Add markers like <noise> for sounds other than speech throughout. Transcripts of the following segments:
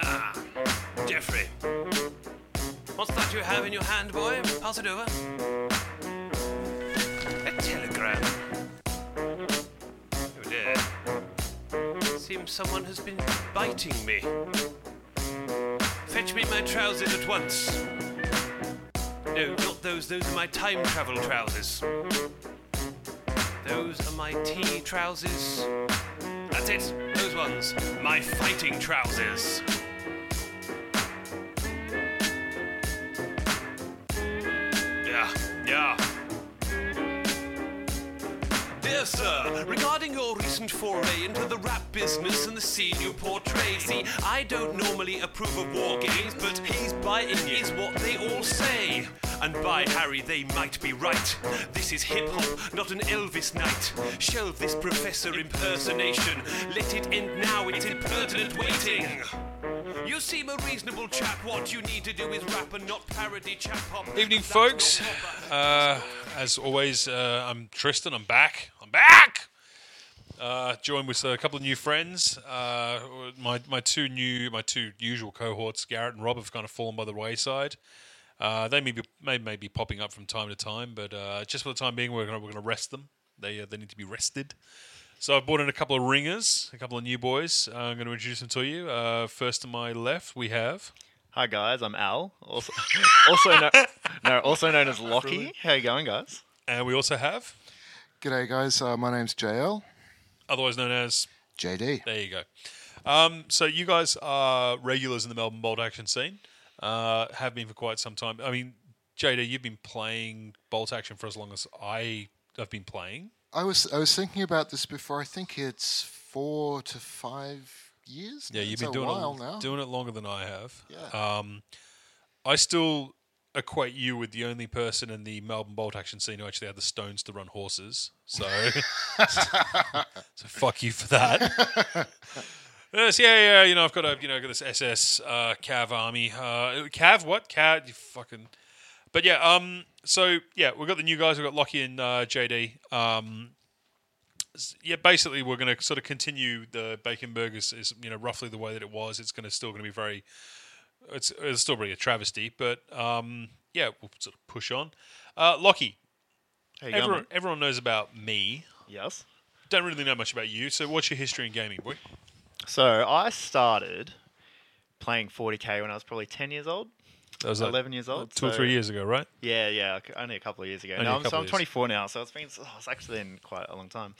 Ah, Geoffrey. What's that you have in your hand, boy? Pass it over. A telegram. Oh dear. Seems someone has been biting me. Fetch me my trousers at once. No, not those. Those are my time travel trousers. Those are my tea trousers. That's it. Ones. My fighting trousers. Yeah, yeah. Dear sir, regarding your recent foray into the rap business and the scene you portray, see, I don't normally approve of war games, but he's biting it, is what they all say. And by Harry, they might be right. This is hip hop, not an Elvis night. Shelve this professor impersonation. Let it end now, it's impertinent waiting. You seem a reasonable chap. What you need to do is rap and not parody chap hop. Evening, folks. Uh, as always, uh, I'm Tristan. I'm back. I'm back. Uh, joined with a couple of new friends. Uh, my my two new my two usual cohorts, Garrett and Rob, have kind of fallen by the wayside. Uh, they may be may, may be popping up from time to time, but uh, just for the time being, we're gonna we're gonna rest them. They uh, they need to be rested. So I've brought in a couple of ringers, a couple of new boys. Uh, I'm going to introduce them to you. Uh, first to my left, we have. Hi guys, I'm Al. Also, <laughs> also no, no, also known as Lockie. How you going, guys? And we also have, G'day, guys. Uh, my name's JL. otherwise known as JD. There you go. Um, so you guys are regulars in the Melbourne Bolt action scene. Uh, have been for quite some time. I mean, JD, you've been playing Bolt action for as long as I have been playing. I was I was thinking about this before. I think it's four to five years. Yeah, now. you've It's been a doing while it now. doing it longer than I have. Yeah. Um, I still equate you with the only person in the Melbourne Bolt action scene who actually had the stones to run horses. So, <laughs> <laughs> so fuck you for that. <laughs> Yeah, yeah. You know, I've got a, you know, I've got this SS uh, Cav army. Uh, Cav, what? Cav, you fucking. But yeah, um, so yeah, we've got the new guys. We've got Lockie and uh, JD. Um, s- yeah, basically, we're going to sort of continue the bacon burgers. Is you know roughly the way that it was. It's going to still going to be very. It's, it's still really a travesty, but um, yeah, we'll sort of push on. Uh, Lockie, How you going? everyone, mate? everyone knows about me. Yes. Don't really know much about you. So, what's your history in gaming, boy? So I started playing 40k when I was probably 10 years old, That was like 11 years old. two or three years ago, right? Yeah, yeah, only a couple of years ago. Only a I'm, so I'm of years. 24 now, so it's been oh, it's actually been quite a long time.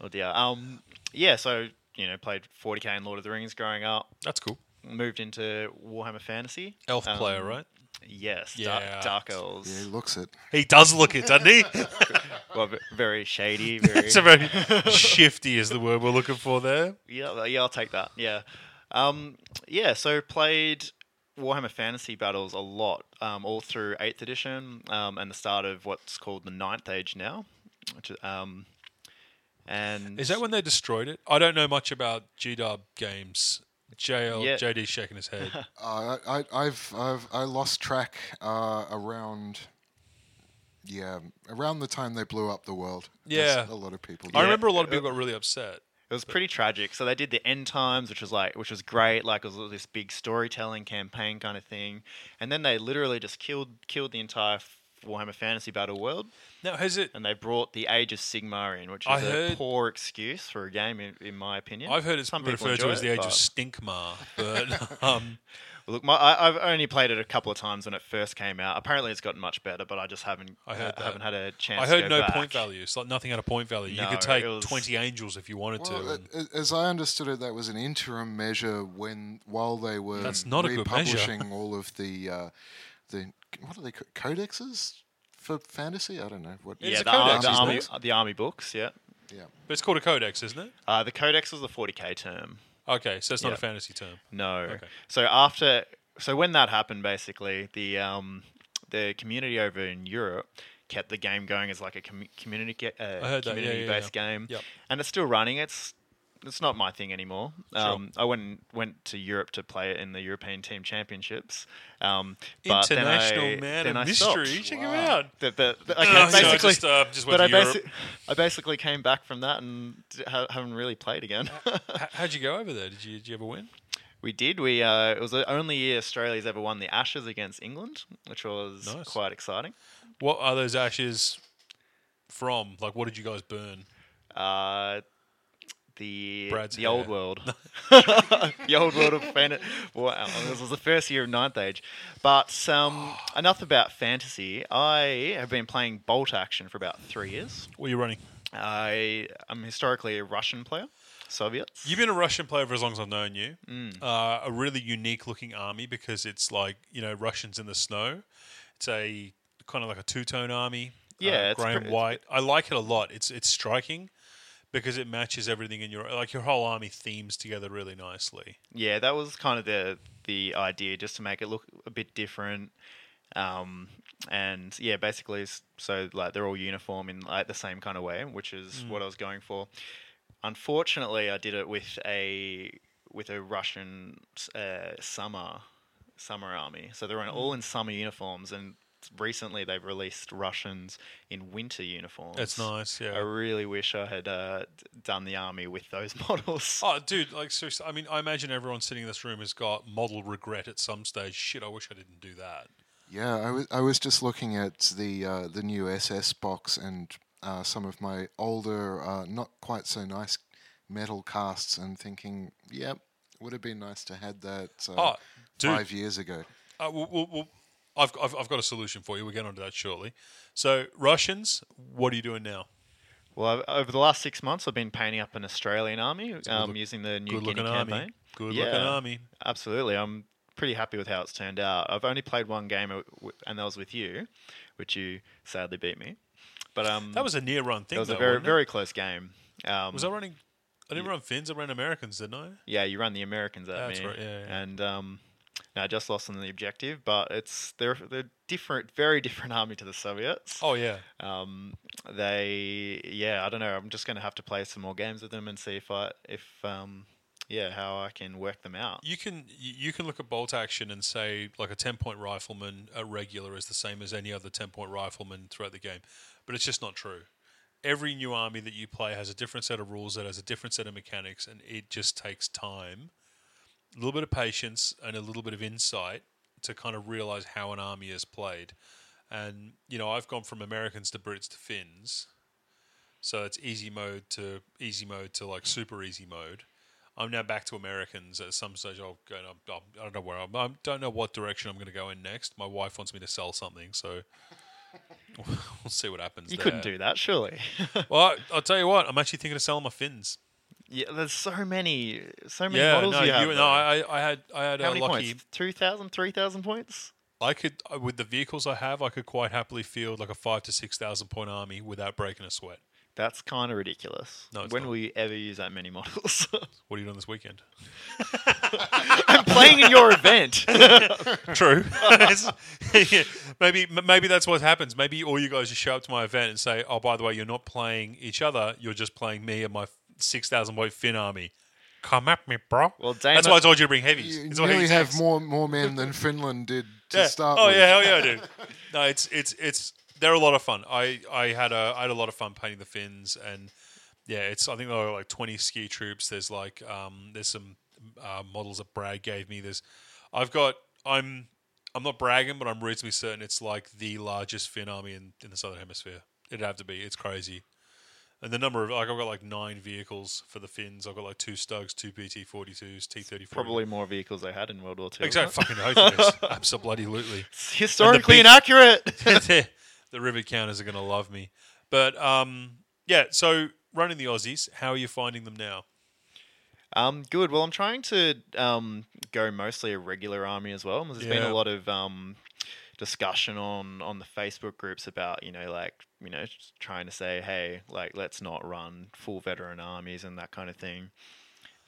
Oh dear. Um, yeah, so you know, played 40k and Lord of the Rings growing up. That's cool. Moved into Warhammer Fantasy. Elf Um, player, right? Yes. Yeah. Dark, Dark Elves. Yeah, he looks it. He does look it, doesn't he? <laughs> Well, very shady. <laughs> Very. it's a very <laughs> shifty is the word we're looking for there. Yeah, yeah, I'll take that. Yeah, um, yeah. So played Warhammer Fantasy Battles a lot, um, all through Eighth Edition um, and the start of what's called the Ninth Age now. Which, is, um, and Is that when they destroyed it? I don't know much about G-Dub games. JL, Yeah. JD's shaking his head. <laughs> Uh, I, I, I've, I've, I lost track uh, around, yeah, around the time they blew up the world. Yeah. a lot of people. I remember a lot of people got really upset. It was pretty tragic. So they did the end times, which was like, which was great. Like it was this big storytelling campaign kind of thing, and then they literally just killed killed the entire Warhammer Fantasy Battle world, Now, has it? and they brought the Age of Sigmar in, which is I a heard- poor excuse for a game, in, in my opinion. I've heard it's Some people referred to enjoy as the it, age of but- Stinkmar, but <laughs> um, Look, my, I, I've only played it a couple of times when it first came out. Apparently, it's gotten much better, but I just haven't. I heard uh, haven't had a chance. I to heard go no back. point value. It's like nothing had a point value. you No, could take it was- twenty angels if you wanted Well, to. and- a- a- as I understood it, that was an interim measure when while they were That's not a good measure. republishing all of the uh, the what are they co- codexes for fantasy? I don't know what. Yeah, the, ar- codex, the army, it? the army books. Yeah, Yeah. but it's called a codex, isn't it? uh, the codex was the 40k term. Okay, so it's not a fantasy term. No. Okay. So after, so when that happened, basically the um, the community over in Europe kept the game going as like a com- community ge- uh, I heard that, yeah, yeah, community based yeah. game, Yep. and it's still running. It's it's not my thing anymore. Sure. Um, I went went to Europe to play in the European Team Championships. Um, but then International I- man then of I stopped. mystery. Check him Wow. out. The, the, the- okay, so I basically, just, uh, just went but I, to Europe. basi- I basically came back from that and ha- haven't really played again. How'd you go over there? Did you did you ever win? We did. We uh, it was the only year Australia's ever won the Ashes against England, which was Nice. quite exciting. What are those ashes from? Like, what did you guys burn? Uh, the Brad's the old world, <laughs> <laughs> the old world of fantasy. Wow, this was the first year of ninth age. But um, <sighs> enough about fantasy. I have been playing Bolt Action for about three years. What are you running? I am historically a Russian player, Soviets. You've been a Russian player for as long as I've known you. Mm. Uh, a really unique looking army because it's like you know Russians in the snow. It's a kind of like a two tone army. Yeah, uh, it's grey and white. I like it a lot. It's it's striking because it matches everything in your like your whole army themes together really nicely. yeah, that was kind of the the idea, just to make it look a bit different. Um, and yeah, basically, so like they're all uniform in like the same kind of way, which is what I was going for. Unfortunately, I did it with a with a Russian uh, summer summer army, so they're in, all in summer uniforms. And recently, they've released Russians in winter uniforms. That's nice. Yeah, I really wish I had uh, done the army with those <laughs> models. Oh, dude! Like seriously, I mean, I imagine everyone sitting in this room has got model regret at some stage. Shit, I wish I didn't do that. Yeah, I was I was just looking at the uh, the new SS box and uh, some of my older, uh, not quite so nice metal casts, and thinking, yep, would have been nice to had that uh, Oh, five years ago. Uh, we'll, we'll, we'll, I've, I've, I've got a solution for you. We'll get onto that shortly. So, Russians, what are you doing now? Well, I've, over the last six months, I've been painting up an Australian army um, look- using the new Good Guinea looking campaign. army. Good Yeah. looking army. Absolutely, I'm pretty happy with how it's turned out. I've only played one game, uh, and that was with you, which you sadly beat me. But um, That was a near run thing. that was though, a very very close game. Um, Was I running? I didn't run Finns. I ran Americans, didn't I? yeah, you run the Americans at me. That's me, right, yeah, yeah. and um, no, just lost on the objective. But it's they're they're different, very <laughs> different army to the Soviets. Oh yeah. Um, they, yeah, I don't know. I'm just going to have to play some more games with them and see if I, if, um, yeah, how I can work them out. You can you can look at bolt action and say like a ten point rifleman a regular is the same as any other ten point rifleman throughout the game, but it's just not true. Every new army that you play has a different set of rules that has a different set of mechanics, and it just takes time, a little bit of patience, and a little bit of insight to kind of realize how an army is played. And you know, I've gone from Americans to Brits to Finns, so it's easy mode to easy mode to like super easy mode. I'm now back to Americans. At some stage, I'll go. I'm, I'm, I don't know where I'm. I don't know what direction I'm going to go in next. My wife wants me to sell something, so <laughs> we'll see what happens. You there. couldn't do that, surely. <laughs> Well, I, I'll tell you what. I'm actually thinking of selling my fins. Yeah, there's so many, so many Yeah, models no, you have. no. I, I had, I had how a many lucky. points? 2,000, 3,000 points? I could, uh, with the vehicles I have, I could quite happily field like a five to six thousand point army without breaking a sweat. That's kind of ridiculous. No, when not. will you ever use that many <laughs> models? <laughs> What are you doing this weekend? <laughs> I'm playing in your event. True. Yeah, maybe maybe that's what happens. Maybe all you guys just show up to my event and say, "Oh, by the way, you're not playing each other. You're just playing me and my six thousand point Finn army." Come at me, bro. Well, Dana- that's why I told you to bring heavies. You It's what nearly heavy have takes. more more men than Finland did to Yeah. start Oh with. yeah, hell yeah, <laughs> I do. No, it's it's it's they're a lot of fun. I I had a I had a lot of fun painting the fins and yeah, it's I think there were like twenty ski troops. There's like um there's some uh, models that Brad gave me. There's I've got I'm I'm not bragging, but I'm reasonably certain it's like the largest Finn army in, in the southern hemisphere. It'd have to be. It's crazy. And the number of like I've got like nine vehicles for the Finns. I've got like two Stugs, two PT forty twos, T thirty four. Probably more vehicles they had in World War Two. Exactly. Fucking hope this. <laughs> Absolutely. <laughs> Historically big- inaccurate. <laughs> the, the rivet counters are going to love me. But um, yeah, so running the Aussies, how are you finding them now? Um, good. Well, I'm trying to um, go mostly a regular army as well. There's been a lot of um, discussion on on the Facebook groups about you know like you know trying to say hey like let's not run full veteran armies and that kind of thing.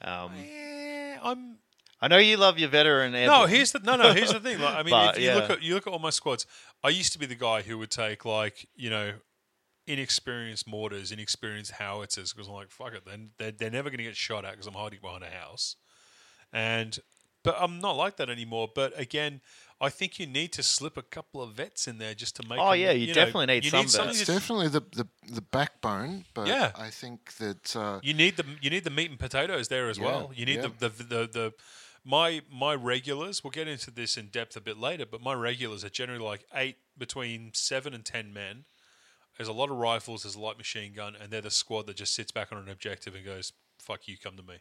Um, Yeah, I'm. I know you love your veteran. No, here's the no, no. Here's the thing. Like, I <laughs> mean, But, if you look at you look at all my squads, I used to be the guy who would take like you know inexperienced mortars, inexperienced howitzers because I'm like, fuck it, then they're, they're never going to get shot at because I'm hiding behind a house. And but I'm not like that anymore. But again, I think you need to slip a couple of vets in there just to make. Oh, them, yeah, you know, definitely need you some need something vets. It's definitely the, the, the backbone, but Yeah. I think that uh, You need the you need the meat and potatoes there as Yeah, well. You need yeah. the, the the the my my regulars. We'll get into this in depth a bit later, but my regulars are generally like eight between seven and ten men. There's a lot of rifles. There's a light machine gun, and they're the squad that just sits back on an objective and goes, "Fuck you, come to me."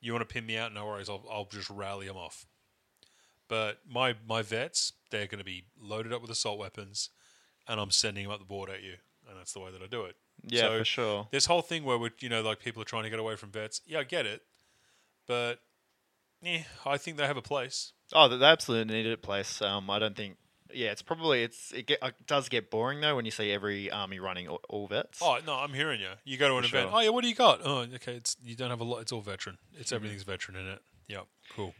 You want to pin me out? No worries. I'll I'll just rally them off. But my my vets, they're going to be loaded up with assault weapons, and I'm sending them up the board at you, and that's the way that I do it. Yeah, So for sure. This whole thing where we're you know like people are trying to get away from vets. Yeah, I get it, but yeah, I think they have a place. Oh, they they absolutely needed a place. Um, I don't think. Yeah, it's probably it's it, get, it does get boring though when you see every army running all, all vets. Oh no, I'm hearing you. You go to an For event. sure. Oh yeah, what do you got? Oh okay, it's you don't have a lot. It's all veteran. It's everything's veteran in it. Yeah, cool.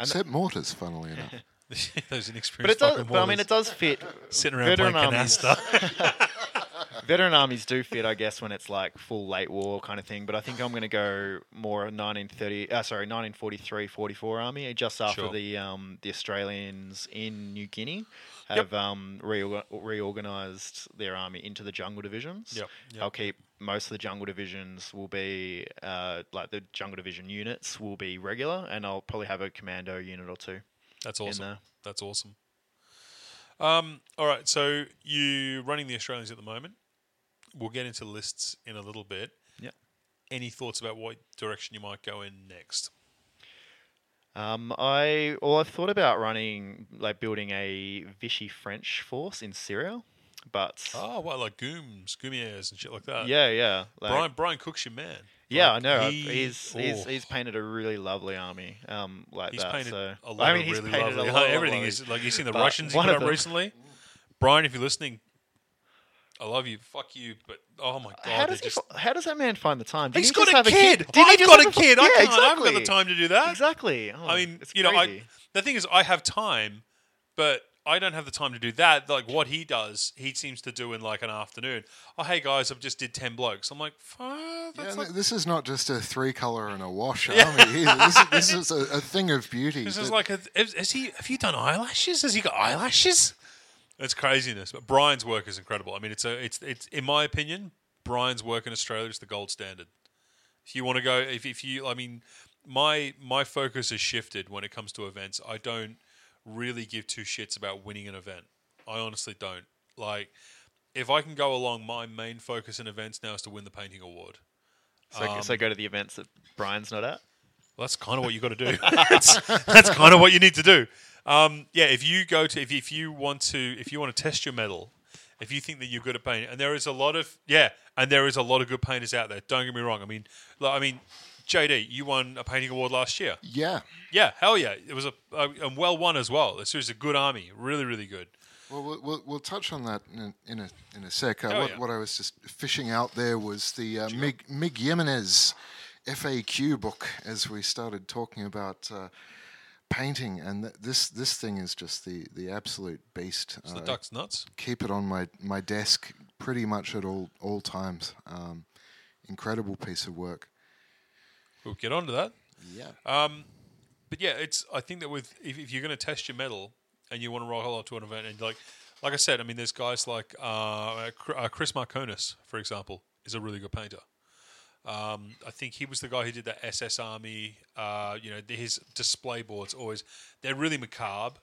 Except mortars, funnily enough. <laughs> Those inexperienced but it does. fucking But I mean, mortars it does fit. sitting around veteran playing armies. canasta. <laughs> Veteran armies do fit, I guess, when it's like full late war kind of thing. But I think I'm going to go more 1930. Uh, sorry, 1943, 44 army, just after Sure. the um, the Australians in New Guinea have um, reorga- reorganized their army into the jungle divisions. Yep, yep. I'll keep most of the jungle divisions will be uh, like the jungle division units will be regular, and I'll probably have a commando unit or two. That's in awesome. there. That's awesome. Um, all right, so you running the Australians at the moment. We'll get into lists in a little bit. Yep. Any thoughts about what direction you might go in next? Um, I well, I've thought about running like building a Vichy French force in Syria, but Oh, what like Goums, Goumiers, and shit like that. yeah, yeah, like, Brian Brian Cook's your man. yeah, Like, I know. he- he's he's oh, he's painted a really lovely army, um, like he's that. painted so a lot I mean, of he's really painted lovely. a <laughs> lot Everything lovely- is like you've seen the but Russians he put up recently. Brian, if you're listening, I love you. Fuck you, but oh my god, How does, just. fi- how does that man find the time? Did He's he got a kid. He I've got a kid. I Yeah, can't. I haven't got the time to do that. Exactly. Oh, I mean, you know, I, the thing is, I have time, but I don't have the time to do that. Like what he does, he seems to do in like an afternoon. Oh, hey guys, I've just did ten blokes. I'm like, fuck, Yeah, like, this is not just a three color and a wash army either. This, is- <laughs> this is a, a thing of beauty. this is like, a, has, has he? Have you done eyelashes? Has he got eyelashes? It's craziness. But Brian's work is incredible. I mean, it's a, it's, it's in my opinion, Brian's work in Australia is the gold standard. If you want to go, if, if you, I mean, my my focus has shifted when it comes to events. I don't really give two shits about winning an event. I honestly don't. Like, if I can go along, my main focus in events now is to win the painting award. so, um, so go to the events that Brian's not at. Well, that's kind of what you got to do. <laughs> that's, that's kind of what you need to do. Um, yeah, if you go to if, if you want to if you want to test your metal, if you think that you're good at painting, and there is a lot of yeah, and there is a lot of good painters out there. Don't get me wrong. I mean, like, I mean, JD, you won a painting award last year. yeah. Yeah, hell yeah, it was a, a and well won as well. This was a good army, really, really good. Well, we'll, we'll, we'll touch on that in a, in a, in a sec. Uh, what, yeah. what I was just fishing out there was the uh, Mig, Mig Jimenez FAQ book as we started talking about uh, painting. And th- this, this thing is just the, the absolute beast. It's the Uh, duck's nuts. keep it on my, my desk pretty much at all, all times. Um, incredible piece of work. We'll get on to that. Yeah. Um, but yeah, it's. I think that with if, if you're going to test your metal and you want to roll up to an event and like, like I said, I mean, there's guys like uh, uh, Chris Marconis, for example, is a really good painter. Um, I think he was the guy who did that SS Army. Uh, you know, his display boards always they're really macabre.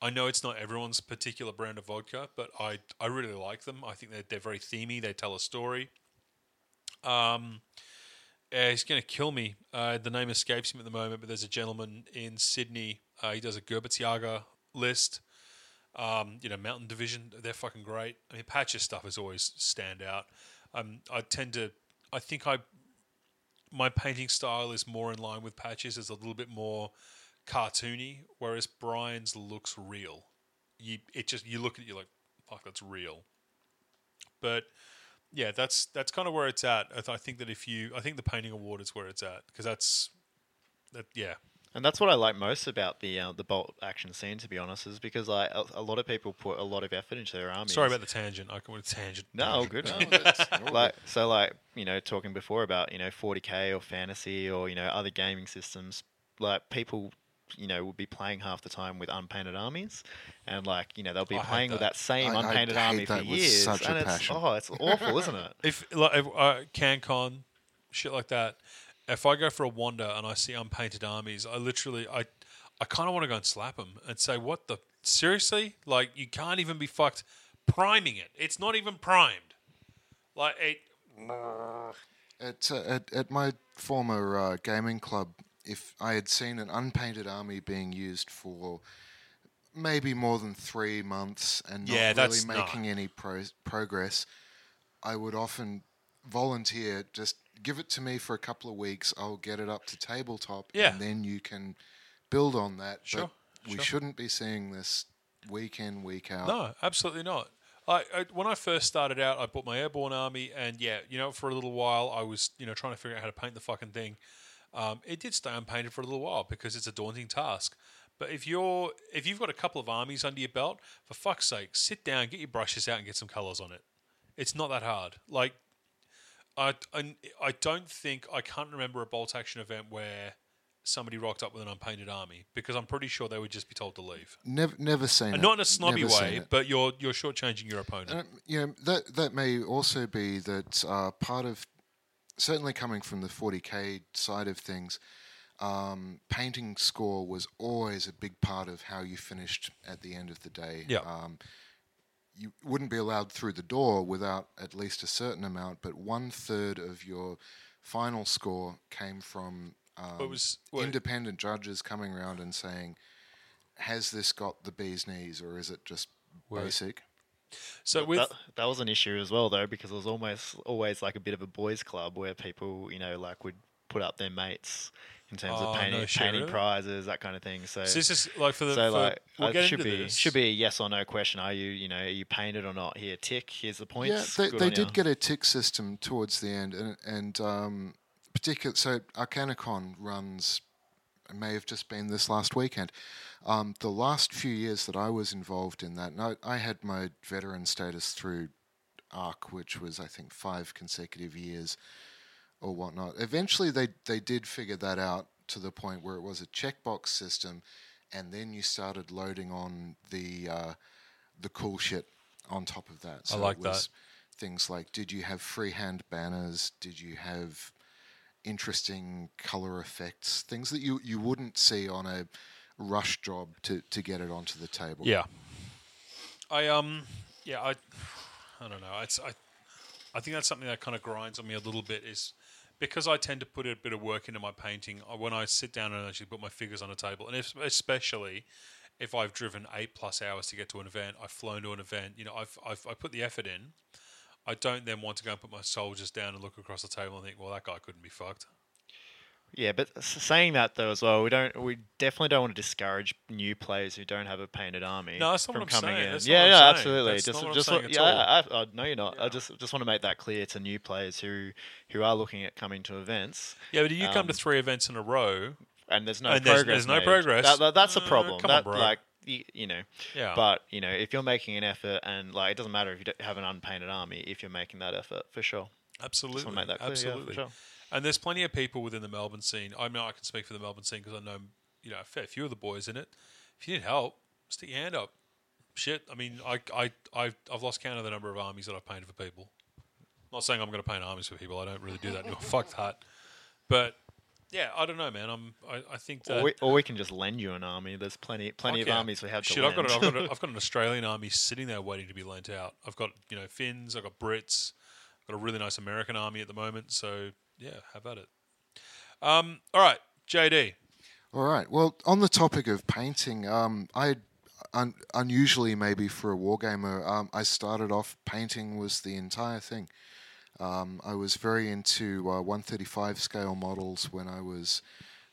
I know it's not everyone's particular brand of vodka, but I I really like them. I think they're they're very themey. They tell a story. Um, uh, he's going to kill me. Uh, the name escapes him at the moment, but there's a gentleman in Sydney. Uh, he does a Gebirgsjäger list. Um, you know, Mountain Division, they're fucking great. I mean, Patches stuff is always stand out. Um, I tend to, I think I, my painting style is more in line with Patches. It's a little bit more cartoony, whereas Brian's looks real. You, it just you look at it, you're like, fuck, that's real. But yeah, that's that's kind of where it's at. I, th- I think that if you, I think the painting award is where it's at because that's that. Yeah, And that's what I like most about the uh, the bolt action scene, to be honest, is because like a, a lot of people put a lot of effort into their armies. sorry about the tangent. I a tangent. No, all good. <laughs> No, that's all like so, like you know, talking before about you know 40k or fantasy or you know other gaming systems. Like people, you know, would be playing half the time with unpainted armies, and like you know they'll be I playing with that. that same I- I unpainted hate army for years, such a and it's passion. oh, it's awful, isn't it? <laughs> If like if, uh, CanCon, shit like that, if I go for a wander and I see unpainted armies, I literally I I kind of want to go and slap them and say, "What the seriously? Like you can't even be fucked priming it. It's not even primed. Like it. At, uh, at at my former uh, gaming club, if I had seen an unpainted army being used for maybe more than three months and not Yeah, really that's not- making any pro- progress, I would often volunteer just give it to me for a couple of weeks. I'll get it up to tabletop, Yeah. and then you can build on that. Sure, but we sure. shouldn't be seeing this week in, week out. No, absolutely not. I, I when I first started out, I bought my airborne army, and yeah, you know, for a little while, I was you know trying to figure out how to paint the fucking thing. Um, it did stay unpainted for a little while because it's a daunting task. But if you're if you've got a couple of armies under your belt, for fuck's sake, sit down, get your brushes out, and get some colors on it. It's not that hard. Like, I, I, I don't think I can't remember a bolt action event where somebody rocked up with an unpainted army because I'm pretty sure they would just be told to leave. Never, never seen And it. not in a snobby never way, but you're you're shortchanging your opponent. Um, you know that that may also be that uh, part of certainly coming from the 40k side of things. Um, painting score was always a big part of how you finished at the end of the day. Yeah. Um, you wouldn't be allowed through the door without at least a certain amount, but one third of your final score came from um, It was well, independent judges coming around and saying, "Has this got the bee's knees, or is it just basic?" So with that, that was an issue as well, though, because it was almost always like a bit of a boys' club where people, you know, like would put up their mates in terms Oh, of painting, no shit, painting really? prizes, that kind of thing. So, so this is like for the so for, like, we'll uh, get should into be this. should be a yes or no question. Are you, you know, are you painted or not? Here, tick. Here's the points. Yeah, they, they did ya. get a tick system towards the end, and and um, particular. So Arcanicon runs. It may have just been this last weekend. Um, the last few years that I was involved in that, and I, I had my veteran status through ARC, which was I think five consecutive years or whatnot. Eventually, they they did figure that out to the point where it was a checkbox system, and then you started loading on the uh, the cool shit on top of that. So like it was Things like, did you have freehand banners? Did you have interesting color effects? Things that you, you wouldn't see on a rush job to, to get it onto the table. Yeah. I um yeah I I don't know it's I I think that's something that kind of grinds on me a little bit is because I tend to put a bit of work into my painting uh, when I sit down and actually put my figures on a table and if, especially if I've driven eight plus hours to get to an event I've flown to an event you know I've, I've I put the effort in I don't then want to go and put my soldiers down and look across the table and think well that guy couldn't be fucked Yeah, but saying that though as well, we don't we definitely don't want to discourage new players who don't have a painted army. No, that's not from what I'm coming saying. in. That's not yeah, what yeah, saying. absolutely. That's just not what I'm just saying at yeah, all. I, I, no, you're not. I just just want to make that clear to new players who who are looking at coming to events. yeah but if you come to Um, three events in a row and there's no And there's- progress. there's no made. progress. That, that- that's a Uh, problem. on, that bro. like you, you know. yeah But you know, if you're making an effort, and like it doesn't matter if you don't have an unpainted army, if you're making that effort for sure. absolutely Just want to make that clear. absolutely Yeah, sure. And there's plenty of people within the Melbourne scene. I mean, I can speak for the Melbourne scene because I know, you know, a fair few of the boys in it. If you need help, stick your hand up. Shit, I mean, I, I, I've, I've lost count of the number of armies that I've painted for people. not saying I'm going to paint armies for people. I don't really do that. anymore. <laughs> Fuck that. But yeah, I don't know, man. I'm, I, I think that. Or we, or we can just lend you an army. There's plenty plenty Fuck of armies we have to Shit, I've got, lend. a, I've, got a, <laughs> I've got an Australian army sitting there waiting to be lent out. I've got you know Finns, I've got Brits, I've got a really nice American army at the moment. So yeah, how about it? Um, all right, JD. All right. Well, on the topic of painting, um, I un- unusually maybe for a wargamer, um, I started off painting was the entire thing. Um, I was very into uh, 135 scale models when I was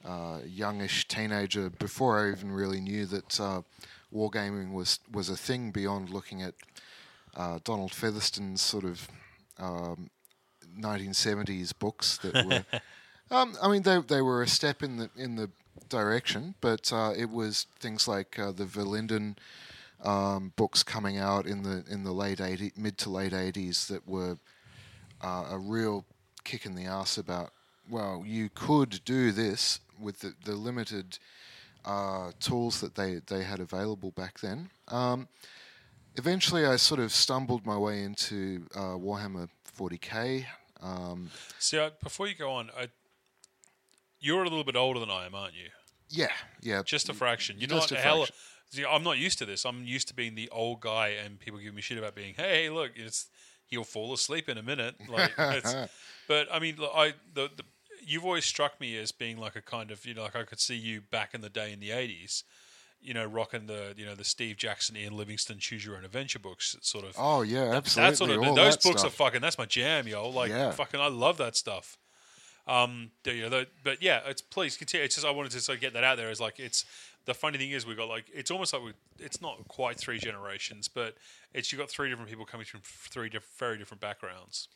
uh, youngish teenager. Before I even really knew that uh, wargaming was was a thing beyond looking at uh, Donald Featherstone's sort of um, 1970s books that were. <laughs> Um, I mean, they they were a step in the in the direction, but uh, it was things like uh, the Verlinden um, books coming out in the in the late 80, mid to late eighties that were uh, a real kick in the ass about. Well, you could do this with the, the limited uh, tools that they, they had available back then. Um, eventually, I sort of stumbled my way into uh, Warhammer 40k. Um, See, I, before you go on, I, you're a little bit older than I am, aren't you? Yeah, yeah. Just a fraction. You're Just not a hell. See, I'm not used to this. I'm used to being the old guy, and people give me shit about being, hey, look, it's he'll fall asleep in a minute. <laughs> Like, it's, but I mean, I the, the you've always struck me as being like a kind of you know, like I could see you back in the day in the '80s. You know, rocking the you know the Steve Jackson, Ian Livingstone, choose your own adventure books, sort of. Oh yeah, absolutely. That sort of all those books stuff. are fucking. That's my jam, yo. Like Yeah. fucking, I love that stuff. Um, you know, but yeah, it's please continue. It's just I wanted to sort of get that out there. Is like it's the funny thing is we've got like it's almost like we it's not quite three generations, but it's you've got three different people coming from three diff- very different backgrounds.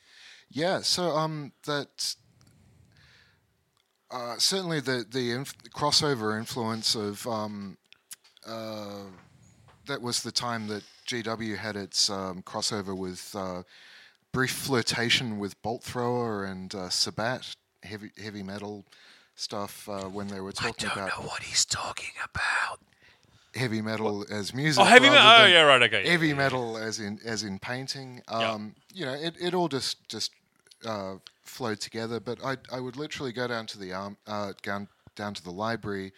Yeah, so um, that uh, certainly the the inf- crossover influence of um, uh, that was the time that GW had its um, crossover with uh, brief flirtation with Bolt Thrower and uh, Sabbat heavy heavy metal stuff uh, when they were talking about know what he's talking about. heavy metal as music. Oh, heavy rather metal. Oh, than yeah, right. Okay. yeah, Heavy yeah, yeah. metal as in as in painting. Um, You know, it, it all just just uh, flowed together. But I I would literally go down to the arm uh, down down to the library,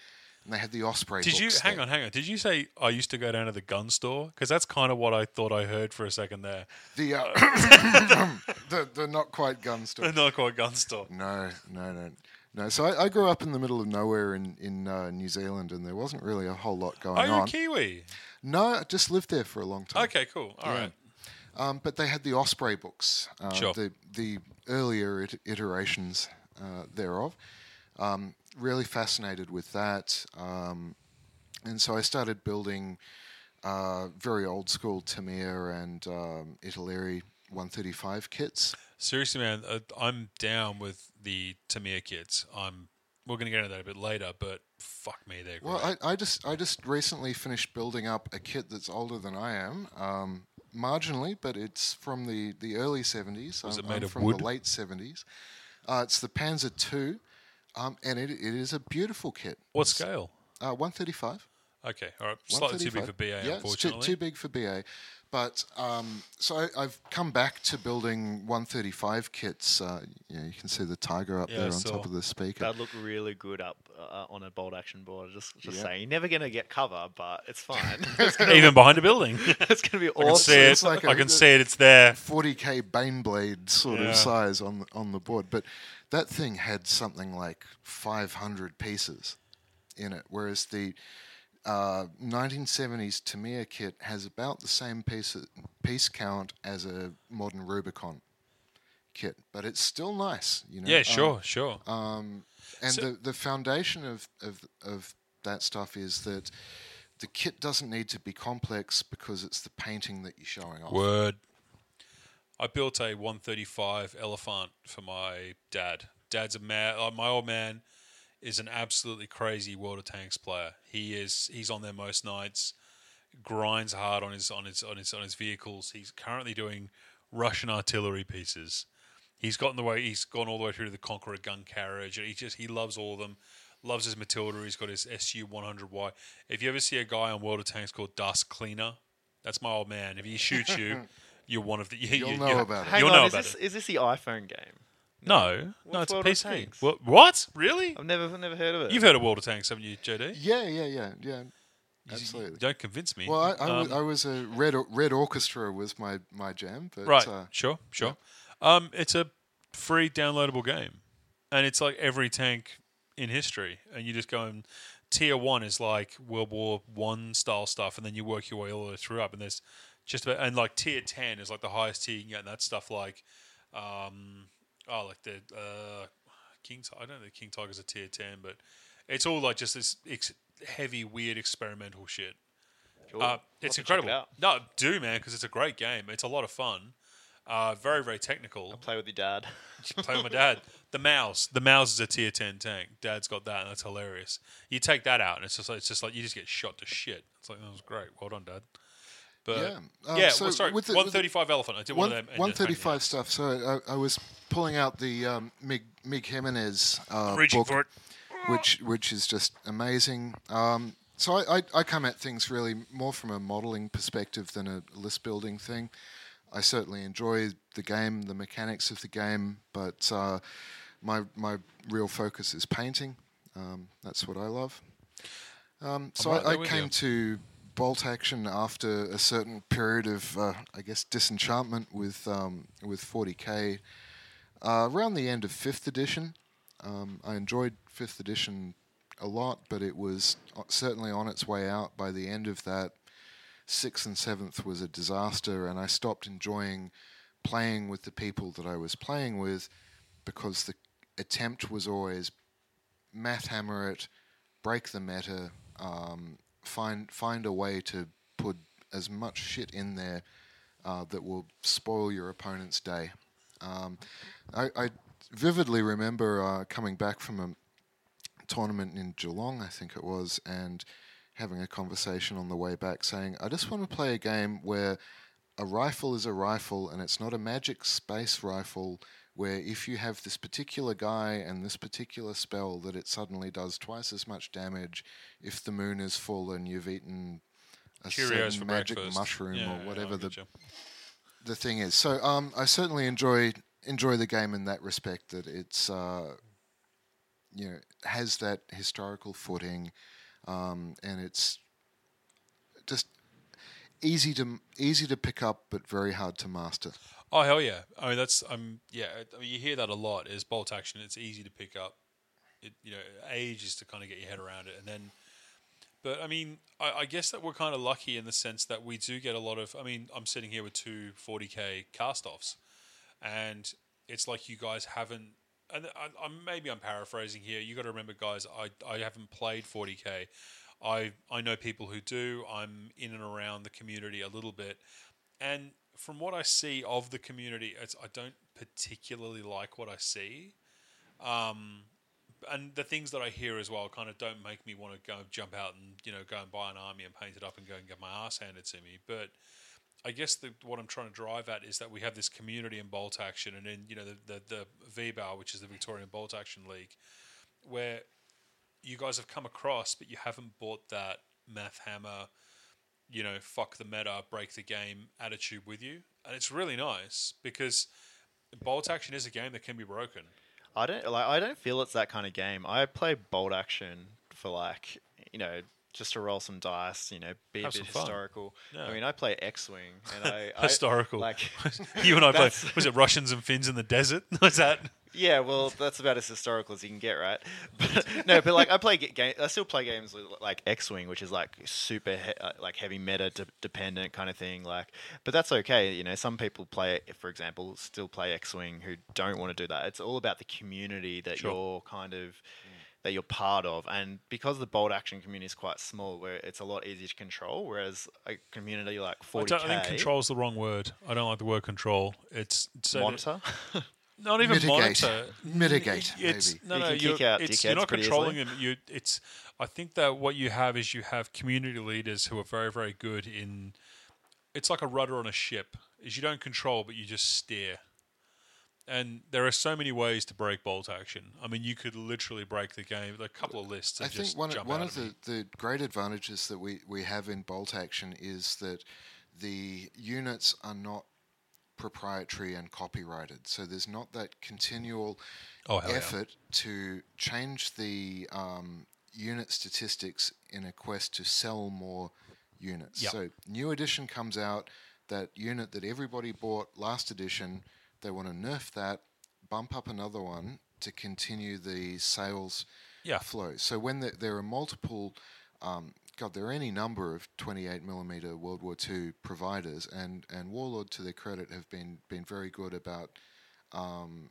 and they had the Osprey. Did you books hang there. on, hang on? Did you say I used to go down to the gun store? Because that's kind of what I thought I heard for a second there. The uh, <coughs> <coughs> the the not quite gun store. The not quite gun store. No, no, no. No, so I, I grew up in the middle of nowhere in in uh, New Zealand, and there wasn't really a whole lot going on. Are you a on. Kiwi? No, I just lived there for a long time. Okay, cool. All right. Um, but they had the Osprey books, uh, Sure. the the earlier it- iterations uh, thereof. Um, really fascinated with that, um, and so I started building uh, very old school Tamiya and um, Italeri 135 kits. Seriously, man, uh, I'm down with the Tamiya kits. I'm. We're gonna get into that a bit later, but fuck me, they're great. Well, I, I just I just recently finished building up a kit that's older than I am, um, marginally, but it's from the, the early 70s. Was I'm, it made I'm of from wood? the late 70s. Uh, it's the Panzer II, um, and it, it is a beautiful kit. what scale? Uh, 135. Okay, all right. Slightly too big 135. for BA, yeah, it's too, unfortunately. too big for BA. But um, so I, I've come back to building 135 kits. Uh, you, know, you can see the tiger up Yeah, there on top of the speaker. That'd look really good up uh, on a bolt action board. Just, just Yeah. saying, you're never gonna get cover, but it's <laughs> fine. it's, Even behind a building, <laughs> <laughs> it's gonna be I can awesome. see it. It's like I a- can see it. It's there. 40k Baneblade sort Yeah. of size on the, on the board, but that thing had something like 500 pieces in it, whereas the uh, 1970s Tamiya kit has about the same piece piece count as a modern Rubicon kit, but it's still nice, you know. Yeah, Um, sure, sure. um, and So- the, the foundation of, of, of that stuff is that the kit doesn't need to be complex because it's the painting that you're showing off. Word. I built a 135 elephant for my dad. Dad's a man. Uh, my old man is an absolutely crazy World of Tanks player. He is. He's on there most nights. Grinds hard on his on his on his on his vehicles. He's currently doing Russian artillery pieces. He's gotten the way. He's gone all the way through to the Conqueror gun carriage. He just he loves all of them. Loves his Matilda. He's got his SU 100Y. If you ever see a guy on World of Tanks called Dust Cleaner, that's my old man. If he shoots you, <laughs> you're one of the. <laughs> You, You'll you- know you- about it. Hang You'll on, know is about this, it. is this the iPhone game? No, no, What's it's a World of PC. Tanks? What? What? Really? I've never never heard of it. You've heard of World of Tanks, haven't you, JD? Yeah, yeah, yeah, yeah. You- Absolutely. Don't convince me. Well, I, I, was, Um, I was a red Or- red orchestra was my, my jam, but right. uh, sure. Sure. Um, it's a free downloadable game, and it's like every tank in history, and you just go and tier one is like World War One style stuff, and then you work your way all the way through up, and there's just about and like tier ten is like the highest tier you can get, and that's stuff like, um, oh, like the uh, King. I don't know if King Tiger's a tier ten, but it's all like just this ex- heavy, weird experimental shit. Cool. Uh, it's check it incredible. No, do man, because it's a great game. It's a lot of fun. Uh, very, very technical. Play with your dad. <laughs> Play with my dad. The mouse. The mouse is a tier ten tank. Dad's got that, and that's hilarious. You take that out, and it's just like it's just like you just get shot to shit. It's like that was great. Well done, Dad. But Yeah. Um, yeah. so well, sorry, with the- one thirty-five elephant. I did one, one of them. and one just make thirty me five laugh. stuff. So I, I was pulling out the um, Mig Mig Jimenez uh, book, for it. which which is just amazing. Um, so I, I, I come at things really more from a modeling perspective than a list building thing. I certainly enjoy the game, the mechanics of the game, but uh, my my real focus is painting. Um, that's what I love. Um, so right I, I came you. to bolt action after a certain period of, uh, I guess, disenchantment with um, with 40k. Uh, around the end of fifth edition, um, I enjoyed fifth edition a lot, but it was certainly on its way out. By the end of that, sixth and seventh was a disaster, and I stopped enjoying playing with the people that I was playing with because the attempt was always math hammer it, break the meta, um, find find a way to put as much shit in there uh, that will spoil your opponent's day. Um, I, I vividly remember uh, coming back from a tournament in Geelong, I think it was, and having a conversation on the way back saying, I just want to play a game where a rifle is a rifle and it's not a magic space rifle where if you have this particular guy and this particular spell that it suddenly does twice as much damage if the moon is full and you've eaten a Cheerios certain magic breakfast. mushroom Yeah, or whatever the getcha. the thing is. So um, I certainly enjoy enjoy the game in that respect. That it's uh, you know has that historical footing, um, and it's just easy to easy to pick up, but very hard to master. Oh hell yeah! I mean that's um yeah. I mean, you hear that a lot. Is bolt action? It's easy to pick up. It you know ages to kind of get your head around it, and then. But I mean, I, I guess that we're kind of lucky in the sense that we do get a lot of. I mean, I'm sitting here with two 40k cast-offs, and it's like you guys haven't. And I, I'm maybe I'm paraphrasing here. You got to remember, guys. I I haven't played 40k. I I know people who do. I'm in and around the community a little bit, and from what I see of the community, I don't particularly like what I see. Um, and the things that I hear as well kind of don't make me want to go jump out and you know go and buy an army and paint it up and go and get my ass handed to me. But I guess the, what I'm trying to drive at is that we have this community in bolt action and in you know the the, the VBAL, which is the Victorian Bolt Action League, where you guys have come across, but you haven't bought that math hammer, you know, fuck the meta, break the game attitude with you, and it's really nice because bolt action is a game that can be broken. I don't like. I don't feel it's that kind of game. I play bolt action for like you know just to roll some dice. You know, be Have a bit historical. I mean, I play X-wing and I <laughs> I- Historical. like <laughs> you and I <laughs> play. Was it Russians and Finns in the desert? Was that? Yeah, well, that's about as historical as you can get, right? <laughs> But, no, but like I play ga- game, I still play games with like X-wing, which is like super he- uh, like heavy meta de- dependent kind of thing. Like, but that's okay. You know, some people play, for example, still play X-wing who don't want to do that. It's all about the community that Sure. you're kind of that you're part of, and because the bolt action community is quite small, where it's a lot easier to control. Whereas a community like I, 40k don't, I think control's the wrong word. I don't like the word control. It's so that- monitor. <laughs> not even Mitigate. monitor. Mitigate, It's, maybe. No, You no, can you're, kick out it's, you're not controlling easily. them. You, it's. I think that what you have is you have community leaders who are very, very good in. It's like a rudder on a ship. Is you don't control, but you just steer. And there are so many ways to break bolt action. I mean, you could literally break the game. A couple of lists. I think just one, jump one out of the, the great advantages that we, we have in bolt action is that the units are not proprietary and copyrighted. So there's not that continual Oh, hell yeah. effort to change the um, unit statistics in a quest to sell more units. Yep. So new edition comes out, that unit that everybody bought last edition, they want to nerf that, bump up another one to continue the sales Yeah. flow. So when there, there are multiple, um, God, there are any number of 28 millimeter World War II providers, and, and Warlord, to their credit, have been been very good about um,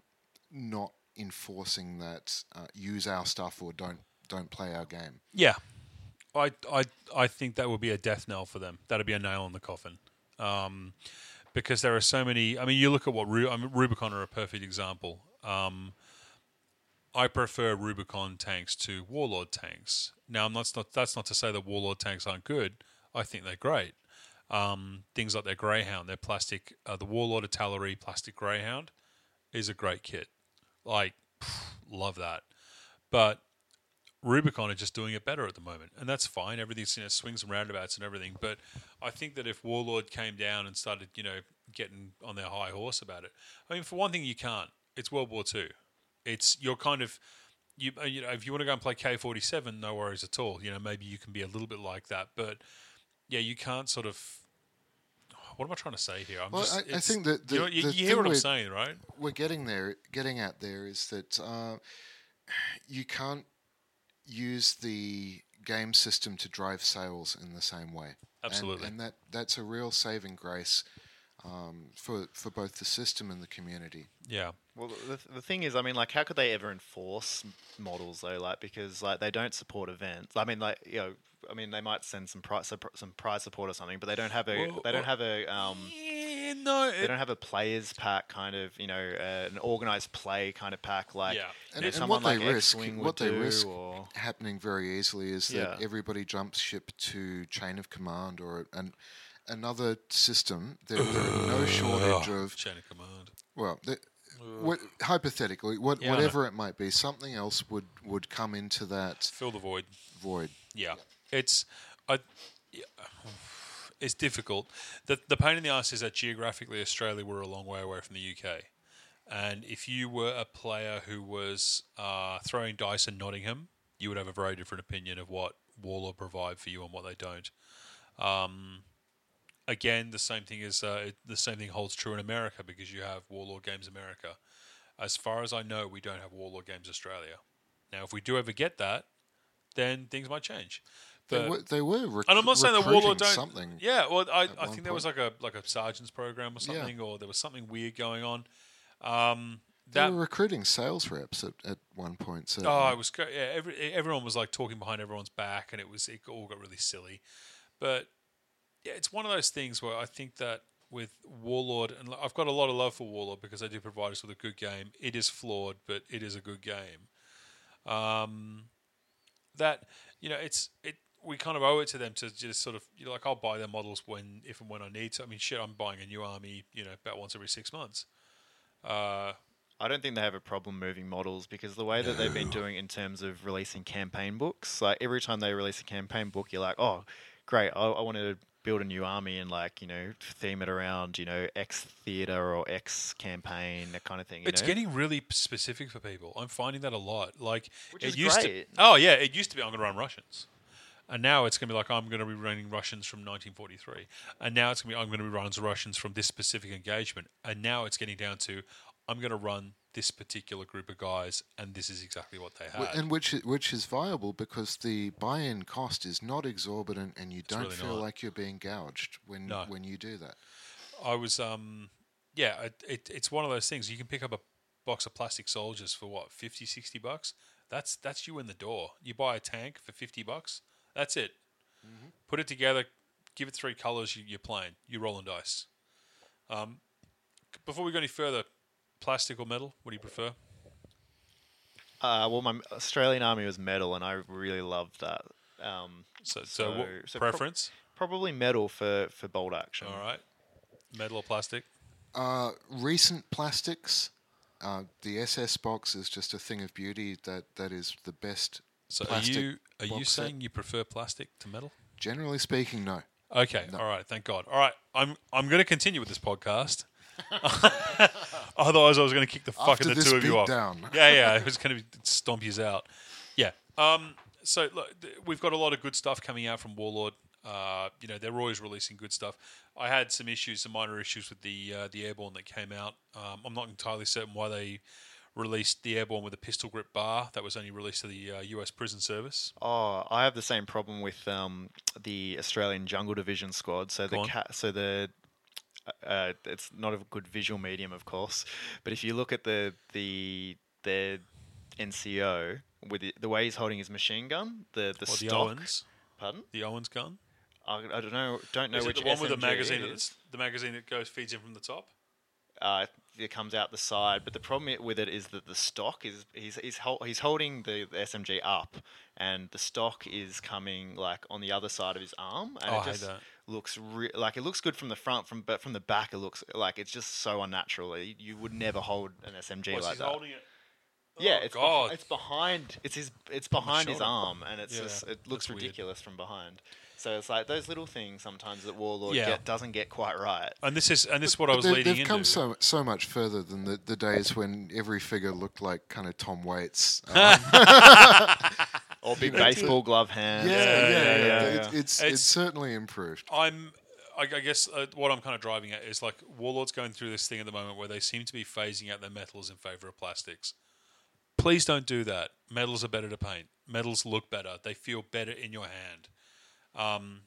not enforcing that uh, use our stuff or don't don't play our game. Yeah, I, I, I think that would be a death knell for them. That'd be a nail in the coffin, um, because there are so many. I mean, you look at what Ru- I mean, Rubicon are a perfect example. Um, I prefer Rubicon tanks to Warlord tanks. Now, I'm not, that's not to say that Warlord tanks aren't good. I think they're great. Um, things like their Greyhound, their plastic, uh, the Warlord Artillery plastic Greyhound is a great kit. Like, love that. But Rubicon are just doing it better at the moment, and that's fine. Everything's you know swings and roundabouts and everything. But I think that if Warlord came down and started, you know, getting on their high horse about it, I mean, for one thing, you can't. It's World War Two. It's you're kind of you uh, you know if you want to go and play K forty seven, no worries at all. You know maybe you can be a little bit like that, but yeah, you can't sort of. What am I trying to say here? I'm Well, just, I- I think that the- you, know, you, you hear what I'm saying, right? we're getting there, getting at there is that uh, <sighs> you can't use the game system to drive sales in the same way. And- Absolutely. and, that that's a real saving grace um, for for both the system and the community. Yeah, Well, the, the thing is, I mean, like, how could they ever enforce models though? Like, because like they don't support events. I mean, like, you know, I mean, they might send some prize some prize support or something, but they don't have a Well, they don't well- have a um yeah no, they it, don't have a players pack kind of you know uh, an organized play kind of pack like Yeah. And, know, and someone what they like risk, X-Wing what they risk or happening very easily is that Yeah. everybody jumps ship to Chain of Command or an, another system. There, there are no shortage of chain of command. Well, the, what, hypothetically, what, Yeah, I whatever it might be, something else would, would come into that Fill the void. void. Yeah, it's I. Yeah, it's difficult. the The pain in the ass is that geographically, Australia we're a long way away from the UK, and if you were a player who was uh, throwing dice in Nottingham, you would have a very different opinion of what Warlord provide for you and what they don't. Um, again, the same thing is uh, it- the same thing holds true in America because you have Warlord Games America. As far as I know, we don't have Warlord Games Australia. Now, if we do ever get that, then things might change. They were, they were rec- and I'm not saying that Warlord don't. something. Yeah, well, I, I think there was like a like a sergeant's program or Yeah. something, or there was something weird going on. Um, They were recruiting sales reps at, at one point. So oh, it was yeah. Every, everyone was like talking behind everyone's back, and it was it all got really silly. But yeah, it's one of those things where I think that with Warlord, and I've got a lot of love for Warlord because they do provide us with a good game. It is flawed, but it is a good game. Um, that you know, it's it. We kind of owe it to them to just sort of you know, like I'll buy their models when if and when I need to. I mean, shit, I'm buying a new army, you know, about once every six months. Uh, I don't think they have a problem moving models because the way that they've been <sighs> doing in terms of releasing campaign books, like every time they release a campaign book, you're like, oh, great, I, I want to build a new army and like you know theme it around you know X theater or X campaign that kind of thing. You It's know? getting really specific for people. I'm finding that a lot. Like Which it used great. to. Oh yeah, it used to be I'm going to run Russians, and now it's going to be like I'm going to be running Russians from 1943, and now it's going to be I'm going to be running Russians from this specific engagement, and now it's getting down to I'm going to run this particular group of guys, and this is exactly what they had. and which which is viable because the buy-in cost is not exorbitant, and you don't really feel not. like you're being gouged when No. when you do that. I was um yeah, it, it, it's one of those things. You can pick up a box of plastic soldiers for what 50, 60 bucks. That's that's you in the door. You buy a tank for fifty bucks. That's it. Put it together. Give it three colors. You, you're playing. You're rolling dice. Um, before we go any further, plastic or metal? What do you prefer? Uh, well, my Australian army was metal, and I really loved that. Um, So, so, what So- so prob- preference? probably metal for for bolt action. All right, metal or plastic? Uh, recent plastics, uh, the SS box is just a thing of beauty. That that is the best. So, are you are you box set. saying you prefer plastic to metal? Generally speaking, no. Okay, all right. Thank God. All right, I'm I'm going to continue with this podcast. <laughs> <laughs> Otherwise, I was going to kick the fuck After of the two of you off. beatdown. <laughs> Yeah, yeah. I was going to stomp you out. Yeah. Um. So look, we've got a lot of good stuff coming out from Warlord. Uh, you know, they're always releasing good stuff. I had some issues, some minor issues with the uh, the airborne that came out. Um, I'm not entirely certain why they released the airborne with a pistol grip bar. That was only released to the uh, U.S. prison service. Oh, I have the same problem with um, the Australian Jungle Division squad. So Go the on. ca- so the uh, it's not a good visual medium, of course. But if you look at the the the NCO with the, the way he's holding his machine gun, the the Or the stock. Owens, Pardon? the Owens gun. I, I don't know. Don't know Is it which the one with the magazine? That's the magazine that goes feeds in from the top. uh, it comes out the side. But the problem with it is that the stock is he's he's, hol- he's holding the, the SMG up, and the stock is coming like on the other side of his arm, and Oh, I hate that. Looks re- like it looks good from the front, from but from the back it looks like it's just so unnatural. You you would never hold an SMG What's like he's that. holding it Yeah, Oh, it's God. behi- it's behind it's his it's behind his arm, and it's Yeah, just it looks that's weird. ridiculous from behind. So it's like those little things sometimes that Warlord Yeah. get, doesn't get quite right. And this is and this is what I was They, leading they've into. come so so much further than the, the days when every figure looked like kind of Tom Waits. Um, <laughs> <laughs> Or big baseball glove hands. yeah, Yeah, yeah, yeah, yeah, yeah, It's, it's, it's It's- certainly improved. I'm, I, I guess uh, what I'm kind of driving at is like Warlord's going through this thing at the moment where they seem to be phasing out their metals in favor of plastics. Please don't do that. Metals are better to paint. Metals look better. They feel better in your hand. Um,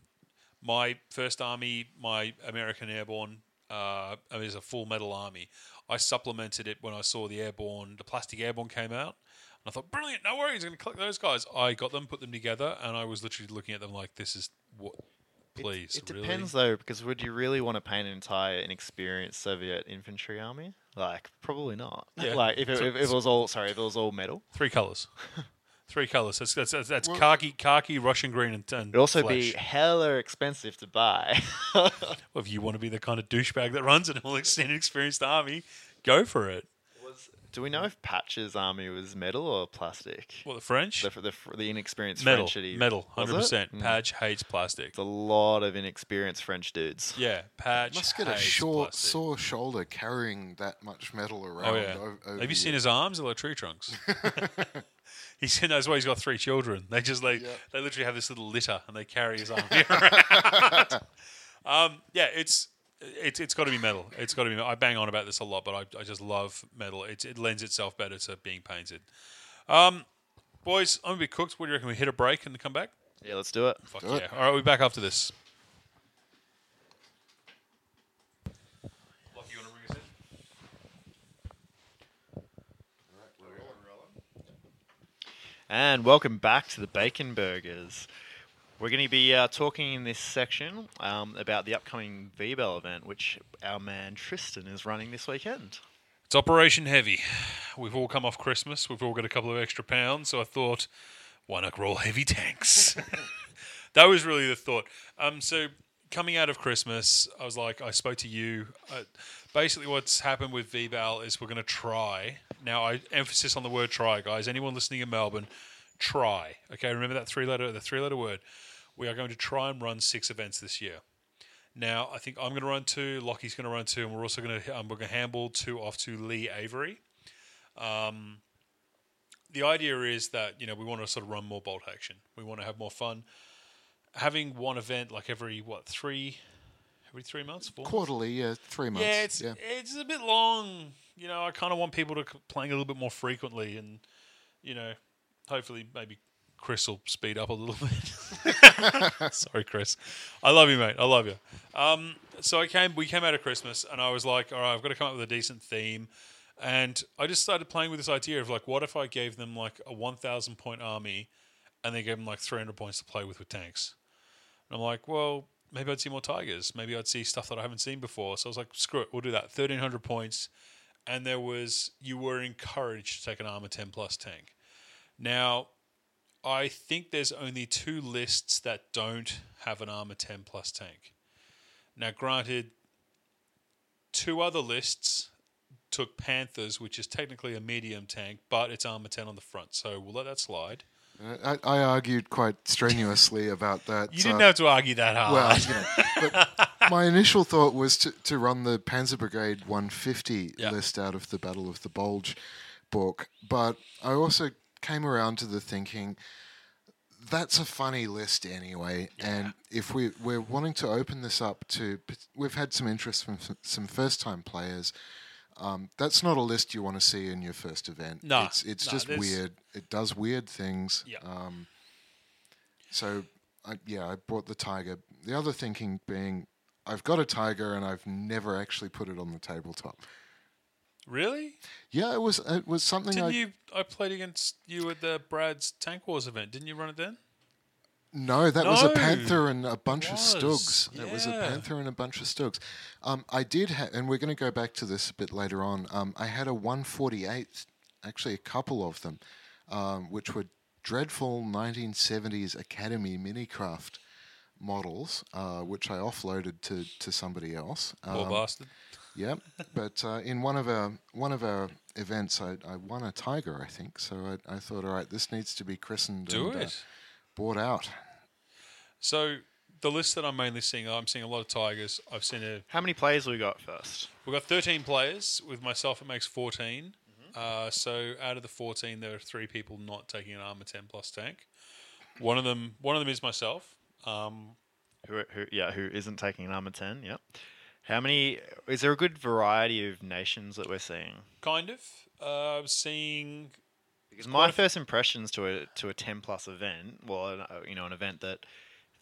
my first army, my American Airborne, uh, I mean, is a full metal army. I supplemented it when I saw the airborne, the plastic airborne came out. And I thought, brilliant, no worries, I'm going to collect those guys. I got them, put them together, and I was literally looking at them like, this is what, please, It really? depends though, because would you really want to paint an entire inexperienced Soviet infantry army? Like, probably not. Yeah. <laughs> Like, if it, So- if, if it was all sorry, if it was all metal, Three colors. <laughs> Three colors. That's that's that's, that's Well- khaki, khaki, Russian green, and, and it'd also flesh. be hella expensive to buy. <laughs> Well, if you want to be the kind of douchebag that runs an all extended experienced army, go for it. Do we know if Patch's army was metal or plastic? Well, the French, The, the, the inexperienced metal, French. that he- metal, hundred percent. Patch hates plastic. It's a lot of inexperienced French dudes. Yeah, Padge Must get a short, plastic. sore shoulder carrying that much metal around. Oh yeah. o- over Have you the seen his arms? They're like tree trunks. <laughs> <laughs> he's that's why he's got three children. They just like Yeah. they literally have this little litter and they carry his arm <laughs> around. um, yeah, it's it's it's got to be metal. It's got to be. metal. I bang on about this a lot, but I, I just love metal. It it lends itself better to being painted. Um, boys, I'm gonna be cooked. What do you reckon? We hit a break and come back. Yeah, let's do it. Fuck Do yeah! it. All right, we'll be back after this. Lockie, you wanna bring us in? And welcome back to the Bacon Burgers. We're going to be uh, talking in this section um, about the upcoming V-Bell event, which our man Tristan is running this weekend. It's Operation Heavy. We've all come off Christmas. We've all got a couple of extra pounds, so I thought, why not roll heavy tanks? <laughs> that was really the thought. Um, so coming out of Christmas, I was like, I spoke to you. Uh, basically, what's happened with VBAL is we're going to try. Now, I emphasis on the word try, guys. Anyone listening in Melbourne, try. Okay, remember that three letter, the three letter word. We are going to try and run six events this year. Now, I think I'm going to run two. Lockie's going to run two, and we're also going to um, we're going to handball two off to Lee Avery. Um, the idea is that you know we want to sort of run more bolt action. We want to have more fun. Having one event like every what three, every three months, four? Quarterly, yeah, three months. Yeah, it's yeah. it's a bit long. You know, I kind of want people to playing a little bit more frequently, and you know, hopefully maybe Chris will speed up a little bit. <laughs> Sorry, Chris. I love you, mate. I love you. Um, so I came. We came out of Christmas, and I was like, all right, I've got to come up with a decent theme. And I just started playing with this idea of like, what if I gave them like a 1,000 point army, and they gave them like 300 points to play with with tanks. And I'm like, well, maybe I'd see more tigers. Maybe I'd see stuff that I haven't seen before. So I was like, screw it, we'll do that. 1,300 points. And there was, you were encouraged to take an armor 10 plus tank. Now, I think there's only two lists that don't have an armor 10 plus tank. Now, granted, two other lists took Panthers, which is technically a medium tank, but it's armor 10 on the front. So we'll let that slide. I, I argued quite strenuously <laughs> about that. You didn't uh, have to argue that hard. Well, you know, but <laughs> my initial thought was to, to run the Panzer Brigade 150 Yeah. list out of the Battle of the Bulge book, but I also came around to the thinking that's a funny list anyway. Yeah. And if we we're wanting to open this up to, we've had some interest from some- first time players. Um, that's not a list you want to see in your first event. No, it's it's no, just weird. It does weird things. Yeah. Um, so, I, yeah, I bought the tiger. The other thinking being, I've got a tiger and I've never actually put it on the tabletop. Really? Yeah, it was it was something Didn't I you? I played against you at the Brad's Tank Wars event. Didn't you run it then? no, that was a panther and a bunch of stugs. It was a panther and a bunch of stugs. Um, I did, ha- and we're going to go back to this a bit later on. Um, I had a 148, actually a couple of them, um, which were dreadful 1970s Academy Minicraft models, uh, which I offloaded to to somebody else. Poor Um, bastard. Yep. But uh, in one of our one of our events, I, I won a tiger, I think. So I, I thought, all right, this needs to be christened Do and uh, bought out. So the list that I'm mainly seeing, I'm seeing a lot of tigers. I've seen a. How many players we got first? We've got 13 players. With myself, it makes 14. Mm-hmm. Uh, so out of the 14, there are three people not taking an armor 10 plus tank. One of them, one of them is myself. Um, Who, who, yeah, who isn't taking an armor ten? Yep. How many? Is there a good variety of nations that we're seeing? kind of. Uh, I'm seeing. Because my first impressions to a to a ten plus event, well, an- uh, you know, an event that,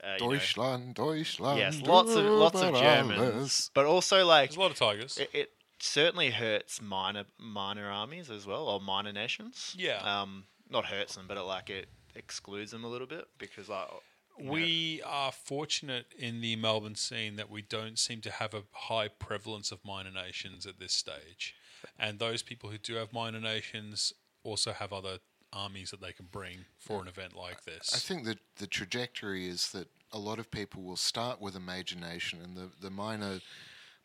uh, you know, Deutschland, Deutschland. yes, lots of lots of Germans, but also like There's a lot of tigers. it, it certainly hurts minor minor armies as well, or minor nations. Yeah. Um, not hurts them, but it like it excludes them a little bit because like you know, We are fortunate in the Melbourne scene that we don't seem to have a high prevalence of minor nations at this stage. And those people who do have minor nations also have other armies that they can bring for an event like this. I think that the trajectory is that a lot of people will start with a major nation, and the, the minor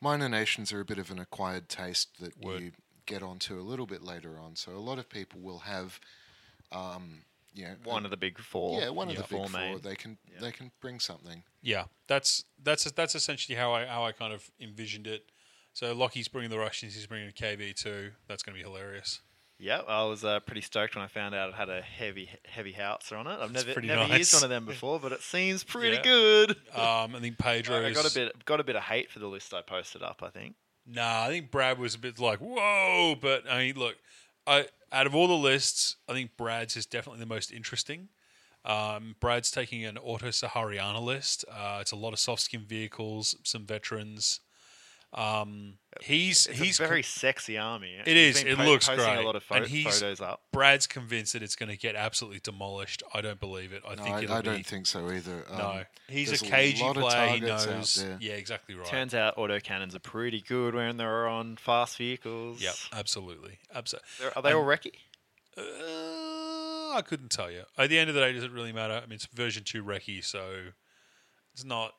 minor nations are a bit of an acquired taste that Word. you get onto a little bit later on. So a lot of people will have, um, you know, one of the big four. yeah, one yeah, of the big four four. They can they can bring something. Yeah, that's that's that's essentially how I how I kind of envisioned it. So Lockie's bringing the Russians, he's bringing a KV too. That's going to be hilarious. Yeah, I was uh, pretty stoked when I found out it had a heavy heavy howitzer on it. I've That's never pretty never used one of them before, but it seems <laughs> pretty Yeah. good. Um, I think Pedro. I got a bit got a bit of hate for the list I posted up. I think. Nah, I think Brad was a bit like whoa, but I mean, look, I out of all the lists, I think Brad's is definitely the most interesting. Um, Brad's taking an Auto Sahariana list. Uh, it's a lot of soft skin vehicles, some veterans. Um, he's It's he's a very sexy army. It He's is, been it looks great, a lot of pho- and he's- photos up. Brad's convinced that it's going to get absolutely demolished. I don't believe it. I No, think I, it'll I be, don't think so either. Um, No, he's a there's cagey lot of player. He targets out knows. there. Yeah, exactly right. Turns out autocannons are pretty good when they're on fast vehicles. Yep, absolutely, absolutely. They're- Are they all recce? Uh, I couldn't tell you. At the end of the day, does it really matter? I mean, it's version two recce, so it's not.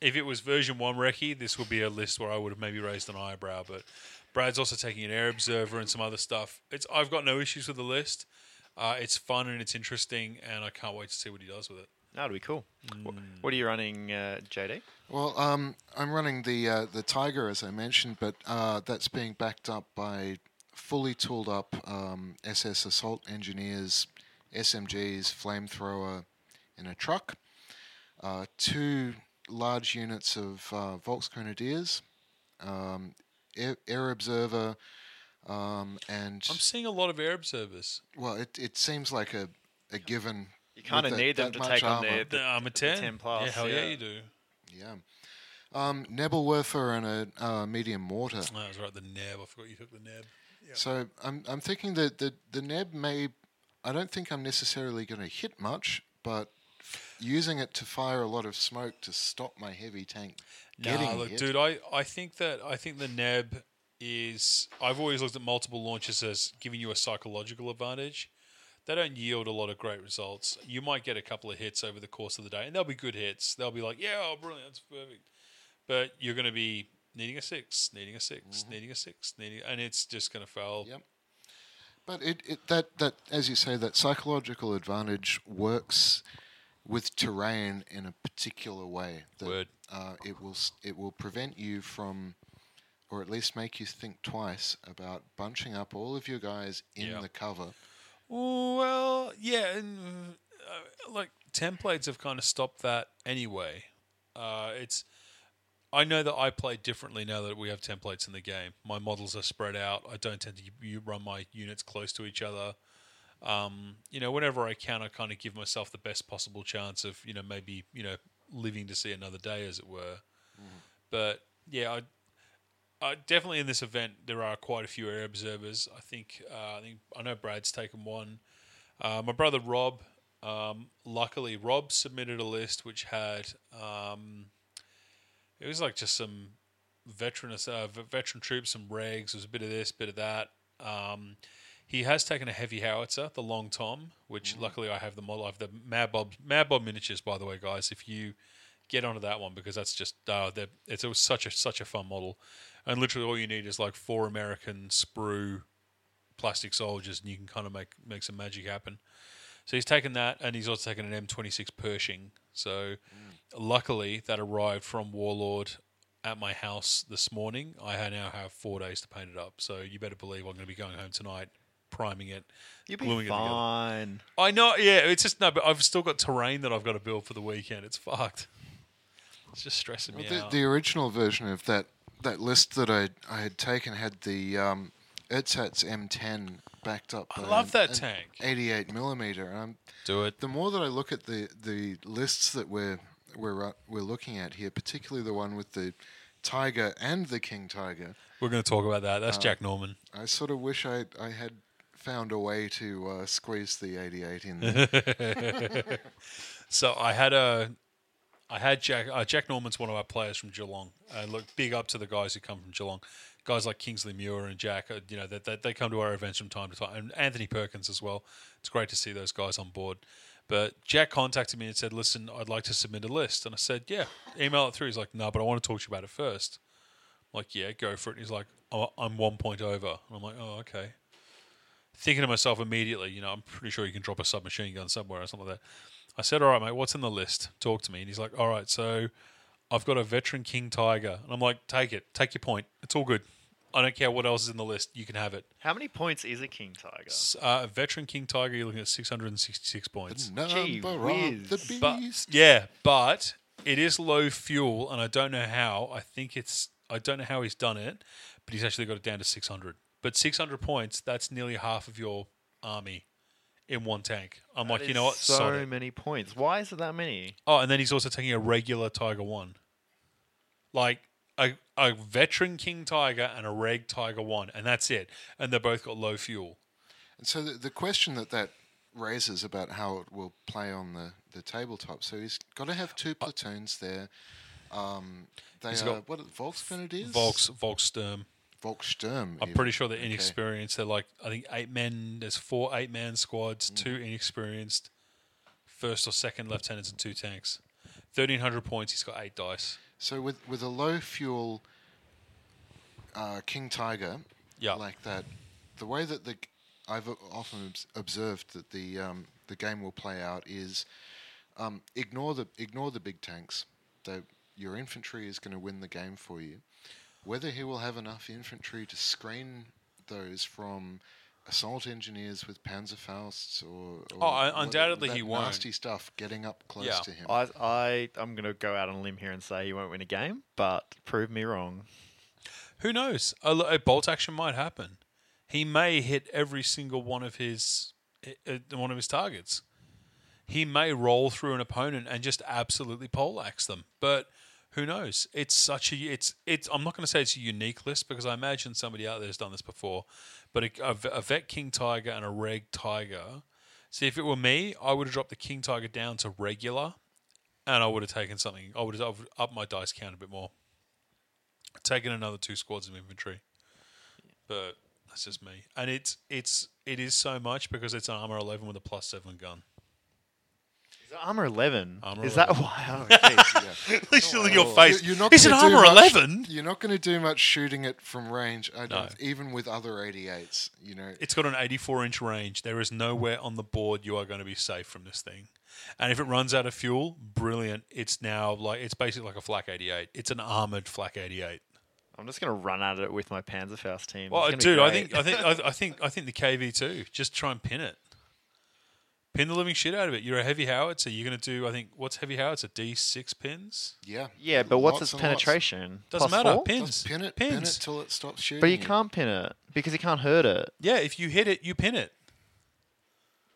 If it was version one recce, this would be a list where I would have maybe raised an eyebrow. But Brad's also taking an air observer and some other stuff. It's I've got no issues with the list. Uh, it's fun and it's interesting, and I can't wait to see what he does with it. That'd be cool. Mm. What are you running, uh, JD? Well, um, I'm running the uh, the Tiger as I mentioned, but uh, that's being backed up by fully tooled up um, SS assault engineers, SMGs, flamethrower in a truck, uh, two large units of uh, Volksgrenadiers, um, air, air observer, um, and I'm seeing a lot of air observers. well, it, it seems like a, a given. You kind of with that- need them that to much take on armor. their. The The, armor 10. 10 plus, Yeah, hell yeah, yeah. you do. Yeah. Um, Nebelwerfer and a uh, medium mortar. Oh, that was right, the neb. I forgot you took the neb. So I'm I'm thinking that the the neb may I don't think I'm necessarily going to hit much, but f- using it to fire a lot of smoke to stop my heavy tank getting Nah, look, dude, I, I think that I think the neb is. I've always looked at multiple launches as giving you a psychological advantage. They don't yield a lot of great results. You might get a couple of hits over the course of the day, and they'll be good hits. They'll be like, yeah, oh, brilliant, that's perfect. But you're going to be needing a six, needing a 6 mm-hmm. needing a six, needing, and it's just going to fail. Yep. But it, it that that as you say that psychological advantage works with terrain in a particular way. That. Uh, it will it will prevent you from, or at least make you think twice about bunching up all of your guys in Yeah. the cover. Well, yeah, and uh, like templates have kind of stopped that anyway. Uh, it's I know that I play differently now that we have templates in the game. My models are spread out. I don't tend to you run my units close to each other. Um, you know, whenever I can, I kind of give myself the best possible chance of you know maybe you know living to see another day, as it were. But yeah, I uh, definitely in this event there are quite a few air observers. I think uh, I think I know Brad's taken one. Uh, my brother Rob, um, luckily Rob submitted a list which had um, it was like just some veteran uh, veteran troops, some regs. There was a bit of this, bit of that. Um, he has taken a heavy howitzer, the Long Tom, which luckily I have the model. I have the Mad Bob Mad Bob miniatures, by the way, guys. If you get onto that one because that's just uh, it's it was such a such a fun model. and literally all you need is like four American sprue plastic soldiers, and you can kind of make make some magic happen. So he's taken that, and he's also taken an M26 Pershing. So luckily, that arrived from Warlord at my house this morning. I now have four days to paint it up. So you better believe I'm going to be going home tonight, priming it, You'll gluing be it together. fine. I know, yeah. It's just no, but I've still got terrain that I've got to build for the weekend. It's fucked. It's just stressing me Well, the, out. the original version of that that list that I I had taken had the um, Ersatz M10 backed up. I love an- that an tank. 88 millimeter. And I'm, Do it. the more that I look at the the lists that we're we're uh, we're looking at here, particularly the one with the Tiger and the King Tiger, We're going to talk about that. Uh, That's Jack Norman. I sort of wish I I had found a way to uh, squeeze the 88 in there. <laughs> So I had a, I had Jack. Uh, Jack Norman's one of our players from Geelong. Uh, look, big up to the guys who come from Geelong. Guys like Kingsley Muir and Jack, uh, you know, that they, they come to our events from time to time, and Anthony Perkins as well. It's great to see those guys on board. But Jack contacted me and said, "Listen, I'd like to submit a list." And I said, "Yeah, email it through." He's like, "No, but I want to talk to you about it first. I'm like, "Yeah, go for it." And he's like, oh, "I'm one point over." And I'm like, "Oh, okay." Thinking to myself immediately, you know, I'm pretty sure you can drop a submachine gun somewhere or something like that. I said, "All right, mate, what's in the list? Talk to me." And he's like, "All right, so I've got a veteran King Tiger." And I'm like, "Take it, take your point. It's all good. I don't care what else is in the list. You can have it." How many points is a King Tiger? Uh, a veteran King Tiger, you're looking at 666 points. Number of whiz. the But beast. yeah, but it is low fuel, and I don't know how. I think it's I don't know how he's done it, but he's actually got it down to 600. But 600 points, that's nearly half of your army in one tank. I'm like, you know what? So Sod it. many points. Why is it that many? Oh, and then he's also taking a regular Tiger One, like a a veteran King Tiger and a reg Tiger One, and that's it. And they both got low fuel. And so the, the question that that raises about how it will play on the, the tabletop. So he's got to have two platoons there. Um, they He's are got what Volksven it is. Volks I'm even. pretty sure they're Okay. inexperienced. They're like I think eight men. There's four eight man squads, two inexperienced, first or second lieutenants and two tanks. Thirteen hundred points. He's got eight dice. So with with a low fuel uh, King Tiger, Yeah. like that, the way that the I've often observed that the um, the game will play out is um, ignore the ignore the big tanks. They, your infantry is going to win the game for you. Whether he will have enough infantry to screen those from assault engineers with Panzerfausts or, or Oh, undoubtedly that he won't. nasty stuff getting up close Yeah. to him. I, I, I'm going to go out on a limb here and say he won't win a game, but prove me wrong. Who knows? A bolt action might happen. He may hit every single one of his uh, uh, one of his targets. He may roll through an opponent and just absolutely poleaxe them. But who knows? It's such a it's it's. I'm not going to say it's a unique list because I imagine somebody out there has done this before. But a vet king tiger and a reg tiger. See, if it were me, I would have dropped the king tiger down to regular, and I would have taken something. I would have I would have upped my dice count a bit more taken another two squads of infantry. But that's just me. And it's it's it is so much because it's an armor eleven with a plus seven gun. Is armor 11? Armor is 11. that why? Oh, jeez. At least look at your face. You're not Is it gonna armor eleven? You're not going to do much shooting it from range. I No. don't, even with other 88s. You know, It's got an eighty four inch range. There is nowhere on the board you are going to be safe from this thing. And if it runs out of fuel, brilliant. It's now like it's basically like a flak eighty eight. It's an armored flak eighty eight. I'm just going to run at it with my Panzerfaust team. Well, It's gonna be dude, I think I think I, I think I think the KV too. Just try and pin it. Pin the living shit out of it. You're a heavy howitzer. So you're going to do. I think what's heavy howitzer? D six pins. yeah. Yeah, but what's Lots its and lots. penetration? Doesn't Plus matter. four? Pins. Just pin it, Pins. pin it till it stops shooting. But you can't pin it because you can't hurt it. Yeah, if you hit it, you pin it.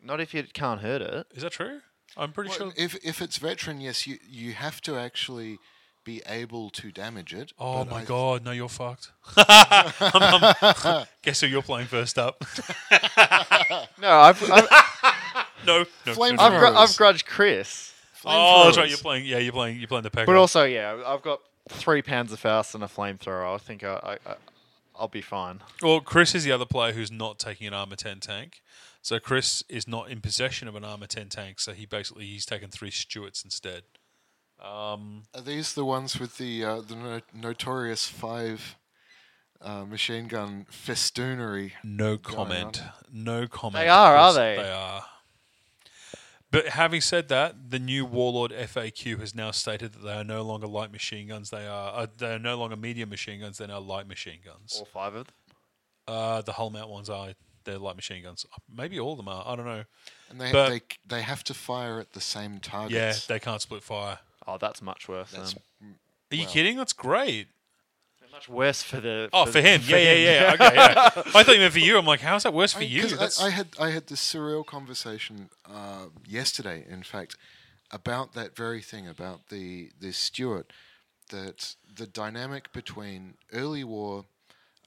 Not if you can't hurt it. Is that true? I'm pretty Well, sure. if if it's veteran, yes, you you have to actually be able to damage it. Oh my I- god, no, you're fucked. I'm- <laughs> I'm- <laughs> guess who you're playing first up? <laughs> No, I've I've, no, no. Flame no, I've, no. gr- I've grudged Chris, Oh, that's right. You're playing. Yeah, you're playing. You're playing the Pekka. but also yeah, I've got three pounds of faust and a flamethrower. I think I, I, I I'll be fine. Well, Chris is the other player who's not taking an armor ten tank. So Chris is not in possession of an armor ten tank. So he basically he's taken three Stuarts instead. Are these the ones with the uh, the no- notorious five uh, machine gun festoonery. No comment. No comment. They are, are Chris. they? They are. But having said that, the new Warlord FAQ has now stated that they are no longer light machine guns. They are uh, they are no longer medium machine guns. They're now light machine guns. All five of them. Uh, the hull mount ones are they're light machine guns. Maybe all of them are. I don't know. And they, But- they they have to fire at the same targets. Yeah, they can't split fire. Oh, that's much worse. That's then. Are you kidding? That's great. Much worse for the. Oh, for him. Yeah, yeah, yeah. Okay, yeah. <laughs> I thought you meant for you. I'm like, how's that worse for I- you? 'cause I- That's I, had I had this surreal conversation uh, yesterday, in fact, about that very thing about the the Stuart, that the dynamic between early war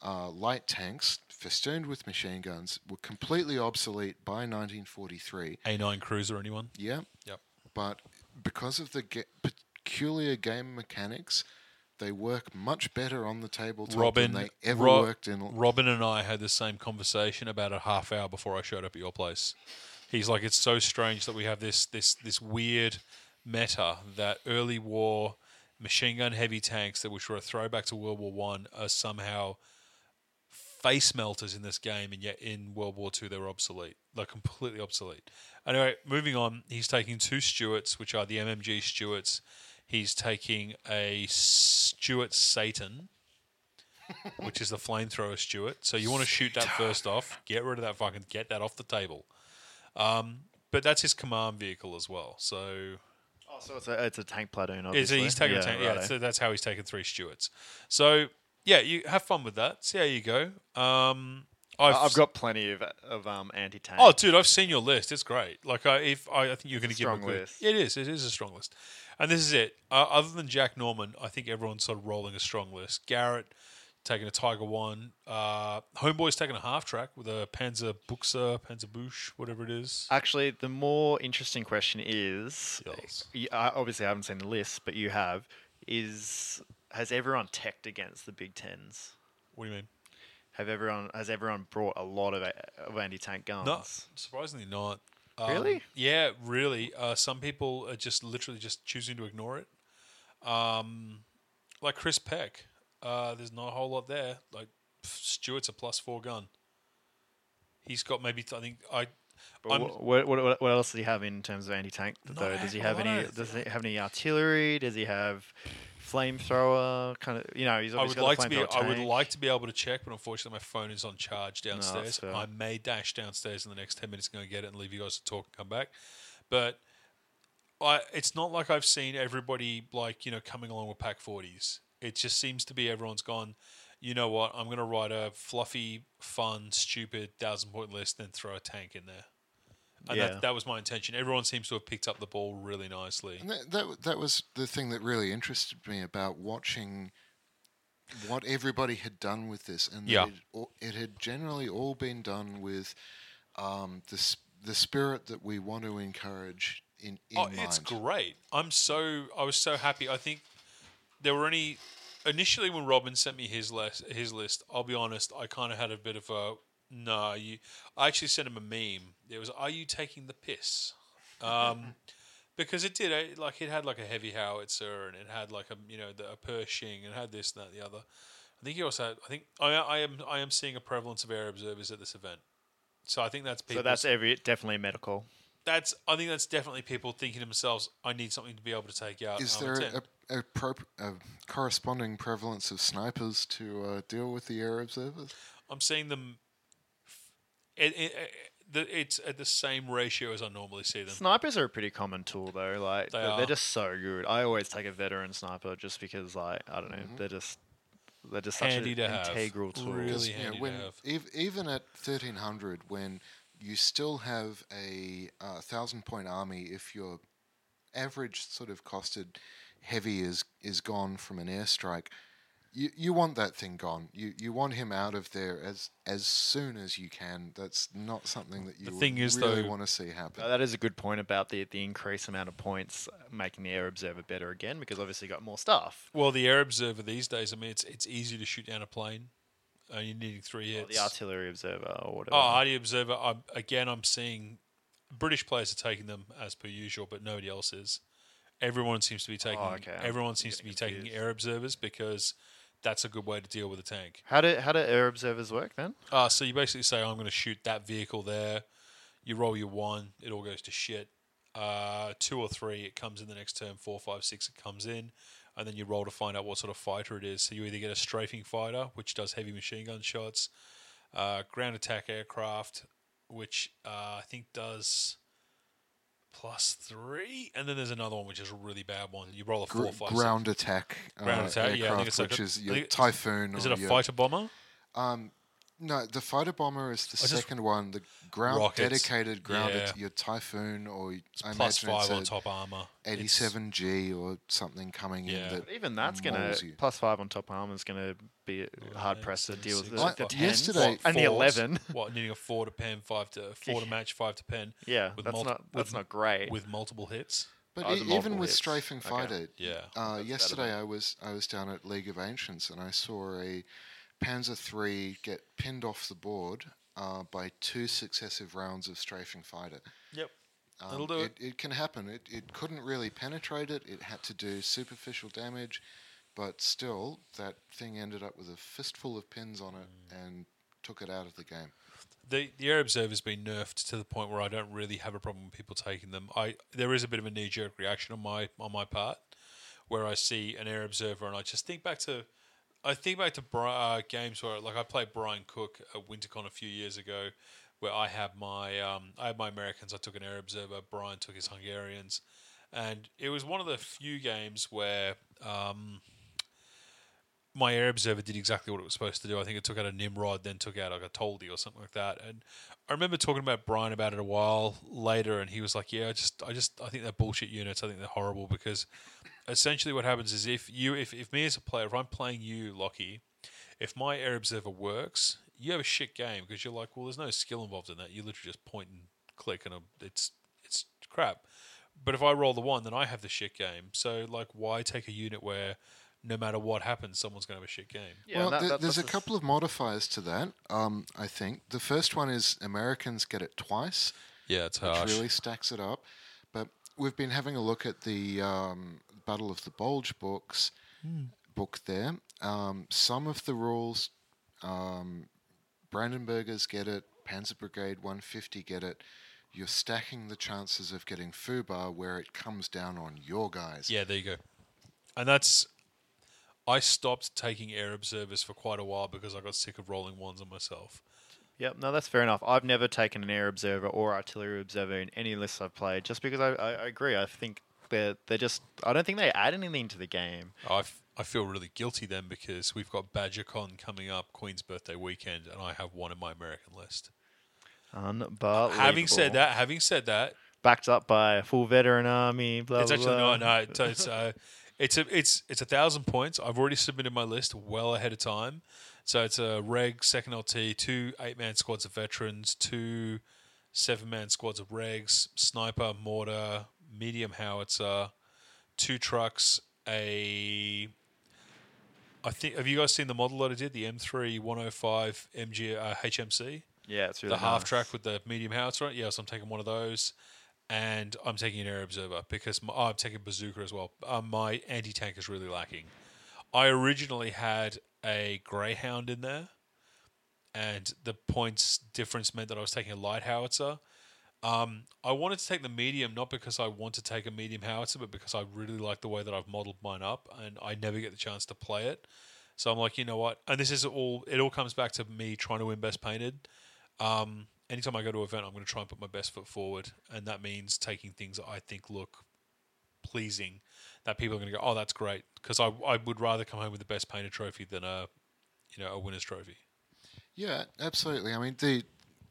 uh, light tanks festooned with machine guns were completely obsolete by 1943. A9 Cruiser. Anyone? Yeah, Yep. but because of the ga- peculiar game mechanics. They work much better on the tabletop Robin, than they ever worked in. Robin and I had the same conversation about a half hour before I showed up at your place. He's like, it's so strange that we have this this this weird meta that early war machine gun heavy tanks that which were a throwback to World War One are somehow face melters in this game, and yet in World War Two they were obsolete, like completely obsolete. Anyway, moving on, he's taking two Stuarts, which are the MMG Stuarts. He's taking a Stuart Satan, which is the flamethrower Stuart. So you want to shoot that first off, get rid of that fucking, get that off the table. Um, but that's his command vehicle as well. So Oh, so it's a it's a tank platoon. Obviously. he's taking yeah, a tank, yeah. righto. So that's how he's taken three Stuarts. So yeah, you have fun with that. See how you go. Um, I've, I've got plenty of of um, anti tank. Oh, dude, I've seen your list. It's great. Like, I, if I, I think you're going to give Strong a good, list. Yeah, it is. It is a strong list. And this is it. Uh, other than Jack Norman, I think everyone's sort of rolling a strong list. Garrett taking a Tiger One. Uh, Homeboy's taking a half track with a Panzer Buxa, Panzer Bush, whatever it is. Actually, the more interesting question is, Yes. I obviously I haven't seen the list, but you have. Is has everyone teched against the Big Tens? What do you mean? Have everyone has everyone brought a lot of, of anti tank guns? No, surprisingly not. Um, Really? Yeah, really. Uh, some people are just literally just choosing to ignore it. Um, like Chris Peck, uh, there's not a whole lot there. Like Stuart's a plus four gun. He's got maybe I think I. But what, what, what else does he have in terms of anti tank? Though does he have of a lot, any? Does he have any artillery? Does he have flamethrower? Kind of, you know, he's I would like to be. flamethrower I would like to be able to check, but unfortunately, my phone is on charge downstairs. fair. I may dash downstairs in the next ten minutes, and go get it, and leave you guys to talk and come back. But I, it's not like I've seen everybody like you know coming along with PaK forties. It just seems to be everyone's gone. You know what? I'm going to write a fluffy, fun, stupid thousand point list, and throw a tank in there. And Yeah. that, that was my intention. Everyone seems to have picked up the ball really nicely. And that, that that was the thing that really interested me about watching what everybody had done with this, and Yeah. it, it had generally all been done with um, the the spirit that we want to encourage in, in oh, mind. it's great. I'm so I was so happy. I think there were any initially when Robin sent me his list. His list. I'll be honest. I kind of had a bit of a no. You. I actually sent him a meme. It was, "Are you taking the piss?" Um, <laughs> because it did. It, like it had like a heavy howitzer and it had like a you know the, a Pershing and it had this and that and the other. I think he also. Had, I think I, I am. I am seeing a prevalence of air observers at this event. So I think that's people. So that's every definitely medical. that's I think that's definitely people thinking to themselves, I need something to be able to take out. Is Armored there a, a, pro- a corresponding prevalence of snipers to uh, deal with the air observers? I'm seeing them. It, it, it, it's at the same ratio as I normally see them. Snipers are a pretty common tool though. Like They they're, are. they're just so good. I always take a veteran sniper just because like I don't know, they're just they're just such Handy an to have. integral tool. Really Because, you know, handy to when have. ev- even at thirteen hundred, when you still have a uh, thousand point army, if your average sort of costed heavy is is gone from an airstrike, you you want that thing gone. You you want him out of there as as soon as you can. That's not something that you The would thing is, really though- want to see happen. That is a good point about the the increased amount of points making the air observer better again because obviously you got more stuff. Well, the air observer these days, I mean, it's it's easy to shoot down a plane. Uh, you're needing three Or hits. the artillery observer or whatever. Oh, arty observer. I'm, again, I'm seeing British players are taking them as per usual, but nobody else is. Everyone seems to be taking. Oh, okay, Everyone seems to be getting taking air observers because that's a good way to deal with a tank. How do how do air observers work then? Uh, so you basically say, I'm going to shoot that vehicle there. You roll your one, it all goes to shit. Uh, two or three, it comes in the next turn. Four, five, six, it comes in. And then you roll to find out what sort of fighter it is. So you either get a strafing fighter, which does heavy machine gun shots, uh, ground attack aircraft, which uh, I think does plus three. And then there's another one, which is a really bad one. You roll a Gr- five, ground attack, Ground uh, attack, yeah, I think aircraft, it's like which a- is your typhoon. Is or it a your- fighter bomber? Um, no, the fighter bomber is the just- second one. The ground Rockets. dedicated ground, Yeah. your typhoon, or It's I plus imagine five on it's top armor. It's- 87G or something coming Yeah. in. That Even that's gonna mauls you. plus five on top armor is gonna be hard pressed to deal with six, the, five. the What, 10s yesterday- and the fours? eleven. What needing a four to pen, five to <laughs> four to match, five to pen. Yeah, with that's multi- not that's with- not great. with multiple hits. But Oh, e- even multiple with hits. strafing Okay. fighter, Yeah. uh, yesterday I was I was down at League of Ancients and I saw a Panzer III get pinned off the board uh, by two successive rounds of strafing fighter. Yep. Um, That'll do it. It can happen. It, it couldn't really penetrate it. It had to do superficial damage, but still, that thing ended up with a fistful of pins on it Mm. and took it out of the game. The the air observer's been nerfed to the point where I don't really have a problem with people taking them. I there is a bit of a knee jerk reaction on my on my part, where I see an air observer and I just think back to, I think back to uh, games where like I played Brian Cook at WinterCon a few years ago, where I had my um, I had my Americans. I took an air observer. Brian took his Hungarians, and it was one of the few games where. Um, my air observer did exactly what it was supposed to do. I think it took out a Nimrod, then took out like a Toldi or something like that. And I remember talking about Brian about it a while later, and he was like, "Yeah, I just, I just, I think they're bullshit units. I think they're horrible because essentially what happens is if you, if, if me as a player, if I'm playing you, Lockie, if my air observer works, you have a shit game because you're like, well, there's no skill involved in that. You literally just point and click, and uh, it's, it's crap. But if I roll the one, then I have the shit game. So like, why take a unit where no matter what happens, someone's going to have a shit game? Yeah, well, that- there- that- there's a couple of modifiers to that. Um, I think the first one is Americans get it twice, Yeah, it's which harsh. really stacks it up. But we've been having a look at the um, Battle of the Bulge books book there. Um, some of the rules, um, Brandenburgers get it, Panzer Brigade 150 get it. You're stacking the chances of getting Fubar where it comes down on your guys. Yeah, there you go. And that's. I stopped taking air observers for quite a while because I got sick of rolling ones on myself. Yep, no, that's fair enough. I've never taken an air observer or artillery observer in any lists I've played, just because I, I, I agree. I think they're they're just. I don't think they add anything to the game. I, f- I feel really guilty then because we've got BadgerCon coming up, Queen's birthday weekend, and I have one in my American list. Unbelievable. Having said that, having said that, backed up by a full veteran army. Blah it's blah. actually blah. no, no. It's <laughs> it's, uh, it's a it's it's a thousand points. I've already submitted my list well ahead of time. So it's a reg second LT, two eight man squads of veterans, two seven man squads of regs, sniper, mortar, medium howitzer, two trucks, a. I think have you guys seen the model that I did? The M3 105 MG uh, HMC Yeah, it's really the half track with the medium howitzer. it. Yeah, so I'm taking one of those, and I'm taking an air observer because my, oh, I'm taking bazooka as well. Um, my anti tank is really lacking. I originally had a greyhound in there, and the points difference meant that I was taking a light howitzer. Um, I wanted to take the medium not because I want to take a medium howitzer, but because I really like the way that I've modeled mine up, and I never get the chance to play it. So I'm like, you know what? And this is all. It all comes back to me trying to win best painted. Um, anytime I go to an event, I'm going to try and put my best foot forward, and that means taking things that I think look pleasing, that people are going to go, oh, that's great, because I I would rather come home with the best painted trophy than a, you know, a winner's trophy. Yeah, absolutely. I mean, the